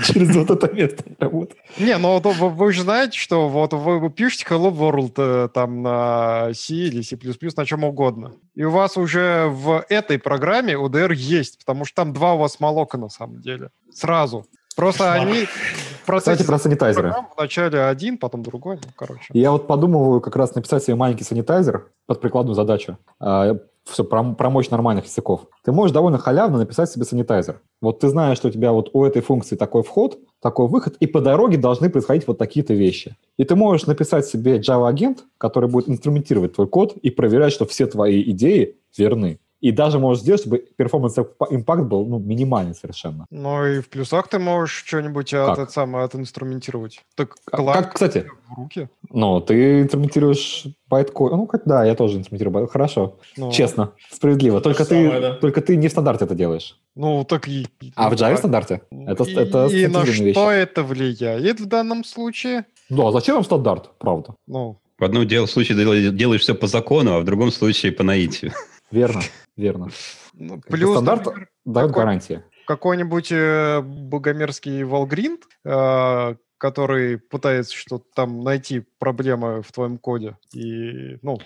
Через вот это место работает. Не, ну вот вы, же знаете, что вот вы, пишете Hello World э, там на C или C++, на чем угодно. И у вас уже в этой программе ODR есть, потому что там два у вас молока на самом деле. Сразу. Просто они Кстати, про санитайзеры. вначале один, потом другой, ну, короче. Я вот подумываю как раз написать себе маленький санитайзер под прикладную задачу. Все, про, про мощь нормальных языков. Ты можешь довольно халявно написать себе санитайзер. Вот ты знаешь, что у тебя вот у этой функции такой вход, такой выход, и по дороге должны происходить вот такие-то вещи. И ты можешь написать себе Java-агент, который будет инструментировать твой код и проверять, что все твои идеи верны. И даже можешь сделать, чтобы performance impact был ну, минимальный совершенно. Ну и в плюсах ты можешь что-нибудь Как? от, это самое, отинструментировать. Так А Clang Как, кстати, в руки. ну, ты инструментируешь байткод. Ну, как- да, я тоже инструментирую. байт- Хорошо. Ну, Честно, справедливо. Только ты, самое, да. только ты не в стандарте это делаешь. Ну, так и... А в Java так. в стандарте? Это, и, это и на что вещи. это влияет в данном случае? Да, а зачем вам стандарт, правда? Ну, В одном дел- случае дел- делаешь все по закону, а в другом случае по наитию. Верно, верно. ну, плюс, стандарт- например, Дает Какой- гарантии. какой-нибудь э, богомерзкий Волгринд, э, который пытается что-то там найти проблемы в твоем коде. И, ну,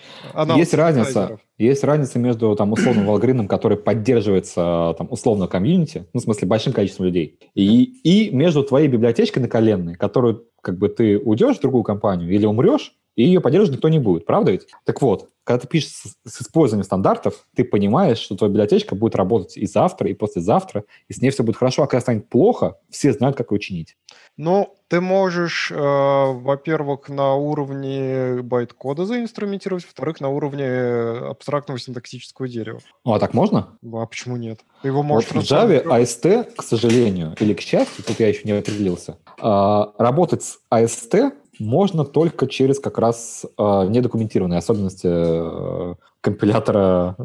есть разница. Есть разница между там условным Valgrind, который поддерживается там условно комьюнити, ну, в смысле, большим количеством людей, и, и между твоей библиотечкой наколенной, которую как бы ты уйдешь в другую компанию или умрешь, и ее поддерживать никто не будет, правда ведь? Так вот, когда ты пишешь с, с использованием стандартов, ты понимаешь, что твоя библиотечка будет работать и завтра, и послезавтра, и с ней все будет хорошо, а когда станет плохо, все знают, как ее чинить. Ну, ты можешь, э, во-первых, на уровне байт-кода заинструментировать, во-вторых, на уровне абстрактного синтаксического дерева. Ну, а так можно? А почему нет? Ты его можешь вот в Java AST, к сожалению, или к счастью, тут я еще не определился, э, работать с AST можно только через как раз э, недокументированные особенности э, компилятора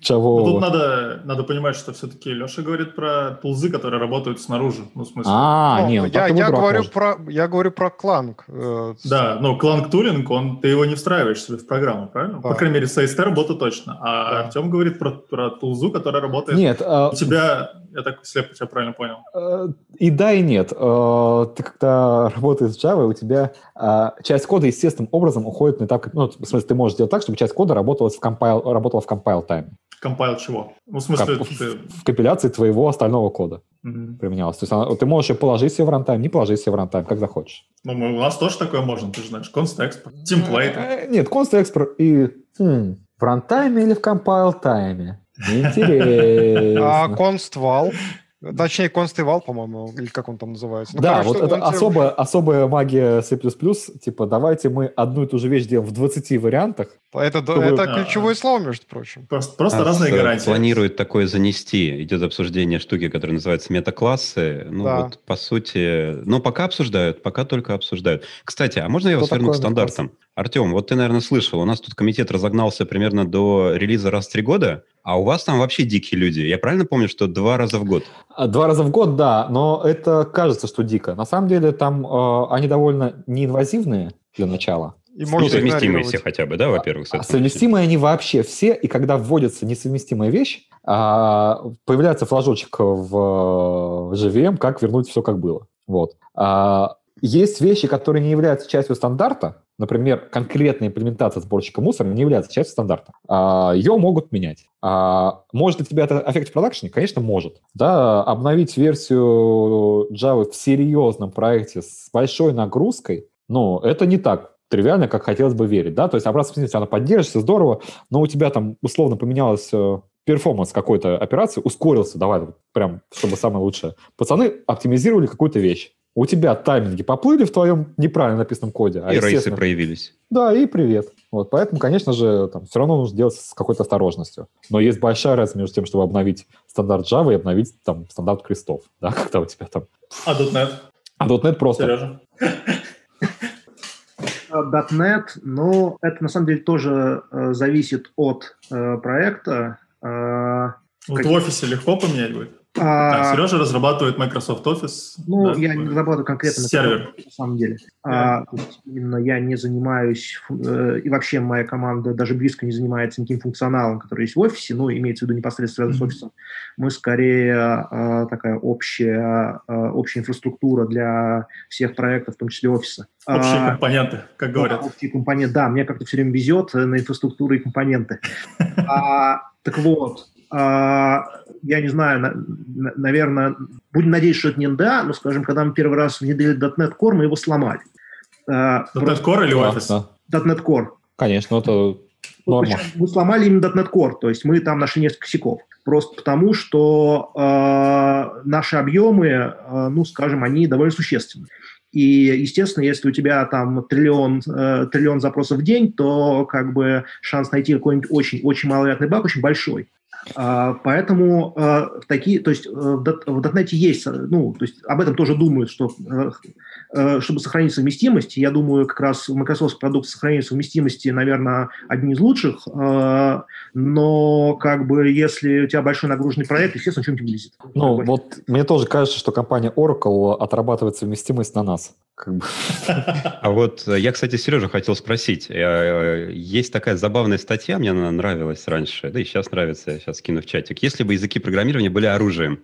Java. Ну, тут надо, надо понимать, что все-таки Леша говорит про тулзы, которые работают снаружи. Ну, в смысле... А, ну, нет, я, я, говорю про, я говорю про Clang. Э, да, но Clang tooling, он, ты его не встраиваешь себе в программу, правильно? Да. По крайней мере, с AST работа точно. А да. Артем говорит про, про тулзу, которая работает... Нет. А У тебя, я так слепо тебя правильно понял. Э, и да, и нет. Э, ты когда работаешь с Java, у тебя часть кода естественным образом уходит на этап... Ну, в смысле, ты можешь сделать так, чтобы часть кода работала в compile, работала в compile time. Compile чего? Ну, в смысле... Как, ты... В компиляции твоего остального кода mm-hmm. применялось. То есть она, ты можешь ее положить себе в runtime, не положить себе в runtime, как захочешь. Ну, мы, у нас тоже такое можно, ты же знаешь. Constexpr, template. Э, нет, constexpr и... Хм, в runtime е или в compile time е? Интересно. А consteval? Точнее, consteval, по-моему, или как он там называется. Ну, да, короче, вот это особая, особая магия C++, типа, давайте мы одну и ту же вещь делаем в 20 вариантах. Это, чтобы... это ключевое слово, между прочим. Просто, просто а разные гарантии. Планирует такое занести. Идет обсуждение штуки, которая называется метаклассы. Ну, да. вот, по сути... Но пока обсуждают, пока только обсуждают. Кстати, а можно я вас верну к стандартам? Артем, вот ты, наверное, слышал, у нас тут комитет разогнался примерно до релиза раз в три года, а у вас там вообще дикие люди. Я правильно помню, что два раза в год? А, два раза в год, да, но это кажется, что дико. На самом деле там э, они довольно неинвазивные для начала. И ну, совместимые все хотя бы, да, во-первых? А, совместимые они вообще все, и когда вводится несовместимая вещь, а, появляется флажочек в JVM, как вернуть все как было. Вот. А, есть вещи, которые не являются частью стандарта, например, конкретная имплементация сборщика мусора не является частью стандарта. А, ее могут менять. А, может ли тебя это аффектить в продакшене? Конечно, может. Да, обновить версию Java в серьезном проекте с большой нагрузкой, ну, это не так тривиально, как хотелось бы верить, да, то есть обратно совместимость, она поддерживается, здорово, но у тебя там условно поменялось э, performance какой-то операции, ускорился, давай, прям, чтобы самое лучшее. Пацаны оптимизировали какую-то вещь у тебя тайминги поплыли в твоем неправильно написанном коде. А и race ы проявились. Да, и привет. Вот, поэтому, конечно же, там, все равно нужно делать с какой-то осторожностью. Но есть большая разница между тем, чтобы обновить стандарт Java и обновить там, стандарт крестов. Да, когда у тебя там... А .NET? А .NET просто... Сережа? .NET, ну, это на самом деле тоже э, зависит от э, проекта. Э, вот как... в офисе легко поменять будет? А, а, Сережа разрабатывает Microsoft Office. Ну, да, я не разрабатываю конкретно сервер. На самом деле. Yeah. А, именно я не занимаюсь, э, и вообще моя команда даже близко не занимается никаким функционалом, который есть в офисе, ну, имеется в виду непосредственно mm-hmm. с офисом. Мы скорее а, такая общая, а, общая инфраструктура для всех проектов, в том числе офиса. Общие а, компоненты, как говорят. Да, общие компоненты, да, мне как-то все время везет на инфраструктуру и компоненты. Так вот, я не знаю, на, наверное, будем надеяться, что это не NDA, но, скажем, когда мы первый раз внедрили .NET Core, мы его сломали. А, .NET Core или Office? .NET Core. Конечно, это норма. Мы сломали именно .NET Core, то есть мы там нашли несколько косяков. Просто потому, что э, наши объемы, э, ну, скажем, они довольно существенны. И, естественно, если у тебя там триллион, э, триллион запросов в день, то как бы шанс найти какой-нибудь очень-очень маловероятный баг очень большой. А, поэтому а, такие, то есть э, в .NET есть, ну, то есть об этом тоже думают, что э, э, чтобы сохранить совместимость, я думаю, как раз Microsoft продукт сохранения совместимости, наверное, одни из лучших, но как бы если у тебя большой нагруженный проект, естественно, что-нибудь вылезет. Ну, вот мне тоже кажется, что компания Oracle отрабатывает совместимость на нас. А вот э, я, кстати, Сережа хотел спросить. Э, Есть такая забавная статья, мне она нравилась раньше, да и сейчас нравится, я сейчас скину в чатик. Если бы языки программирования были оружием.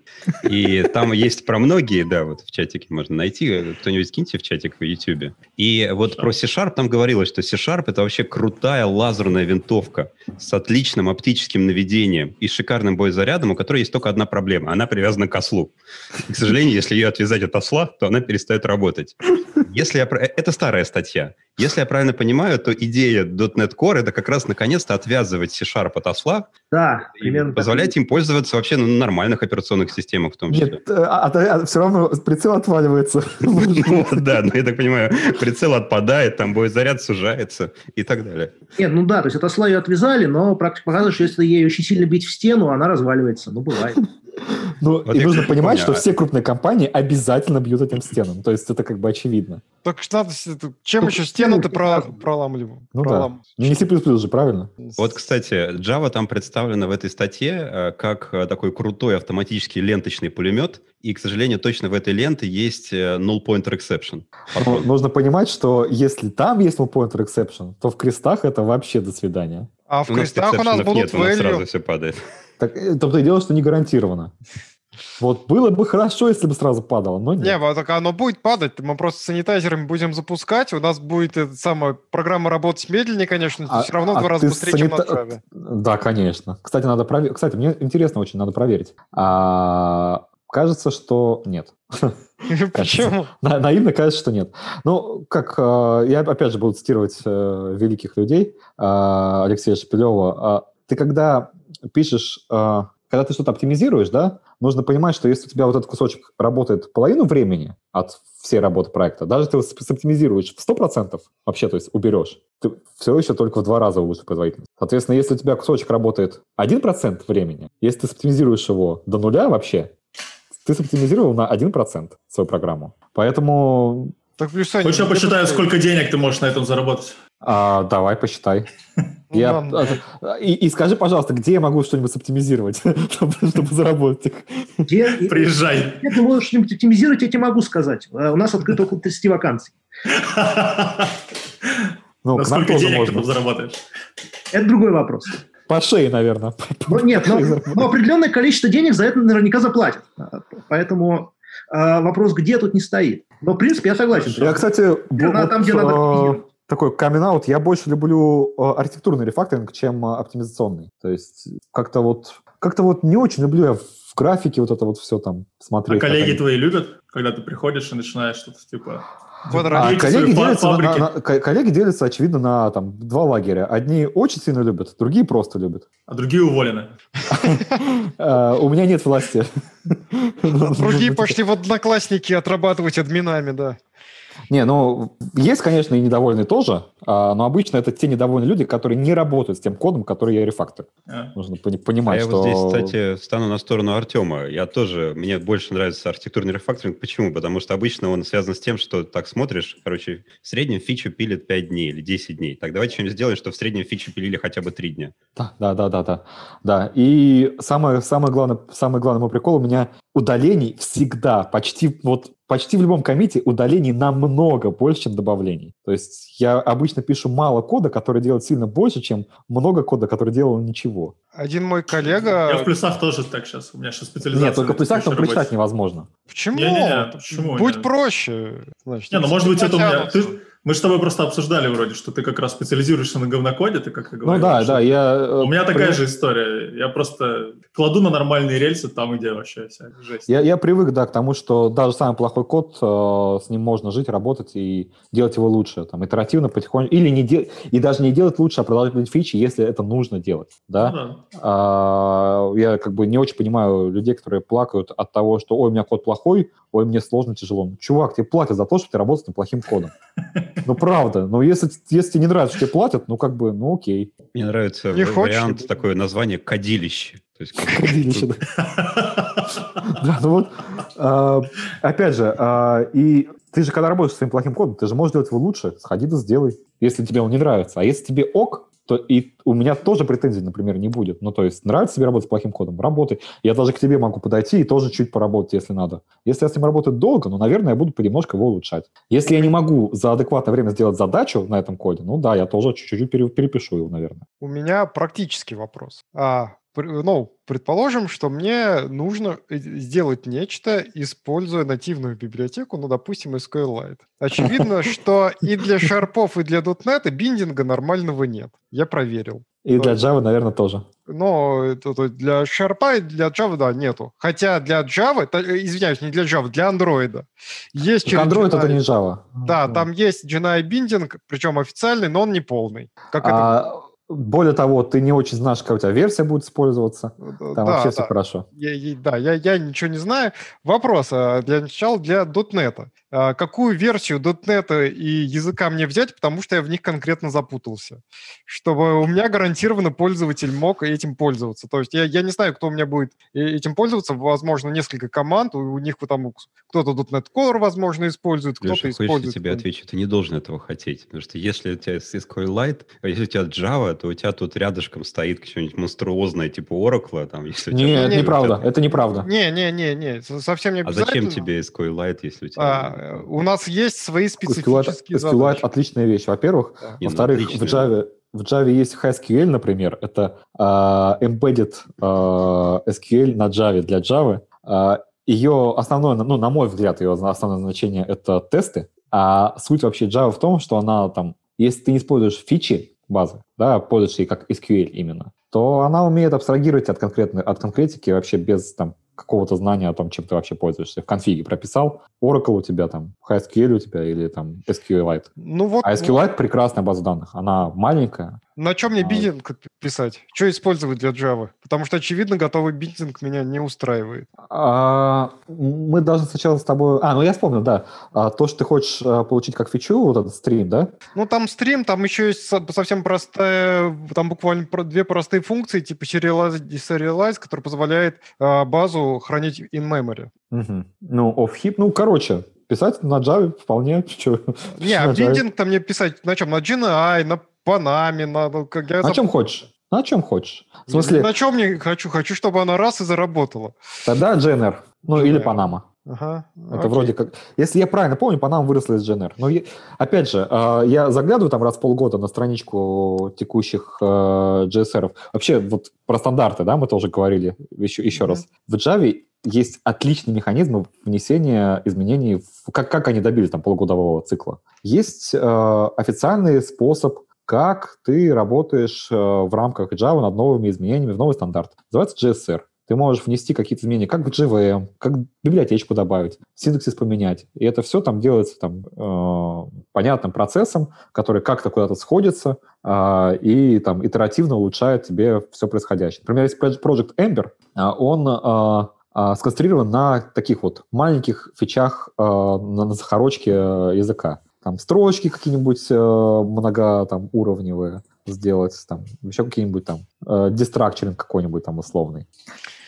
И там есть про многие, да, вот в чатике можно найти. Кто-нибудь скиньте в чатик в YouTube. И вот про C-Sharp там говорилось, что C-Sharp это вообще крутая лазерная винтовка с отличным оптическим наведением и шикарным боезарядом, у которой есть только одна проблема. Она привязана к ослу. К сожалению, если ее отвязать от осла, то она перестает работать. Если я... э, Это старая статья. Если я правильно понимаю, то идея .NET Core это как раз наконец-то отвязывать C-Sharp от осла Да, и примерно. так. позволять им пользоваться вообще на нормальных операционных системах в том числе. Нет, все равно прицел отваливается. Ну, Да, но я так понимаю, прицел отпадает, там боезаряд сужается и так далее. Нет, ну да, то есть от осла ее отвязали, но практика показывает, что если ей очень сильно бить в стену, она разваливается. Ну, бывает. Ну, Вот и нужно понимать, помню, что все крупные компании обязательно бьют этим стенам. То есть это как бы очевидно. Так что надо... Чем еще стену ты ну, проламливал? Ну да. Пролам- Ну, не C++ же, правильно? Вот, кстати, Java там представлена в этой статье э, как э, такой крутой автоматический ленточный пулемет, и, к сожалению, точно в этой ленте есть э, null pointer exception. Ну, нужно понимать, что если там есть null pointer exception, то в крестах это вообще до свидания. А в У нас крестах у нас эксепшенов будут нет, у нас value. сразу все падает. Так, э, то и дело, что не гарантированно. Вот было бы хорошо, если бы сразу падало, но нет. Не, вот так оно будет падать, мы просто санитайзерами будем запускать, у нас будет эта самая программа работать медленнее, конечно, но А- все равно в а два раза быстрее, чем на Java. Да, конечно. Кстати, надо проверить. Кстати, мне интересно очень, надо проверить. А, кажется, что нет. Почему? На- наивно кажется, что нет. Ну, как э, я опять же буду цитировать э, великих людей э, Алексея Шепелева. Э, ты когда пишешь, э, когда ты что-то оптимизируешь, да, нужно понимать, что если у тебя вот этот кусочек работает половину времени от всей работы проекта, даже если ты его соптимизируешь в 100%, вообще, то есть уберешь, ты все еще только в два раза улучшишь производительность. Соответственно, если у тебя кусочек работает 1% времени, если ты соптимизируешь его до нуля вообще, ты соптимизировал на 1% свою программу. Поэтому Так, плюс, Саня, Хочешь, я посчитаю, сколько денег ты можешь на этом заработать? а, давай посчитай. Ну, Я- а, и, и скажи, пожалуйста, где я могу что-нибудь соптимизировать, чтобы, чтобы заработать их? Где, Приезжай. где ты можешь что-нибудь оптимизировать, я тебе могу сказать. Э, У нас открыто около 30 вакансий. Ну, сколько денег ты можно. там заработаешь? Это другой вопрос. По шее, наверное. Ну, нет, но, но определенное количество денег за это наверняка заплатят. А, Поэтому а, вопрос, где тут не стоит. Но, в принципе, я согласен. Я, кстати, бу- Надо там, где надо э, оптимизировать. Такой камин Я больше люблю э, архитектурный рефакторинг, чем э, оптимизационный. То есть как-то вот как-то вот не очень люблю я в графике вот это вот все там А смотреть. как коллеги они- твои любят, когда ты приходишь и начинаешь что-то типа... А коллеги делятся, на- фабрики. на- на- ко- коллеги делятся, очевидно, на там, два лагеря. Одни очень сильно любят, другие просто любят. А другие уволены. Э, У меня нет власти. Другие пошли в одноклассники отрабатывать админами, да. Не, ну, есть, конечно, и недовольные тоже, а, но обычно это те недовольные люди, которые не работают с тем кодом, который я рефактор. А. Нужно пони- А понимать, я что... вот здесь, кстати, стану на сторону Артема. Я тоже, мне больше нравится архитектурный рефакторинг. Почему? Потому что обычно он связан с тем, что так смотришь, короче, в среднем фичу пилит 5 дней или 10 дней. Так давайте что-нибудь сделаем, что в среднем фичу пилили хотя бы 3 дня. Да, да, да, да, да. Да, и самое, самое, главное, самый главный мой прикол, у меня удалений всегда, почти, вот, почти в любом комите удалений намного больше, чем добавлений. То есть я обычно пишу мало кода, который делает сильно больше, чем много кода, который делал ничего. Один мой Я в коллега... плюсах тоже так сейчас. У меня сейчас специализация. Нет, только в плюсах там прочитать невозможно. Почему? Не-не-не, почему Будь не? проще. Значит, Не, ну может быть это у меня... ты- Мы с тобой просто обсуждали вроде, что ты как раз специализируешься на говнокоде, ты как и Ну говорил. да, что- да, я... э, У меня такая привык- же история. Я просто кладу на нормальные рельсы там, где вообще вся жесть. Я, я привык, да, к тому, что даже самый плохой код, э, с ним можно жить, работать и делать его лучше, там, итеративно, потихоньку, или не де- и даже не делать лучше, а продолжать фичи, если это нужно делать, да. Ну да. А, я как бы не очень понимаю людей, которые плакают от того, что ой, у меня код плохой, ой, мне сложно, тяжело. Ну, чувак, тебе платят за то, что ты работаешь над плохим кодом. Ну, правда. Ну, если, если тебе не нравится, что тебе платят, ну, как бы, ну, окей. Мне нравится Не хочешь, вариант не такое название «кодилище». То есть, Хранилище, да. Да, ну вот, а, опять же, а, и ты же, когда работаешь с своим плохим кодом, ты же можешь делать его лучше, сходи да сделай, если тебе он не нравится. А если тебе ок, то и у меня тоже претензий, например, не будет. Ну, то есть, нравится тебе работать с плохим кодом? Работай. Я даже к тебе могу подойти и тоже чуть поработать, если надо. Если я с ним работаю долго, ну, наверное, я буду понемножку его улучшать. Если я не могу за адекватное время сделать задачу на этом коде, ну, да, я тоже чуть-чуть перепишу его, наверное. У меня практический вопрос. А, ну, предположим, что мне нужно э, сделать нечто, используя нативную библиотеку, ну, допустим, SQLite. Очевидно, что и для шарпов, и для .NET биндинга нормального нет. Я проверил. И для Java, наверное, тоже. Но это, для Sharp и для Java, да, нету. Хотя для Java, это, э, извиняюсь, не для Java, для Android. Есть через Android GNI, это не Java. Да, там есть GNI биндинг, причем официальный, но он не полный. Как а, это? Более того, ты не очень знаешь, какая у тебя версия будет использоваться. Там да, вообще да. все хорошо. Я, я, да, я, я ничего не знаю. Вопрос а, для начала для .NET. А, какую версию .NET и языка мне взять, потому что я в них конкретно запутался, чтобы у меня гарантированно пользователь мог этим пользоваться. То есть я, я не знаю, кто у меня будет этим пользоваться, возможно, несколько команд, у, них там кто-то .NET Core, возможно, использует, кто-то Леша, использует... я тебе отвечу, ты не должен этого хотеть, потому что если у тебя SQLite, а если у тебя Java, то у тебя тут рядышком стоит что-нибудь монструозное, типа Oracle, там, если Нет, это неправда, это неправда. Не, не, не, не, совсем не обязательно. А зачем тебе SQLite, если у тебя... А, у нас есть свои специфические SQLite, SQLite отличная вещь, во-первых. Да. Ну, Во-вторых, в Java, в Java есть HSQL, например, это uh, embedded uh, SQL на Java для Java. Uh, ее основное, ну, на мой взгляд, ее основное значение — это тесты. А суть вообще Java в том, что она там, если ты не используешь фичи базы, да, пользуешься ей как SQL именно, то она умеет абстрагировать от, конкретной, от конкретики вообще без там, какого-то знания о том, чем ты вообще пользуешься. В конфиге прописал, Oracle у тебя там, HSQL у тебя или там SQLite. Ну вот, а SQLite вот. прекрасная база данных. Она маленькая, на чем мне а... биндинг писать? Что использовать для Java? Потому что, очевидно, готовый биндинг меня не устраивает. А, мы должны сначала с тобой... А, ну я вспомнил, да. А, то, что ты хочешь а, получить как фичу, вот этот стрим, да? Ну, там стрим, там еще есть совсем простая... Там буквально две простые функции, типа serialize и serialize, который позволяет а, базу хранить in memory. Угу. Ну, off-heap, ну, короче, писать на Java вполне. Не, а там мне писать на чем? На GNI, на Панаме надо. Как я на чем хочешь. На чем хочешь. В смысле... На чем не хочу? Хочу, чтобы она раз и заработала. Тогда GNR. Ну, GNR. или Панама. Ага, Это окей. вроде как... Если я правильно помню, Панама выросла из GNR. Но я... опять же, а, я заглядываю там раз в полгода на страничку текущих э, GSR. Вообще, вот про стандарты, да, мы тоже говорили еще, еще mm-hmm. раз. В Java есть отличный механизм внесения изменений, в, как, как они добились там полугодового цикла. Есть э, официальный способ как ты работаешь э, в рамках Java над новыми изменениями в новый стандарт. Называется GSR. Ты можешь внести какие-то изменения, как в JVM, как библиотечку добавить, синтаксис поменять. И это все там делается там, э, понятным процессом, который как-то куда-то сходится э, и там итеративно улучшает тебе все происходящее. Например, есть Project Ember, э, он э, сконцентрирован на таких вот маленьких фичах э, на захорочке э, языка там строчки какие-нибудь э, много там уровневые сделать, там еще какие-нибудь там э, destructuring какой-нибудь там условный,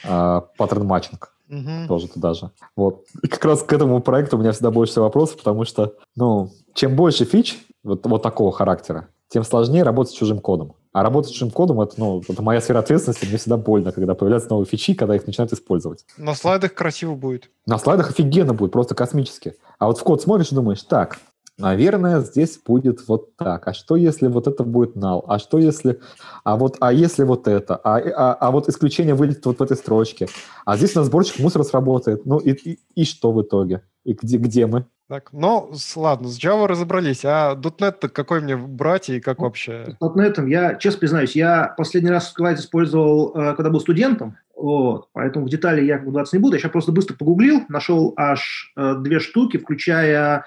э, pattern matching угу. тоже туда же. Вот. И как раз к этому проекту у меня всегда больше всего вопросов, потому что, ну, чем больше фич вот, вот такого характера, тем сложнее работать с чужим кодом. А работать с чужим кодом это, ну, это моя сфера ответственности, мне всегда больно, когда появляются новые фичи, когда их начинают использовать. На слайдах красиво будет. На слайдах офигенно будет, просто космически. А вот в код смотришь и думаешь, так, Наверное, здесь будет вот так. А что если вот это будет null? А что если... А вот, а если вот это? А, а, а вот исключение вылетит вот в этой строчке. А здесь у нас сборщик мусора сработает. Ну и, и, и что в итоге? И где, где мы? Так, ну, ладно, с Java разобрались. А .NET какой мне брать и как вообще? .NET, я честно признаюсь, я последний раз Skylight использовал, э, когда был студентом, вот, поэтому в детали я вдаваться не буду. Я сейчас просто быстро погуглил, нашел аж э, две штуки, включая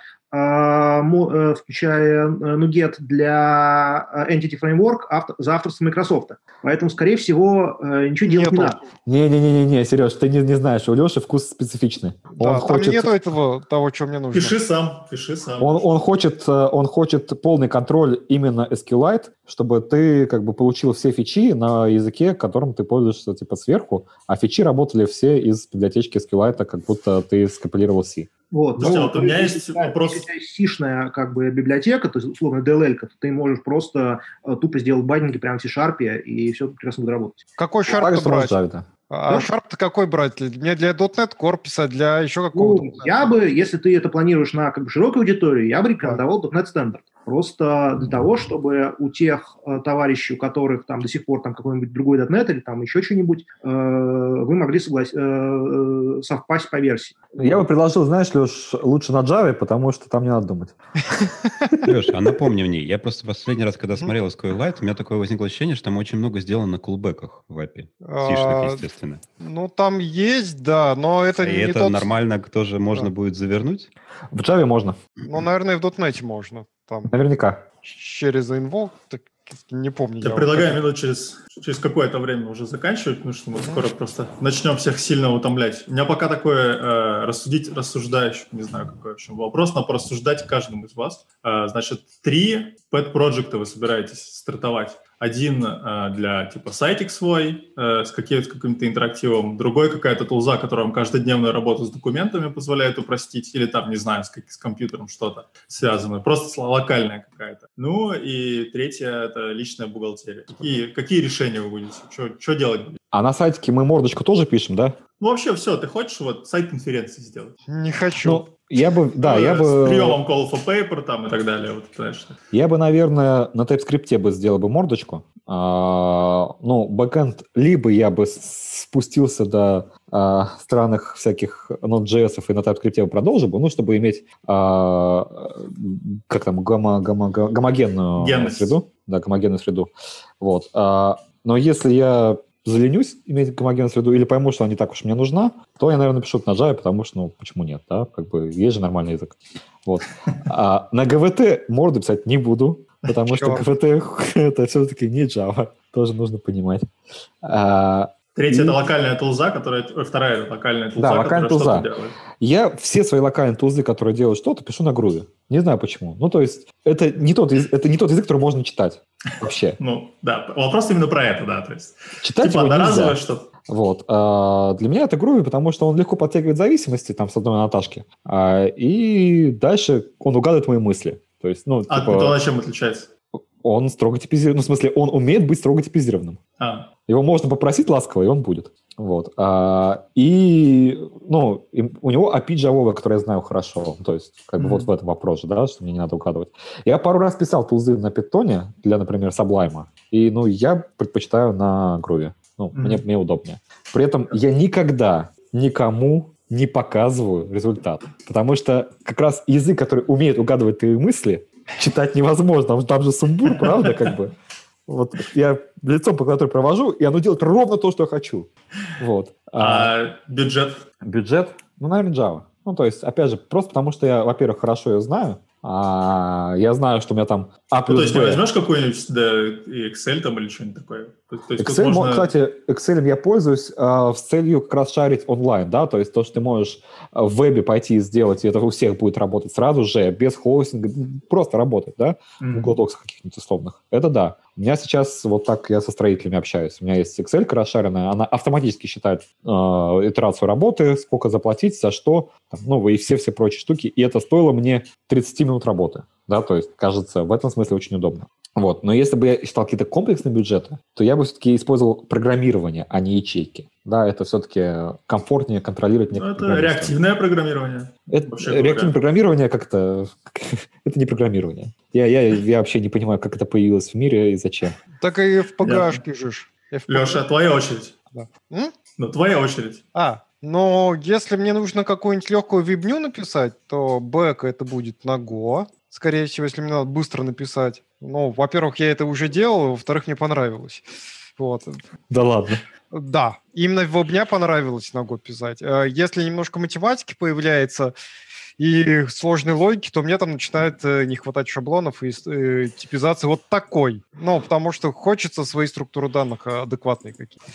включая э, NuGet для э, Entity Framework за авторство Microsoft. Поэтому, скорее всего, ничего делать нету. не надо. Не-не-не, Сереж, ты не, не знаешь, у Леши вкус специфичный. Да, он там хочет... нету этого, того, что мне нужно. Пиши сам, пиши сам. Он, он, хочет, он хочет полный контроль именно SQLite, чтобы ты как бы получил все фичи на языке, которым ты пользуешься типа сверху, а фичи работали все из библиотечки SQLite, как будто ты скомпилировал C. Вот. Слушайте, Ну, вот у меня если есть у тебя- вопрос. Если есть сишная как бы библиотека, то есть условно DLL, то ты можешь просто э, тупо сделать байдинги прямо в C-Sharp, и все прекрасно будет работать. Какой шарп что можно брать? Да. А Да. шарп-то какой брать? Мне для .NET Core писать, для еще какого-то... Ну, я бы, если ты это планируешь на как бы широкую аудиторию, я бы рекомендовал .NET Standard. Просто для того, чтобы у тех э, товарищей, у которых там до сих пор там какой-нибудь другой .NET или там еще что-нибудь, э, вы могли соглас... э, э, совпасть по версии. Я бы предложил, знаешь, Леш, лучше на Java, потому что там не надо думать. Леша, а напомни мне, я просто последний раз, когда смотрел SQLite, у меня такое возникло ощущение, что там очень много сделано на кулбеках в API. Сишных, А, естественно. Ну, там есть, да, но это И не это нормально тоже можно будет завернуть? В Java можно, Ну, наверное, и в .NET можно. Там наверняка. через инвол, так, не помню. Я вот предлагаю как- минут через, через какое-то время уже заканчивать, потому что мы скоро просто начнем всех сильно утомлять. У меня пока такое э, рассудить, рассуждающий, не знаю, какой вообще вопрос, но порассуждать каждому из вас. Э, значит, три pet-проекта вы собираетесь стартовать. Один э, для типа сайтик свой э, с, каким- с каким-то интерактивом, другой какая-то тулза, которая вам каждодневную работу с документами позволяет упростить, или там, не знаю, с, как- с компьютером что-то связанное, просто локальная какая-то. Ну и третье – это личная бухгалтерия. Какие, какие решения вы будете? Что делать будете? А на сайтике мы мордочку тоже пишем, да? Ну вообще все, ты хочешь вот сайт конференции сделать? Не хочу. Ну, я бы, да, Ну, я С бы, приемом call for paper там и так далее. Вот, знаешь. я бы, наверное, на TypeScript бы сделал бы мордочку. А, ну, бэкэнд, либо я бы с- спустился до а, странных всяких Node.js и на TypeScript бы продолжил бы, ну, чтобы иметь, а, как там, гомо, гомо- го- гомогенную Генность. среду. Да, гомогенную среду. Вот. А, но если я заленюсь иметь гомогенную среду или пойму, что она не так уж мне нужна, то я, наверное, это на Java, потому что, ну, почему нет, да, как бы есть же нормальный язык. Вот. А на ГВТ морду писать не буду, потому что Чё? ГВТ это все-таки не Java, тоже нужно понимать. А, Третья И- это локальная тулза, которая... Вторая это локальная тулза, Да, локальная которая тулза. что-то делает. Я все свои локальные тулзы, которые делают что-то, пишу на груве. Не знаю почему. Ну, то есть, это не тот, это не тот язык, который можно читать вообще. Ну, да, вопрос именно про это, да, то есть. Читать типа его нельзя. одноразовое что-то. Вот. А, для меня это груви, потому что он легко подтягивает зависимости там с одной наташки. А, и дальше он угадывает мои мысли. То есть, ну, А типа, то на чем отличается? он строго типизирован. Ну, в смысле, он умеет быть строго типизированным. А, Его можно попросить ласково, и он будет. Вот. А, и, ну, и у него API Java, который я знаю хорошо. То есть, как бы Мгм. вот в этом вопрос же, да, что мне не надо угадывать. Я пару раз писал тулзы на питоне для, например, Sublime. И, ну, я предпочитаю на Groovy. Ну, Мгм. мне, мне удобнее. При этом я никогда никому не показываю результат. Потому что как раз язык, который умеет угадывать твои мысли, читать невозможно. Там же сумбур, правда, как бы. Вот я лицом по клавиатуре провожу, и оно делает ровно то, что я хочу. Вот. А а бюджет? бюджет, ну, наверное, Java. Ну, то есть, опять же, просто потому что я, во-первых, хорошо ее знаю, а я знаю, что у меня там А Ну, то плюс есть не Б. возьмешь какой-нибудь да, Excel там или что-нибудь такое? То, то есть Excel, мо- можно- кстати, Excel я пользуюсь а, с целью как раз шарить онлайн, да, то есть то, что ты можешь а, в вебе пойти и сделать, и это у всех будет работать сразу же, без хостинга, просто работать, да, в Мгм. Google Docs каких-нибудь условных. Это да. У меня сейчас вот так я со строителями общаюсь. У меня есть Excel расшаренная, она автоматически считает э, итерацию работы, сколько заплатить, за что, там, ну, и все-все прочие штуки. И это стоило мне 30 минут работы. Да, то есть, кажется, в этом смысле очень удобно. Вот. Но если бы я считал какие-то комплексные бюджеты, то я бы все-таки использовал программирование, а не ячейки. Да, это все-таки комфортнее контролировать Ну, некоторые это реактивное программирование. Это, Вообще говоря. реактивное программирование как-то... это не программирование. Я, я, я вообще не понимаю, как это появилось в мире и зачем. Так и в PGA пишешь. Леша, твоя очередь. Да. М? Ну, твоя очередь. А, но если мне нужно какую-нибудь легкую вебню написать, то бэк это будет на Go. Скорее всего, если мне надо быстро написать. Ну, во-первых, я это уже делал, во-вторых, мне понравилось. Вот. Да ладно. Да, именно в дня понравилось на год писать. Э, Если немножко математики появляется и сложной логики, то мне там начинает э, не хватать шаблонов и э, типизации вот такой. Ну, потому что хочется свои структуры данных адекватные какие-то.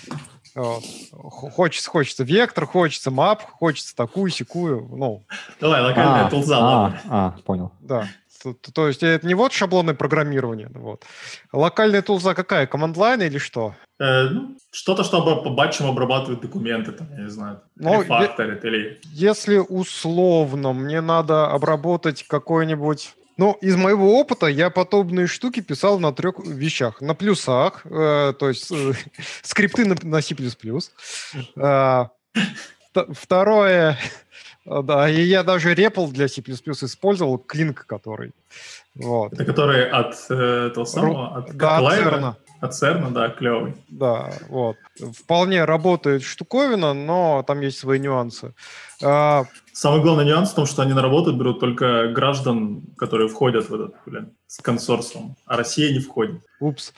Вот. Х- Хочется, хочется вектор, хочется мап, хочется такую, секую, ну, Давай, локальная А, тулза, а, а, понял. да. То, то- есть это не вот шаблонное программирование, вот. Локальная тулза какая, команд-лайн или что? Э, ну, что-то, чтобы по батчам обрабатывать документы, там, я не знаю, Ну, рефакторит или... Если условно мне надо обработать какой-нибудь... Ну, из моего опыта я подобные штуки писал на трех вещах. На плюсах, э, то есть э, скрипты на, на C++. Э, второе, да, и я даже репл для C++ использовал, клинк который. Вот. Это который от э, этого самого, от Да, от? Церна. От Церна, да, клевый. Да, вот. Вполне работает штуковина, но там есть свои нюансы. А, Самый главный нюанс в том, что они на работу берут только граждан, которые входят в этот, блин, с консорциум, а Россия не входит. упс.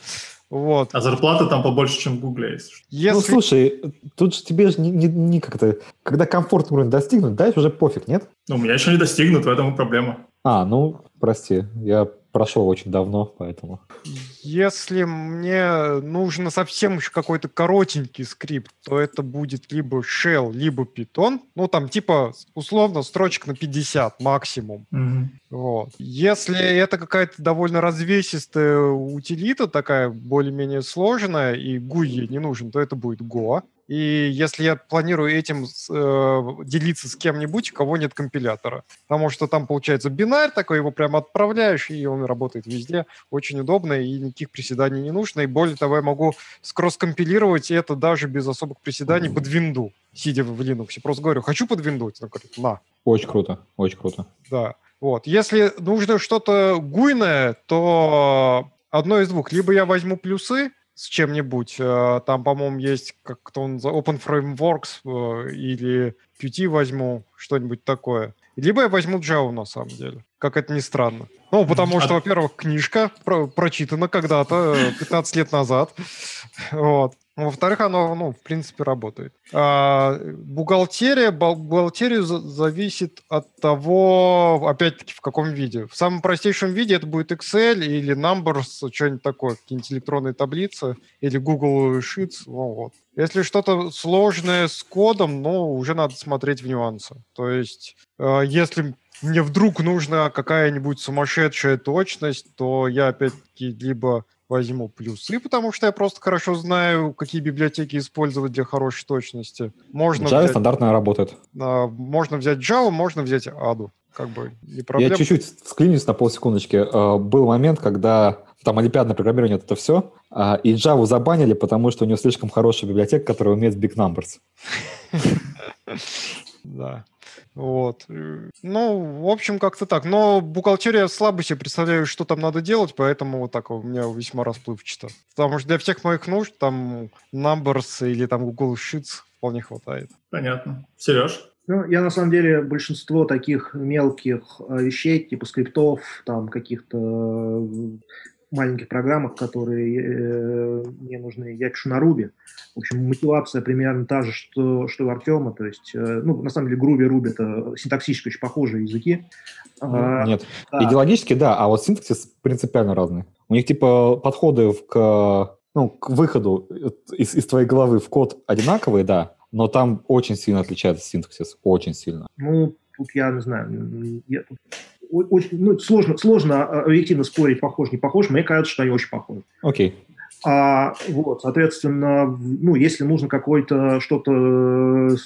Вот. А зарплата там побольше, чем в Гугле, если что. Если... Ну, слушай, тут же тебе же не, не- не как-то... Когда комфортный уровень достигнут, дальше уже пофиг, нет? Ну, у меня еще не достигнут, в этом и проблема. А, ну, прости, я прошел очень давно, поэтому... Если мне нужно совсем уж какой-то коротенький скрипт, то это будет либо shell, либо Python. Ну, там типа, условно, строчек на 50 максимум. Мгм. Вот. Если это какая-то довольно развесистая утилита, такая более-менее сложная, и GUI ей не нужен, то это будет Go. И если я планирую этим э, делиться с кем-нибудь, у кого нет компилятора. Потому что там получается бинарь такой, его прямо отправляешь, и он работает везде. Очень удобно, и никаких приседаний не нужно. И более того, я могу скросс-компилировать это даже без особых приседаний под винду, сидя в Linux. Просто говорю, хочу под винду. Он говорит, на. Очень круто, очень круто. Да. Вот. Если нужно что-то гуйное, то одно из двух. Либо я возьму плюсы с чем-нибудь. э, Там, по-моему, есть как-то он за Open Frameworks э, или Qt возьму, что-нибудь такое. Либо я возьму Java, на самом деле. Как это ни странно. Ну, потому что, А- во-первых, книжка про- прочитана когда-то, э, 15 лет назад. Вот. Во-вторых, оно, ну, в принципе, работает. А, бухгалтерия, за- зависит от того, опять-таки, в каком виде. В самом простейшем виде это будет Excel или Numbers, что-нибудь такое, какие-нибудь электронные таблицы, или Google Sheets. Ну, вот. Если что-то сложное с кодом, ну, уже надо смотреть в нюансы. То есть, э, если мне вдруг нужна какая-нибудь сумасшедшая точность, то я опять-таки либо возьму плюсы, потому что я просто хорошо знаю, какие библиотеки использовать для хорошей точности. Можно, Java взять, стандартно работает. а, можно взять Java, можно взять Аду. Как бы не Я проблема. чуть-чуть вклинюсь на полсекундочки. Э, Был момент, когда там олимпиадное программирование это все, и Java забанили, потому что у него слишком хорошая библиотека, которая умеет big numbers. Да. Вот. Ну, в общем, как-то так. Но бухгалтерия слабо себе представляю, что там надо делать, поэтому вот так у меня весьма расплывчато. Потому что для всех моих нужд там Numbers или там Google Sheets вполне хватает. Понятно. Сереж? Ну, я на самом деле большинство таких мелких э, вещей, типа скриптов, там каких-то э, маленьких программок, которые э, мне нужны, я пишу на Ruby. В общем, мотивация примерно та же, что, что у Артема. То есть, э, ну, на самом деле, Groovy и Ruby это синтаксически очень похожие языки. А, Нет. да. Идеологически, да, а вот синтаксис принципиально разный. У них типа подходы к, ну, к выходу из, из твоей головы в код одинаковые, да, но там очень сильно отличается синтаксис, очень сильно. Ну, тут я не знаю, я тут очень, ну, сложно, сложно а, объективно спорить, похож, не похож. Мне кажется, что они очень похожи. Окей. А, вот, соответственно, ну, если нужно какой-то что-то,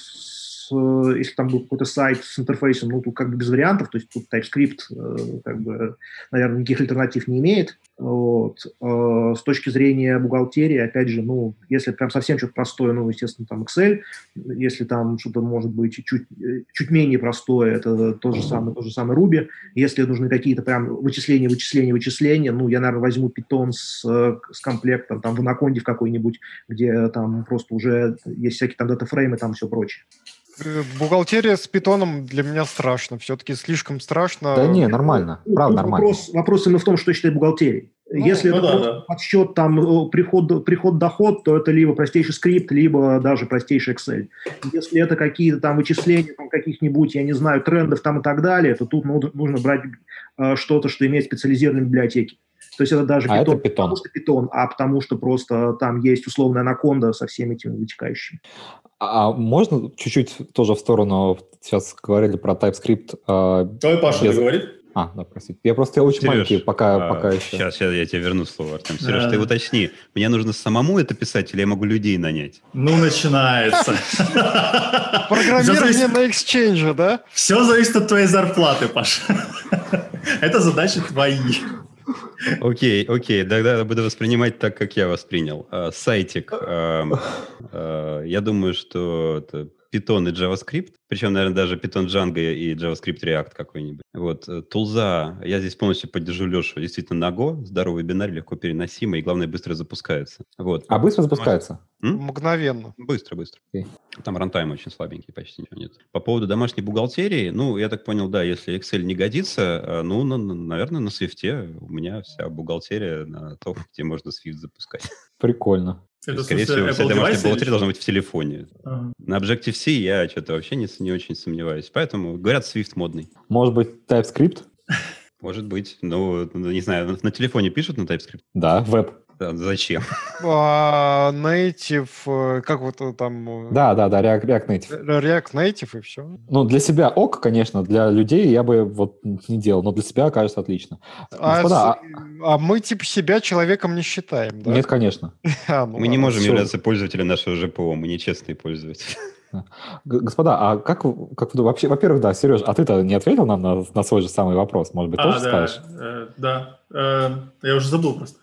э, если там был какой-то сайт с интерфейсом, ну, тут как бы без вариантов, то есть тут TypeScript, э, как бы, наверное, никаких альтернатив не имеет. Вот. Э, С точки зрения бухгалтерии, опять же, ну, если прям совсем что-то простое, ну, естественно, там Excel, если там что-то может быть чуть, чуть менее простое, это тот же самый, тот же самый Ruby. Если нужны какие-то прям вычисления, вычисления, вычисления, ну, я, наверное, возьму Python с, с комплектом, там, в Анаконде в какой-нибудь, где там просто уже есть всякие там датафреймы, там все прочее. Бухгалтерия с питоном для меня страшно. Все-таки слишком страшно. Да не, нормально, Ну, правда тут нормально. Вопрос, вопрос именно в том, что считать бухгалтерией. Ну, Если ну это да, да. подсчет там э, приход, приход-доход, то это либо простейший скрипт, либо даже простейший Excel. Если это какие-то там вычисления там, каких-нибудь, я не знаю, трендов там и так далее, то тут ну- нужно брать э, что-то, что имеет специализированные библиотеки. То есть это даже А это питон, питон. потому что питон, а потому что просто там есть условная анаконда со всеми этими вытекающими. А можно чуть-чуть тоже в сторону, сейчас говорили про TypeScript. а, Давай Паша Без- договорит. А, да, простите. Я просто очень Сереж, маленький, пока, а, пока еще. Сейчас, сейчас я тебе верну слово, Артем. Сереж, Да. ты уточни, мне нужно самому это писать или я могу людей нанять? Ну, начинается. Программирование на Exchange, да? Все зависит от твоей зарплаты, Паша. Это задачи твои. Окей, окей, тогда буду воспринимать так, как я воспринял. А, Сайтик. а, а, Я думаю, что Python и JavaScript, причем, наверное, даже Python Django и JavaScript React какой-нибудь. Вот, э, тулза, я здесь полностью поддержу Лешу, действительно, на Go, здоровый бинар, легко переносимый, и, главное, быстро запускается. Вот. А быстро запускается? М? Мгновенно. Быстро, быстро. Окей. Там рантайм очень слабенький, почти ничего нет. По поводу домашней бухгалтерии, ну, я так понял, да, если Excel не годится, э, ну, на- на- наверное, на Swift у меня вся бухгалтерия на том, где можно Swift запускать. Прикольно. Это, Скорее смысле, всего, Apple домашняя девайсы бухгалтерия или должна быть в телефоне. Ага. На Objective-C я что-то вообще не, не очень сомневаюсь. Поэтому, говорят, Swift модный. Может быть, TypeScript? Может быть. Ну, ну, не знаю, на, на телефоне пишут на TypeScript? Да, веб. Да, зачем? А, Native, э, как вот э, там... э, Да, да, да, React, React Native. React Native и все. Ну, для себя ок, конечно, для людей я бы вот не делал, но для себя, кажется, отлично. А, Господа, с- а мы типа себя человеком не считаем, да? Нет, конечно. А, ну Мы не можем являться пользователем нашего ЖПО, мы нечестные пользователи. Господа, а как, вы- как вы вообще, во-первых, да, Сереж, а ты-то не ответил нам на, на свой же самый вопрос? Может быть, А, тоже да, скажешь? э, да. Э, Я уже забыл просто.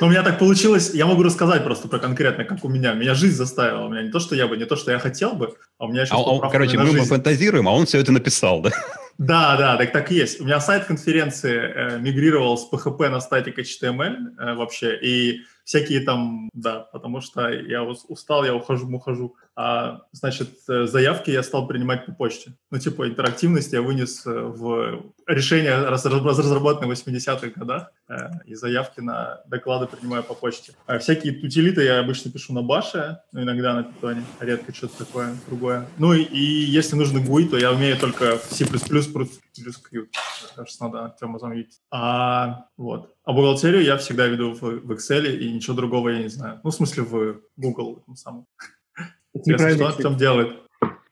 Но у меня так получилось, я могу рассказать просто про конкретно, как у меня. Меня жизнь заставила. У меня не то, что я бы, не то, что я хотел бы, а у меня еще А поправками короче, мы, мы фантазируем, а он все это написал, да? Да, да, так так есть. У меня сайт конференции э, мигрировал с PHP на статик HTML э, вообще, и всякие там, да, потому что я ус- устал, я ухожу, ухожу. А, значит, э, заявки я стал принимать по почте. Ну, типа, интерактивность я вынес э, в решение, раз- раз- разработанное в 80-х годах, э, и заявки на доклады принимаю по почте. А всякие утилиты я обычно пишу на баше, ну, иногда на питоне, редко что-то такое другое. Ну, и, если нужно GUI, то я умею только в C++ плюс Qt. Кажется, надо Артема замьютить. А, вот. А бухгалтерию я всегда веду в, в Excel, и ничего другого я не знаю. Ну, в смысле, в Google. этом самом. Это Интересно, неправильно. что Артем делает?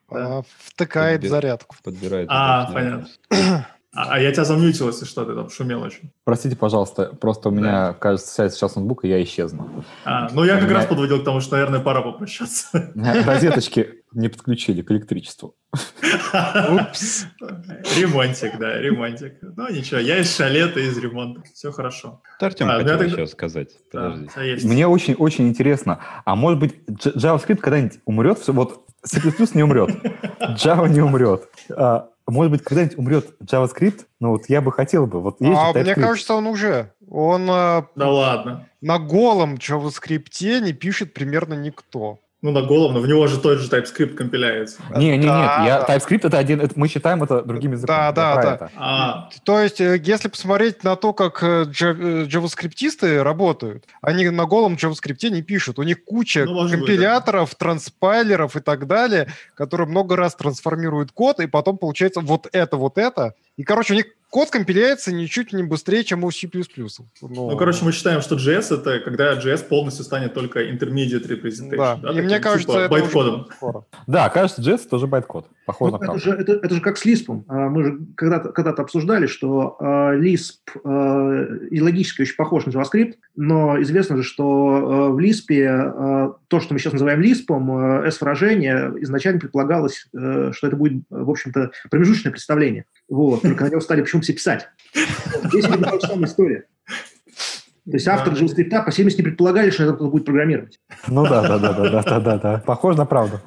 А, втыкает Подбе- зарядку. Подбирает. А, понятно. А, а я тебя замьютил, если что, ты там шумел очень. Простите, пожалуйста, просто у меня, кажется, сядет сейчас ноутбук, и я исчезну. А, ну, я У как меня- раз подводил к тому, что, наверное, пора попрощаться. Розеточки не подключили к электричеству. Упс. Ремонтик, да, ремонтик. Ну, ничего, я из шалета, из ремонта. Все хорошо. Да, Артем А, ну хотел еще сказать. Да, Подожди. есть. Мне очень-очень интересно, а может быть JavaScript когда-нибудь умрет? Вот C++ не умрет, Java не умрет. Может быть, когда-нибудь умрет JavaScript? Ну вот я бы хотел бы. Вот есть А мне кажется, он уже. Он э, Да ладно. на голом JavaScript не пишет примерно никто. Ну, на голову, но в него же тот же TypeScript компиляется. Не, не, Да, нет, я, да. TypeScript это один, это мы считаем это другим языком. Да, Я да, да. это. А, То есть, э, если посмотреть на то, как э, э, джаваскриптисты работают, они на голом JavaScript не пишут. У них куча Ну, может быть, компиляторов, транспайлеров и так далее, которые много раз трансформируют код, и потом получается вот это, вот это. И, короче, у них код компиляется ничуть не быстрее, чем у C++. ну, короче, мы считаем, что JS — это когда JS полностью станет только intermediate representation. да. да, И таким, мне кажется, типа, это байткодом. уже. Да, кажется, JS тоже байткод. Похоже Ну, на это, же, это, это же как с Lisp. А, Мы же когда-то когда обсуждали, что э, Lisp э, и логически очень похож на JavaScript, но известно же, что э, в Lisp э, то, что мы сейчас называем Lisp, э, S-выражение, изначально предполагалось, э, что это будет, в общем-то, промежуточное представление. Вот. Только на него стали почему-то все писать. Здесь это та же самая история. То есть авторы Да. JavaScript по 70 не предполагали, что это кто-то будет программировать. Ну да, да, да, да, да, да, да, да. Похоже на правду.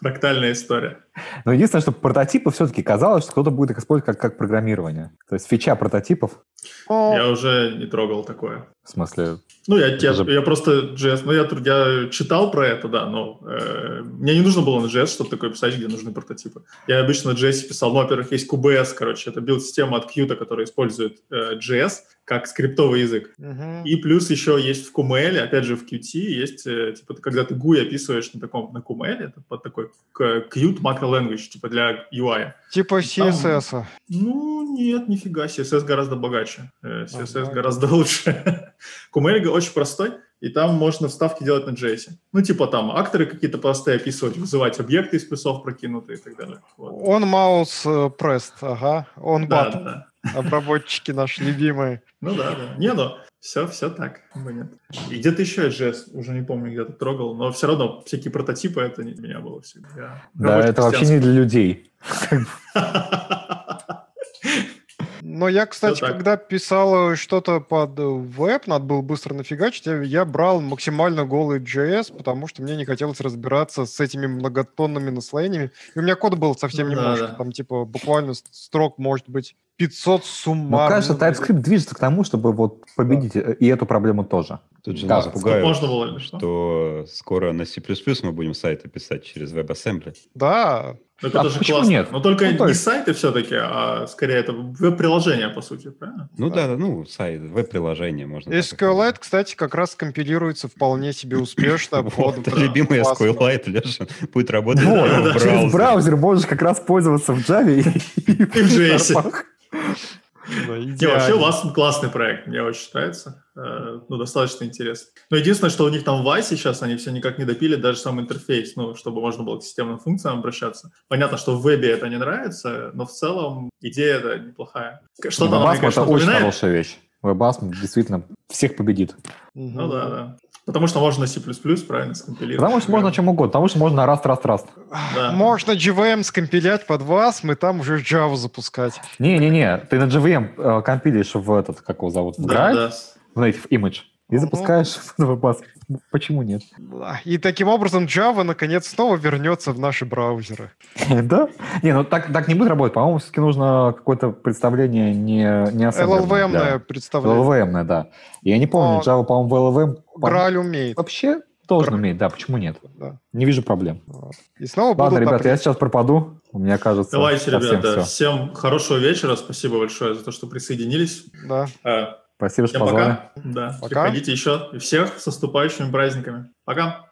Фрактальная история. Но единственное, что прототипы все-таки казалось, что кто-то будет их использовать как, как программирование. То есть фича прототипов, Я уже не трогал такое. в смысле, Ну, я, я, же- я просто JS, ну, я, я читал про это, да, но э, мне не нужно было на JS что-то такое писать, где нужны прототипы. Я обычно на JS писал, ну, во-первых, есть QBS, короче, это билд-система от Qt, которая использует э, JS как скриптовый язык. мгм. И плюс еще есть в QML, опять же в Qt, есть, э, типа, когда ты GUI описываешь на таком, на QML, это под такой Qt Macro Language, типа для UI. Типа CSS. Ну, нет, нифига, CSS гораздо богаче. Э, CSS Ага. гораздо лучше. Кумельга очень простой, и там можно вставки делать на JS. Ну, типа там акторы какие-то простые описывать, вызывать объекты из плюсов прокинутые и так далее. Вот. Он маус э, прест, ага. Он Да, бат. да, да. Обработчики наши любимые. Ну да, да. Не, ну, все, все так. как бы нет. И где-то еще JS, уже не помню, где-то трогал, но все равно всякие прототипы, это не для меня было всегда. Я Да, это вообще не для людей. Но я, кстати, когда писал э, что-то под э, веб, надо было быстро нафигачить, я, я брал максимально голый JS, потому что мне не хотелось разбираться с этими многотонными наслоениями. И у меня кода было совсем Ну да, немножко. да. Там, типа, буквально строк может быть 500 Но суммарно. кажется, TypeScript движется к тому, чтобы вот победить э, и эту проблему тоже. Тут же нас пугают, Можно было, что? что скоро на C++ мы будем сайты писать через WebAssembly. Да, Так А это же почему классно. нет? Но только Ну, то не есть- сайты все-таки, а скорее это веб-приложение, по сути, правильно? Ну да, да, ну, сайт, веб-приложение можно. SQLite, кстати, как раз компилируется вполне себе успешно. Вот, любимый это классно. SQLite, Леша, будет работать в браузере. браузер можешь как раз пользоваться в Java и, и в JS. Да, Не, вообще у вас классный проект, мне очень нравится. Э, Ну, достаточно интересно. Но единственное, что у них там в Y сейчас, они все никак не допили даже сам интерфейс, ну, чтобы можно было к системным функциям обращаться. Понятно, что в вебе это не нравится, но в целом идея это неплохая. Что-то она, конечно, это очень хорошая вещь. WebAssm действительно всех победит. Ну да, да. Потому что можно C++, правильно, скомпилировать. Потому что можно чем угодно. Потому что можно раз, раз, раз. Да. Можно JVM скомпилять под вас, мы там уже Java запускать. Не-не-не, ты на JVM э, компилишь в этот, как его зовут, в Да, Drive, да. в Native Image, и Мгм. запускаешь в WebAssm. Почему нет? И таким образом Java наконец снова вернется в наши браузеры. Да? Не, ну так, так не будет работать. По-моему, все-таки нужно какое-то представление не, не ассемблерное LLVM для- представляет. LLVM, да. Я не помню, Но Java, по-моему, в LLVM Граль умеет. вообще должен уметь, да, почему нет? Да. Не вижу проблем. И снова Ладно, ребята, я сейчас пропаду. У меня кажется, Давайте, ребята, все. всем хорошего вечера. Спасибо большое за то, что присоединились. Да. Спасибо, что Всем позвали. пока. Да, Пока. приходите еще. И всех с наступающими праздниками. Пока.